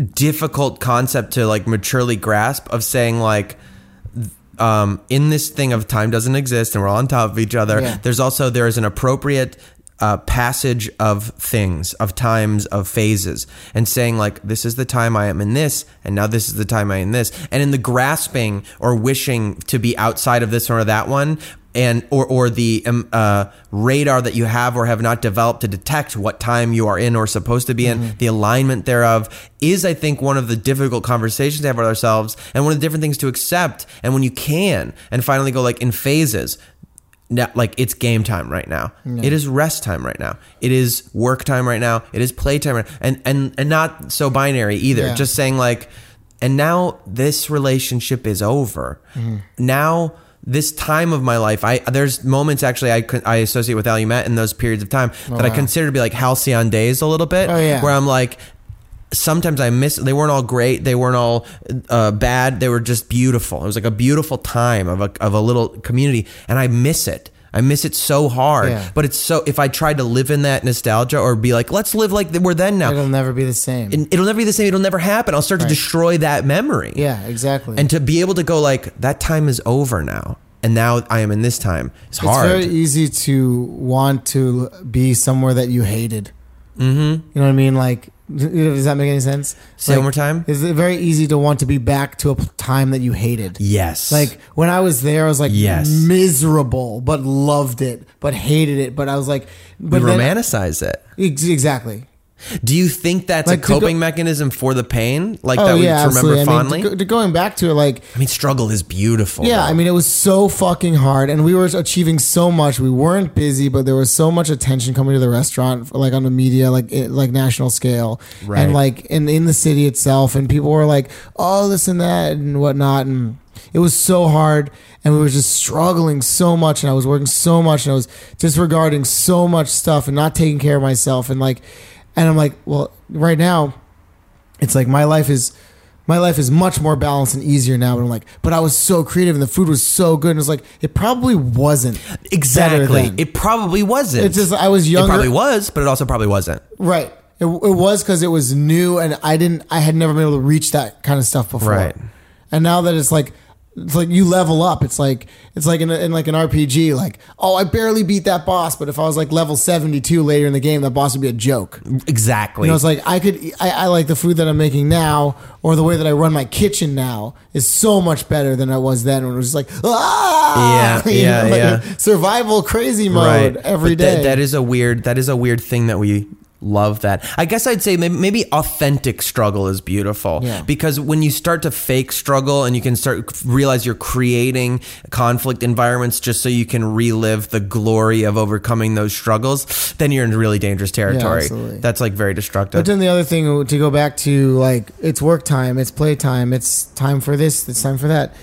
difficult concept to like maturely grasp of saying like um, in this thing of time doesn't exist and we're all on top of each other. Yeah. There's also there is an appropriate uh, passage of things, of times, of phases, and saying like this is the time I am in this, and now this is the time I am in this, and in the grasping or wishing to be outside of this or that one. And or or the um, uh, radar that you have or have not developed to detect what time you are in or supposed to be in, the alignment thereof is, I think, one of the difficult conversations to have with ourselves, and one of the different things to accept. And when you can, and finally go like in phases, now, like it's game time right now. It is rest time right now. It is work time right now. It is play time, right and and and not so binary either. Yeah. Just saying like, and now this relationship is over. Mm-hmm. Now this time of my life, I there's moments actually I I associate with Allumette in those periods of time that I consider to be like halcyon days a little bit, Oh, yeah. where I'm like. Sometimes I miss. They weren't all great. They weren't all uh, bad. They were just beautiful. It was like a beautiful time of a of a little community, and I miss it. I miss it so hard. Yeah. But it's so. If I tried to live in that nostalgia or be like, let's live like we're then now, It'll never be the same. and it'll never be the same. It'll never happen. I'll start to destroy that memory. yeah, exactly. And to be able to go like that time is over now, and now I am in this time. It's it's hard. very easy to want to be somewhere that you hated. Mm-hmm. You know what I mean? Like, does that make any sense? Say like, one more time? It's very easy to want to be back to a time that you hated. yes. Like when I was there, I was like Yes. miserable, but loved it, but hated it. But I was like, we but then- romanticize it. Ex- exactly. Do you think that's Like, a to go- coping mechanism for the pain? Like Oh that we yeah, remember absolutely. I fondly? mean, to, to going back to it, like I mean, struggle is beautiful. Yeah. I mean, it was so fucking hard, and we were achieving so much. We weren't busy, but there was so much attention coming to the restaurant, like on the media, like it, like national scale, Right. and like in in the city itself, and people were like, "Oh, this and that and whatnot," and it was so hard, and we were just struggling so much, and I was working so much, and I was disregarding so much stuff, and not taking care of myself, and like, and I'm like, well, right now, it's like my life is my life is much more balanced and easier now. But I'm like, but I was so creative and the food was so good. And it's like it probably wasn't Exactly. It probably wasn't. It's just I was younger. It probably was, but it also probably wasn't. Right. It, it was because it was new and I didn't. I had never been able to reach that kind of stuff before. Right. And now that it's like, it's like you level up. It's like it's like in, a, in like an RPG. Like, oh, I barely beat that boss, but if I was like level seventy two later in the game, that boss would be a joke. Exactly. You know, it's like I could. I, I like the food that I'm making now, or the way that I run my kitchen now is so much better than I was then when it was just like, ah, Yeah, yeah, like yeah. survival crazy mode every But day. that- that is a weird. That is a weird thing that we love. That I guess I'd say maybe, maybe authentic struggle is beautiful Yeah. because when you start to fake struggle and you can start realize you're creating conflict environments just so you can relive the glory of overcoming those struggles, then you're in really dangerous territory. absolutely. That's like very destructive. But then the other thing to go back to like it's work time, it's play time, it's time for this, it's time for that.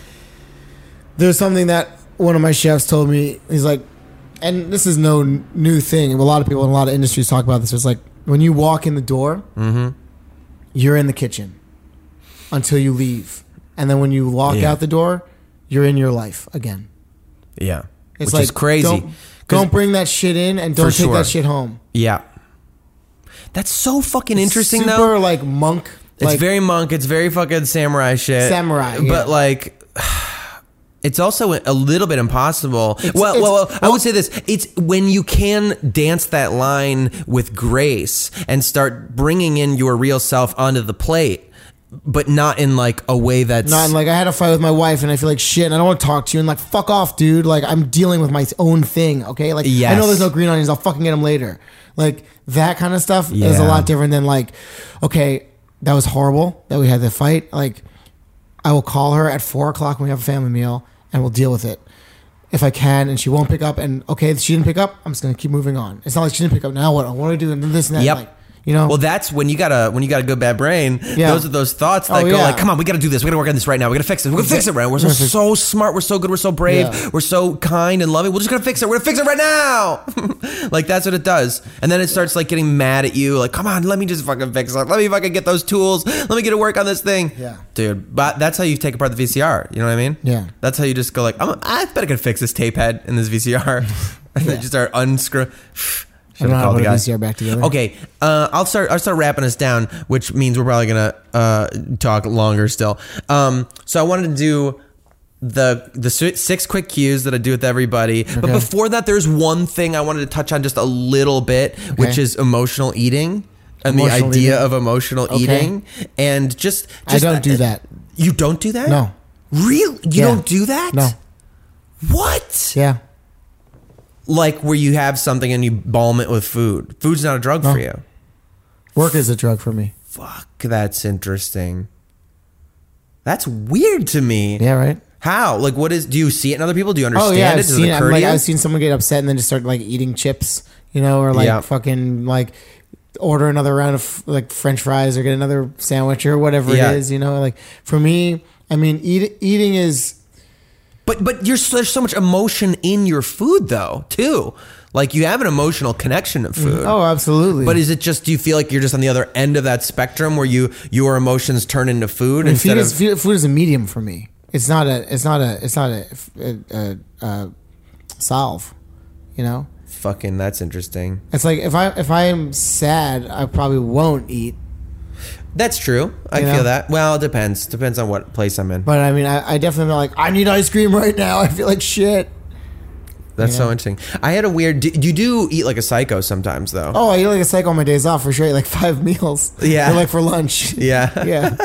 There's something that one of my chefs told me. He's like, and this is no new thing. A lot of people in a lot of industries talk about this. It's like when you walk in the door, mm-hmm. you're in the kitchen until you leave, and then when you walk Yeah. out the door, you're in your life again. yeah, It's which like is crazy. Don't, don't bring that shit in, and don't take sure. that shit home. yeah, that's so fucking interesting Super though. like monk. It's like, very monk. It's very fucking samurai shit. Samurai, but yeah. like. It's also a little bit impossible. well, it's- well, well, I would say this: it's when you can dance that line with grace and start bringing in your real self onto the plate, but not in like a way that's Not in, like I had a fight with my wife and I feel like shit and I don't want to talk to you and like fuck off, dude. Like I'm dealing with my own thing, okay? Like I know there's no green onions, I'll fucking get them later. Like that kind of stuff is a lot different than like, okay, that was horrible that we had the fight. Like I will call her at four o'clock when we have a family meal and we'll deal with it. If I can, and she won't pick up, and okay, she didn't pick up, I'm just gonna keep moving on. It's not like she didn't pick up. Now what? I want to do? And this and that. Yep. Like, you know. Well, that's when you got a when you got a good bad brain. Yeah. Those are those thoughts that Oh, go yeah. like, "Come on, we got to do this. We got to work on this right now. We got to fix it. We're gonna fix it right. now. We're so, We're gonna fix- so smart. We're so good. We're so brave. Yeah. We're so kind and loving. We're just gonna fix it. We're gonna fix it right now." like that's what it does. And then it starts like getting mad at you. Like, come on, let me just fucking fix it. Let me fucking get those tools. Let me get to work on this thing. Yeah. dude. But that's how you take apart the VCR. You know what I mean? Yeah. That's how you just go like, I'm. I better gonna fix this tape head in this VCR. and then just start unscrew. I don't know how to put a VCR back together. Okay, uh, I'll start. I'll start wrapping us down, which means we're probably gonna uh, talk longer still. Um, so I wanted to do the the six quick cues that I do with everybody. But before that, there's one thing I wanted to touch on just a little bit, which is emotional eating and Emotional the idea eating. of emotional Okay. eating, and just, I don't do that. You don't do that? No. Real? You Yeah. don't do that? No. What? Yeah. Like where you have something and you balm it with food. Food's not a drug No. for you. Work is a drug for me. Fuck, that's interesting. That's weird to me. Yeah. Right. How? Like, what is? Do you see it in other people? Do you Oh understand yeah, it? I've Does seen it. I'm like, I've seen someone get upset and then just start like eating chips, you know, or like Yeah. fucking like order another round of like French fries or get another sandwich or whatever Yeah. it is, you know. Like for me, I mean, eat, eating is But but you're, there's so much emotion in your food though too. Like you have an emotional connection to food. oh, absolutely. But is it just? Do you feel like you're just on the other end of that spectrum where you your emotions turn into food I mean, instead food is food, food is a medium for me. It's not a. It's not a. It's not a. a, a, a solve. You know. fucking, that's interesting. It's like if I if I am sad, I probably won't eat. That's true. I You feel know? that. Well, it depends. Depends on what place I'm in. But I mean, I, I definitely like. I need ice cream right now. I feel like shit. That's so interesting. I had a weird. Do, you do eat like a psycho sometimes though. Oh, I eat like a psycho on my days off for sure. I eat like five meals. Yeah. Or like for lunch. Yeah. Yeah.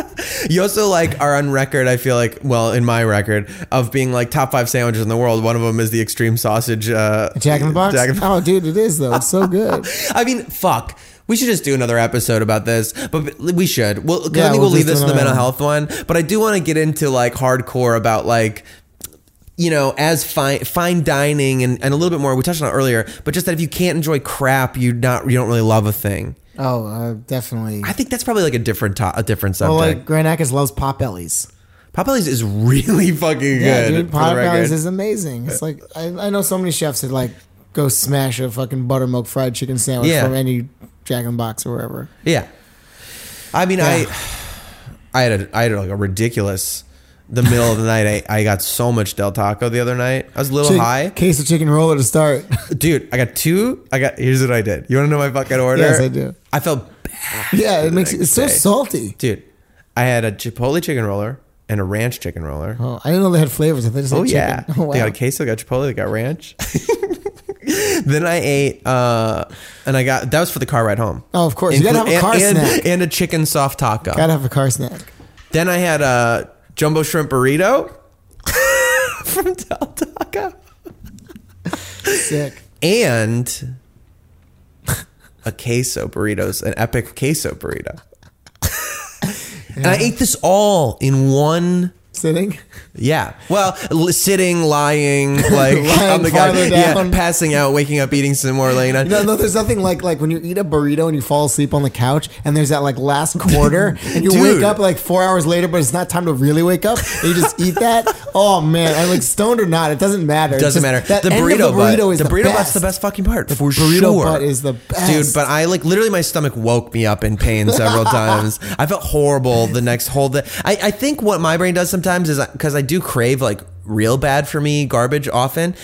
You also like are on record. I feel like, well, in my record of being like top five sandwiches in the world. One of them is the extreme sausage. Uh, Jack in the Box. Jack in the- oh, dude, it is though. It's so good. I mean, fuck. We should just do another episode about this, but we should. Well, 'cause I Yeah, think we'll we'll leave this in the mental health one. But I do want to get into like hardcore about like you know, as fine fine dining and, and a little bit more. We touched on it earlier, but just that if you can't enjoy crap, you not you don't really love a thing. Oh, uh, definitely. I think that's probably like a different to- a different Well, subject. like Grant Achatz loves pot bellies. Potbellies is really fucking good. Yeah, dude, is amazing. It's like I, I know so many chefs that like go smash a fucking buttermilk fried chicken sandwich Yeah. from any Jack in the Box or wherever. Yeah. I mean, I I had a I had like a ridiculous. The middle of the night, I, I got so much Del Taco the other night. I was a little Chick- high, Case of chicken roller to start. dude. I got two. I got. Here's what I did. You want to know my fucking order? Yes, I do. I felt bad. yeah, it makes it's so salty. dude. I had a Chipotle chicken roller and a ranch chicken roller. Oh, I didn't know they had flavors. I thought they just Oh had yeah, chicken. Oh, wow. they got a queso, they got Chipotle, they got ranch. then I ate, uh, and I got that was for the car ride home. Oh, of course. You gotta have a car and, snack. and a chicken soft taco. Gotta have a car snack. Then I had a jumbo shrimp burrito from Del Taco Sick. and a queso burritos, an epic queso burrito. And I ate this all in one Sitting. Yeah. Well, l- sitting, lying, like Lying on the couch, farther yeah, down. passing out, waking up, eating some more, laying down. No, no, there's nothing like like when you eat a burrito and you fall asleep on the couch and there's that like last quarter and you Dude. wake up like four hours later, but it's not time to really wake up. And you just eat that. Oh man, I'm like stoned or not, it doesn't matter. It's Doesn't just- matter. That The end of burrito, the burrito butt, is the the, burrito best. butt's the best fucking part for burrito sure. butt is the best. dude. But I like literally my stomach woke me up in pain several times. I felt horrible the next whole day. I, I think what my brain does sometimes is because I do crave like real bad for me garbage often.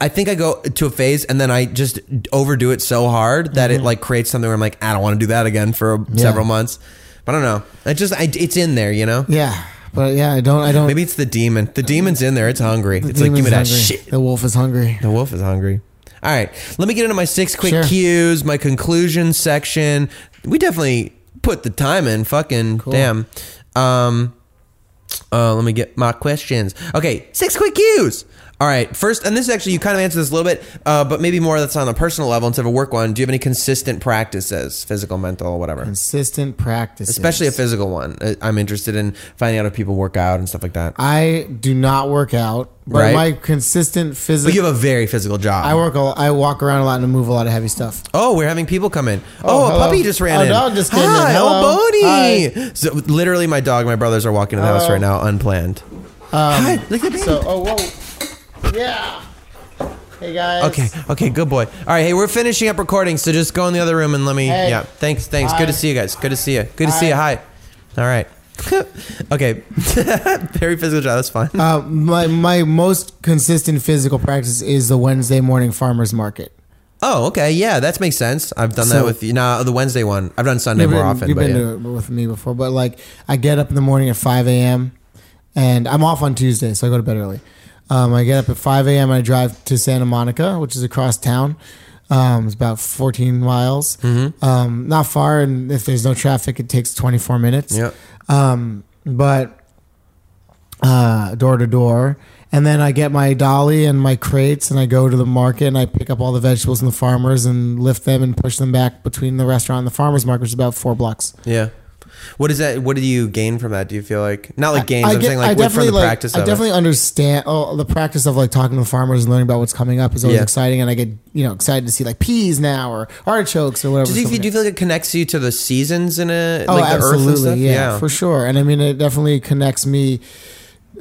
I think I go to a phase and then I just overdo it so hard that it like creates something where I'm like I don't want to do that again for several months. But I don't know. It just I, it's in there, you know. Yeah, but yeah, I don't. I don't. Maybe it's the demon. The demon's in there. It's hungry. the It's like give me that shit. The wolf is hungry. The wolf is hungry. All right, let me get into my six quick Sure. cues, my conclusion section. We definitely put the time in. Fucking damn. Um, uh, let me get my questions. Okay, six quick cues. All right, first, and this is actually you kind of answered this a little bit, uh, but maybe more that's on a personal level instead of a work one. Do you have any consistent practices, physical, mental, whatever? Consistent practice, Especially a physical one. Uh, I'm interested in finding out if people work out and stuff like that. I do not work out, but Right. my consistent physical. But you have a very physical job. I work. A, I walk around a lot and move a lot of heavy stuff. Oh, we're having people come in. Oh, Oh, a puppy just ran Oh, in. dog just came in. Hi, Hello. oh, Bodie. So literally, my dog, and my brothers are walking in the house right now, unplanned. Hi, look at the baby. So, oh whoa, yeah. Hey guys. Okay, okay, good boy. All right, hey, we're finishing up recording, so just go in the other room and let me. Hey. Yeah, thanks, thanks. Hi. Good to see you guys. Good to see you. Good to see you. Hi. All right. okay. Very physical job. That's fine. Uh, my my most consistent physical practice is the Wednesday morning farmers market. Oh, okay. Yeah, that makes sense. I've done that with you. Nah, the Wednesday one. I've done Sunday You've more often, You've but been yeah. to it with me before, but like I get up in the morning at five a.m. and I'm off on Tuesday, so I go to bed early. Um, I get up at five a.m. and I drive to Santa Monica, which is across town. Um, it's about 14 miles. Mm-hmm. Um, not far, and if there's no traffic, it takes 24 minutes. Yep. Um, but uh, door to door. And then I get my dolly and my crates and I go to the market and I pick up all the vegetables and the farmers and lift them and push them back between the restaurant and the farmers market, which is about four blocks. Yeah. What is that? What do you gain from that? Do you feel like not like gains? I I'm get- saying I like with- from definitely the like- practice I definitely understand. Oh, the practice of like talking to the farmers and learning about what's coming up is always Yeah. exciting, and I get you know excited to see like peas now or artichokes or whatever. Do you, do you feel like it connects you to the seasons in a Oh, like the earth and absolutely, stuff? yeah, for sure. And I mean, it definitely connects me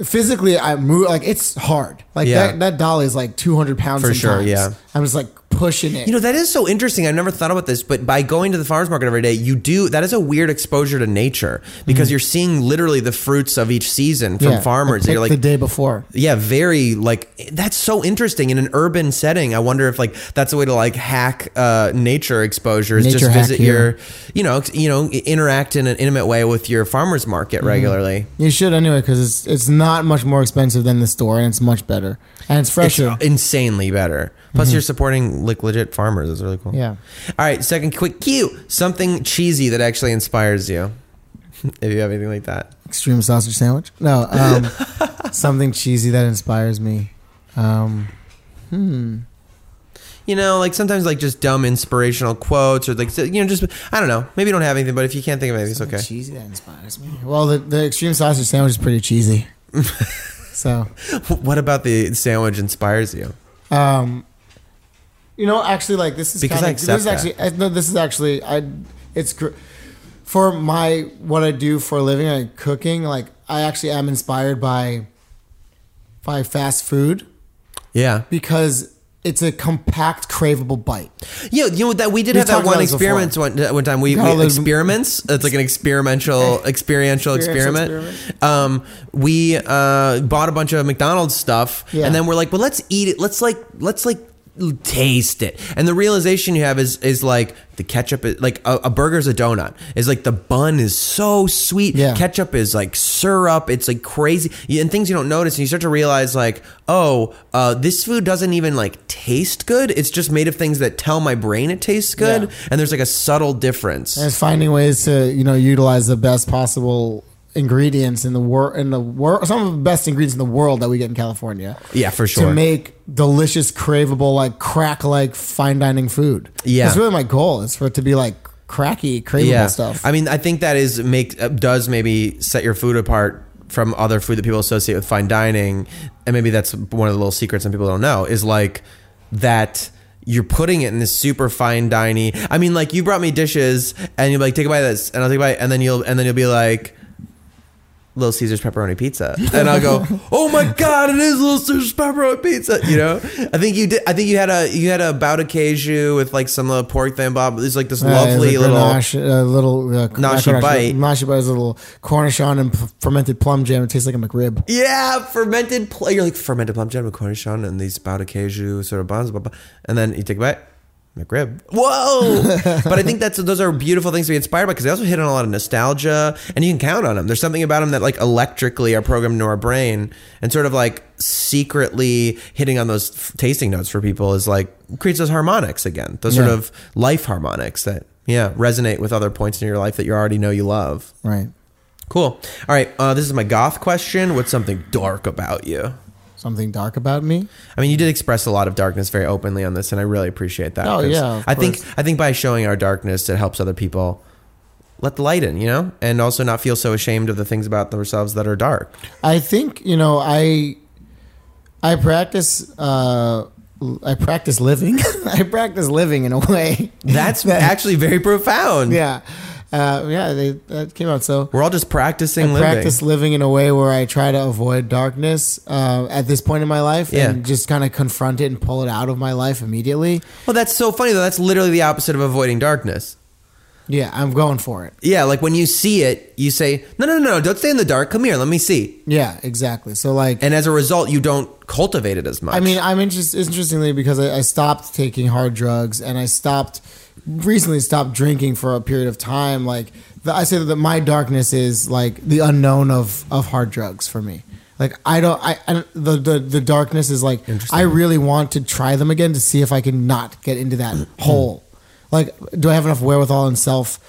physically. I move like it's hard. Like Yeah. that that dolly is like two hundred pounds For sure, yeah. I'm just like pushing it. You know that is so interesting. I've never thought about this, but by going to the farmers market every day, you do that is a weird exposure to nature because you're seeing literally the fruits of each season from Mm-hmm. Yeah, farmers. I You're like the day before. Yeah, very like that's so interesting in an urban setting. I wonder if like that's a way to like hack uh, nature exposures. Nature just visit your, you know, you know, interact in an intimate way with your farmers market Mm-hmm. regularly. You should anyway because it's it's not much more expensive than the store and it's much better and it's It's fresher. insanely better. Plus, you're supporting like legit farmers. It's really cool. Mm-hmm. Yeah. All right, second quick cue. Something cheesy that actually inspires you. if you have anything like that. Extreme sausage sandwich? No, um, something cheesy that inspires me. Um, You know, like sometimes like just dumb inspirational quotes or like you know just I don't know. Maybe you don't have anything, but if you can't think of anything, it's okay. Cheesy that inspires me. Well, the, the extreme sausage sandwich is pretty cheesy. so, What about the sandwich inspires you? um, you know, actually, like this is Because kinda, I accept this is actually I, no, this is actually I. It's for my what I do for a living, like cooking. Like I actually am inspired by by fast food Yeah. because it's a compact, craveable bite. Yeah, you know that we did We've have that one about this before. experiment one, one time. We, we experiments. It's like an experimental, experiential Experiential experiment. Um, we uh, bought a bunch of McDonald's stuff, Yeah. and then we're like, well, let's eat it. Let's like, let's like taste it. And the realization you have is is like the ketchup is like a, a burger's a donut. Is like the bun is so sweet. Yeah. Ketchup is like syrup. It's like crazy, and things you don't notice. And you start to realize like, oh, uh, this food doesn't even like taste good. It's just made of things that tell my brain it tastes good. Yeah. And there's like a subtle difference. And it's finding ways to you know utilize the best possible ingredients in the world in the world some of the best ingredients in the world that we get in California. Yeah, for sure. To make delicious, craveable, like crack like fine dining food. Yeah. That's really my goal. Is for it to be like cracky, craveable stuff. I mean, I think that is make uh, does maybe set your food apart from other food that people associate with fine dining, and maybe that's one of the little secrets some people don't know is like that. You're putting it in this super fine dining. I mean, like you brought me dishes, and you're like, take a bite of this, and I'll take a bite, and then you'll and then you'll be like, Little Caesars pepperoni pizza, and I'll go, oh my god, it is a Little Caesars pepperoni pizza. You know, I think you did. I think you had a you had a bout of bauticaju with like some little pork thing, Bob. It's like this Uh, lovely little. Uh, little uh, Nashi bite. Nashi bite is a little cornichon and f- fermented plum jam. It tastes like a McRib. Yeah, fermented. Pl- you're like fermented plum jam, with cornichon, and these bout of bauticaju sort of buns, blah, blah, and then you take a bite. McRib. Whoa! but I think that's those are beautiful things to be inspired by because they also hit on a lot of nostalgia, and you can count on them. There's something about them that like electrically are programmed into our brain, and sort of like secretly hitting on those f- tasting notes for people is like creates those harmonics again, those sort of life harmonics that yeah resonate with other points in your life that you already know you love. Right. Cool. All right, uh, this is my goth question. What's something dark about you? Something dark about me. I mean, you did express a lot of darkness very openly on this, and I really appreciate that. Oh, yeah, I think. I think by showing our darkness, it helps other people let the light in, you know, and also not feel so ashamed of the things about themselves that are dark. I think you know I I practice uh I practice living. I practice living in a way. That's that- actually very profound. yeah. Uh, yeah, they, that came out. So we're all just practicing I living. practice living in a way where I try to avoid darkness uh, at this point in my life Yeah. and just kind of confront it and pull it out of my life immediately. Well, that's so funny though. That's literally the opposite of avoiding darkness. Yeah, I'm going for it. Yeah, like when you see it, you say, "No, no, no, no! Don't stay in the dark. Come here. Let me see." Yeah, exactly. So like, And as a result, you don't cultivate it as much. I mean, I'm interested interestingly because I, I stopped taking hard drugs and I stopped recently stopped drinking for a period of time. Like the, I say that my darkness is like the unknown of of hard drugs for me. Like I don't, I, I don't- the, the the darkness is like I really want to try them again to see if I can not get into that hole. Like, do I have enough wherewithal and self,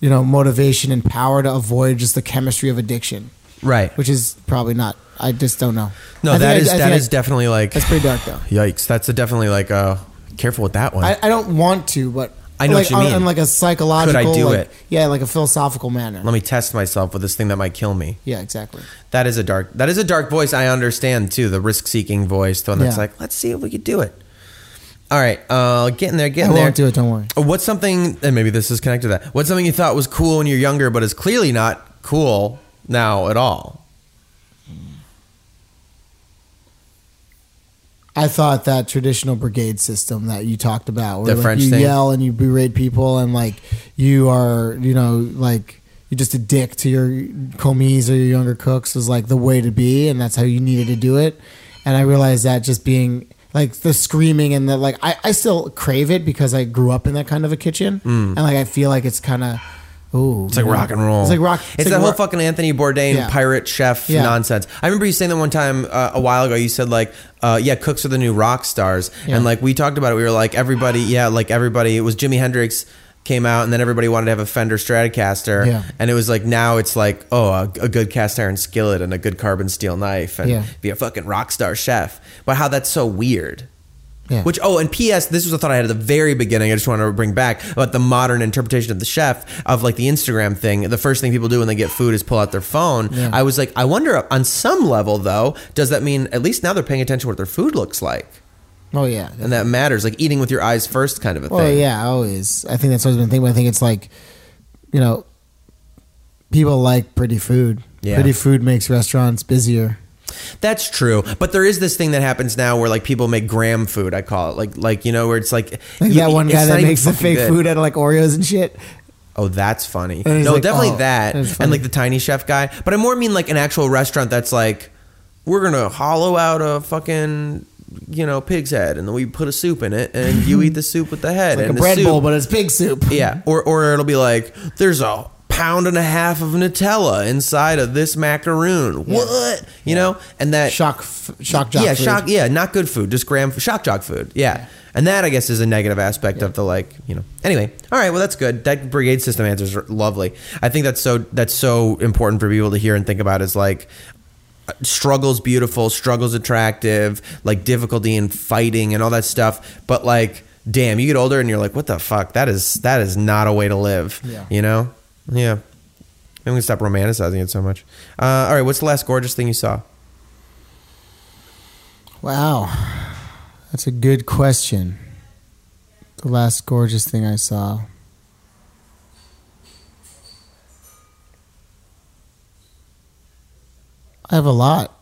you know, motivation and power to avoid just the chemistry of addiction? right? Which is probably not. I just don't know. no, I that is I that I- is definitely like that's pretty dark though. Yikes! That's a definitely like uh careful with that one. I, I don't want to, but I know like, what you mean. on like a psychological, Could I do like- it? Yeah, like a philosophical manner. Let me test myself with this thing that might kill me. yeah, exactly. That is a dark. That is a dark voice. I understand too. The risk-seeking voice, the one that's Yeah. like, let's see if we could do it. All right, uh, getting there, I getting there. won't do it. Don't worry. Uh, What's something? And maybe this is connected to that. What's something you thought was cool when you're younger, but is clearly not cool now at all? I thought that traditional brigade system that you talked about, where The like, French you thing? yell and you berate people, and like you are, you know, like you're just a dick to your commis or your younger cooks was like the way to be, and that's how you needed to do it. And I realized that just being like the screaming and the like, I, I still crave it because I grew up in that kind of a kitchen, mm. and like I feel like it's kind of. Ooh. It's like rock and roll. It's like rock. It's, like that whole fucking Anthony Bourdain Yeah. pirate chef Yeah. nonsense. I remember you saying that one time uh, a while ago. You said like, uh, "Yeah, cooks are the new rock stars," Yeah. and like we talked about it. We were like, everybody, yeah, like everybody. It was Jimi Hendrix came out, and then everybody wanted to have a Fender Stratocaster, Yeah. and it was like now it's like, oh, a, a good cast iron skillet and a good carbon steel knife, and be a fucking rock star chef. But how that's so weird. Yeah. Which oh, and P.S. This was a thought I had at the very beginning. I just wanted to bring back about the modern interpretation of the chef of like the Instagram thing. The first thing people do when they get food is pull out their phone. Yeah. I was like, I wonder on some level though, does that mean at least now they're paying attention to what their food looks like, Oh yeah, and that matters, like eating with your eyes first, kind of a Well, thing. Oh yeah, always. I think that's always been the thing. But I think it's like, you know, people like pretty food. Yeah. Pretty food makes restaurants busier. That's true, but there is this thing that happens now where like people make gram food. I call it like like you know where it's like Like you- that one it's guy that makes the fake good. food out of like Oreos and shit. Oh, that's funny. No, like, definitely oh, that, and like the tiny chef guy. But I more mean like an actual restaurant that's like, we're gonna hollow out a fucking you know pig's head, and then we put a soup in it, and you eat the soup with the head, Like a and the bread soup- bowl, but it's pig soup. yeah, or or it'll be like there's a pound and a half of Nutella inside of this macaroon. What you know, and that Shock, f- shock jock. yeah, food. shock. Yeah, not good food, just gram shock jock food. Yeah. And that I guess is a negative aspect of the like, you know. Anyway, all right, well that's good. That brigade system answer is lovely. I think that's so that's so important for people to hear and think about is like struggles beautiful, struggles attractive, like difficulty in fighting and all that stuff. But like, damn, you get older and you're like, what the fuck? That is that is not a way to live. Yeah. You know? Yeah. I'm gonna stop romanticizing it so much. Uh, all right, what's the last gorgeous thing you saw? Wow, that's a good question. The last gorgeous thing I saw. I have a lot.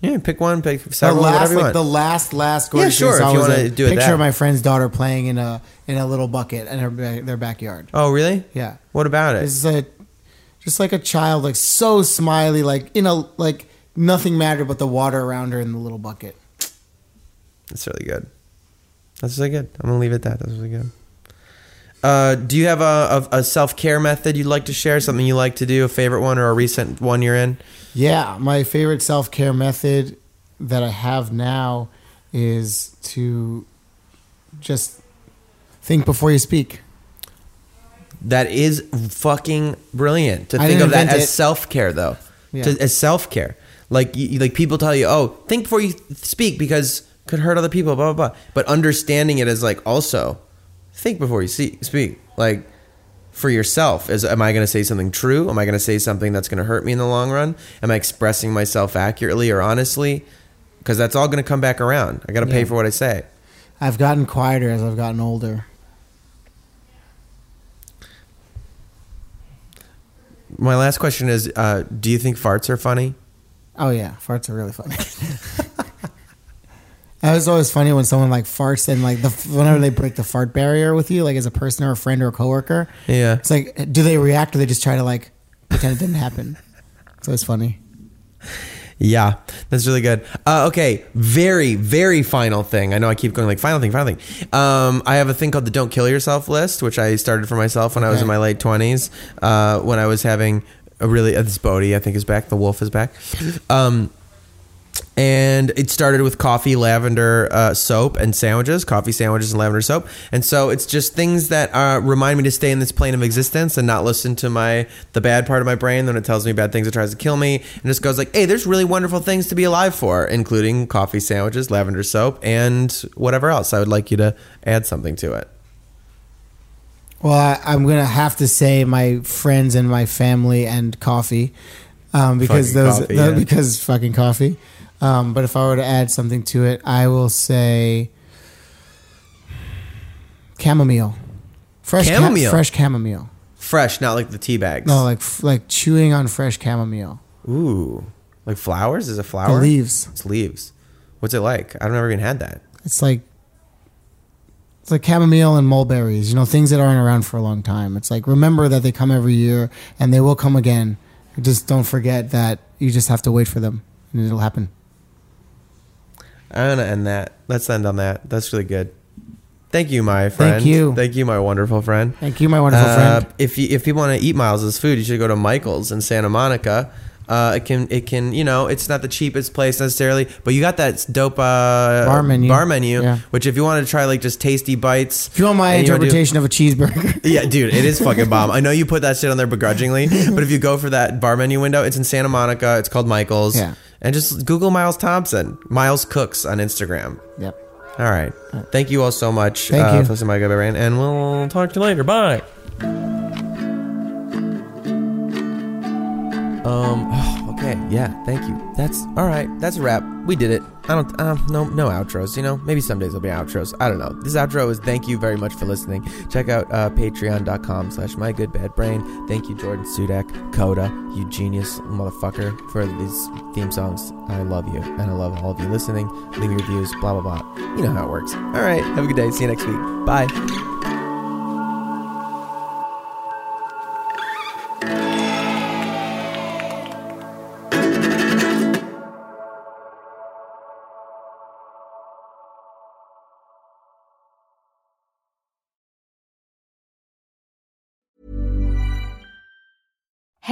Yeah, pick one, pick The last, whatever you like want. the last, last gorgeous sure, thing I if you wanna do it picture that. of my friend's daughter playing in a in a little bucket in her their backyard. oh, really? Yeah, What about it? It's a just like a child, like so smiley, like in a like nothing mattered but the water around her in the little bucket. That's really good. That's really good. I'm gonna leave it at that. That's really good. Uh, do you have a, a, a self care method you'd like to share? Something you like to do? A favorite one or a recent one you're in? Yeah, my favorite self care method that I have now is to just think before you speak. That is fucking brilliant to I think of that as self care, though. Yeah. To, as self care, like you, like people tell you, oh, think before you speak because could hurt other people, blah blah blah. But understanding it as like also think before you see, speak, like for yourself. Is am I going to say something true? Am I going to say something that's going to hurt me in the long run? Am I expressing myself accurately or honestly? Because that's all going to come back around. I got to pay for what I say. I've gotten quieter as I've gotten older. My last question is: uh, Do you think farts are funny? Oh yeah, farts are really funny. It was always funny when someone like farts and like the whenever they break the fart barrier with you, like as a person or a friend or a coworker. Yeah. It's like, do they react or they just try to like pretend it didn't happen? So it's funny. Yeah, that's really good. Uh, okay, very, very final thing. I know I keep going like final thing, final thing. Um, I have a thing called the "Don't Kill Yourself" list, which I started for myself when I was in my late twenties. Uh, when I was having a really uh, this Bodie, I think is back. The wolf is back. Um, and it started with coffee, lavender uh, soap, and sandwiches. Coffee, sandwiches, and lavender soap. And so it's just things that uh, remind me to stay in this plane of existence and not listen to my the bad part of my brain when it tells me bad things. It tries to kill me, and just goes like, "Hey, there's really wonderful things to be alive for, including coffee, sandwiches, lavender soap, and whatever else." I would like you to add something to it. Well, I, I'm gonna have to say my friends and my family and coffee, um, because Fucking those coffee, the- yeah. because fucking coffee. Um, but if I were to add something to it, I will say chamomile, fresh ca- Chamomile? fresh chamomile. Fresh, not like the tea bags. No, like f- like chewing on fresh chamomile. Ooh, like flowers? Is it The flower? leaves. It's leaves. What's it like? I've never even had that. It's like it's like chamomile and mulberries. You know, things that aren't around for a long time. It's like remember that they come every year and they will come again. Just don't forget that you just have to wait for them and it'll happen. I'm gonna end that. Let's end on that. That's really good. Thank you, my friend. Thank you. Thank you, my wonderful friend. Thank you, my wonderful Uh, friend. If you if you want to eat Miles's food, you should go to Michael's in Santa Monica. Uh, it can it can you know it's not the cheapest place necessarily, but you got that dope uh, Bar menu. Bar menu, Yeah. which if you want to try like just tasty bites. If you want my and do- interpretation of a cheeseburger, yeah, dude, it is fucking bomb. I know you put that shit on there begrudgingly, but if you go for that bar menu window, it's in Santa Monica. It's called Michael's. Yeah. And just Google Miles Thompson, Miles Cooks on Instagram. yep. All right. Thank you all so much. Thank uh, you. For listening to my good brain, and we'll talk to you later. Bye. Um. Okay. Yeah, thank you. That's all right. That's a wrap. We did it. I don't. Uh, no, no outros. You know, maybe some days there'll be outros. I don't know. This outro is thank you very much for listening. Check out uh, Patreon.com/slash My Good Bad Brain. Thank you, Jordan Sudak, Coda, you genius motherfucker, for these theme songs. I love you, and I love all of you listening. Leave your reviews. Blah blah blah. You know how it works. All right. Have a good day. See you next week. Bye.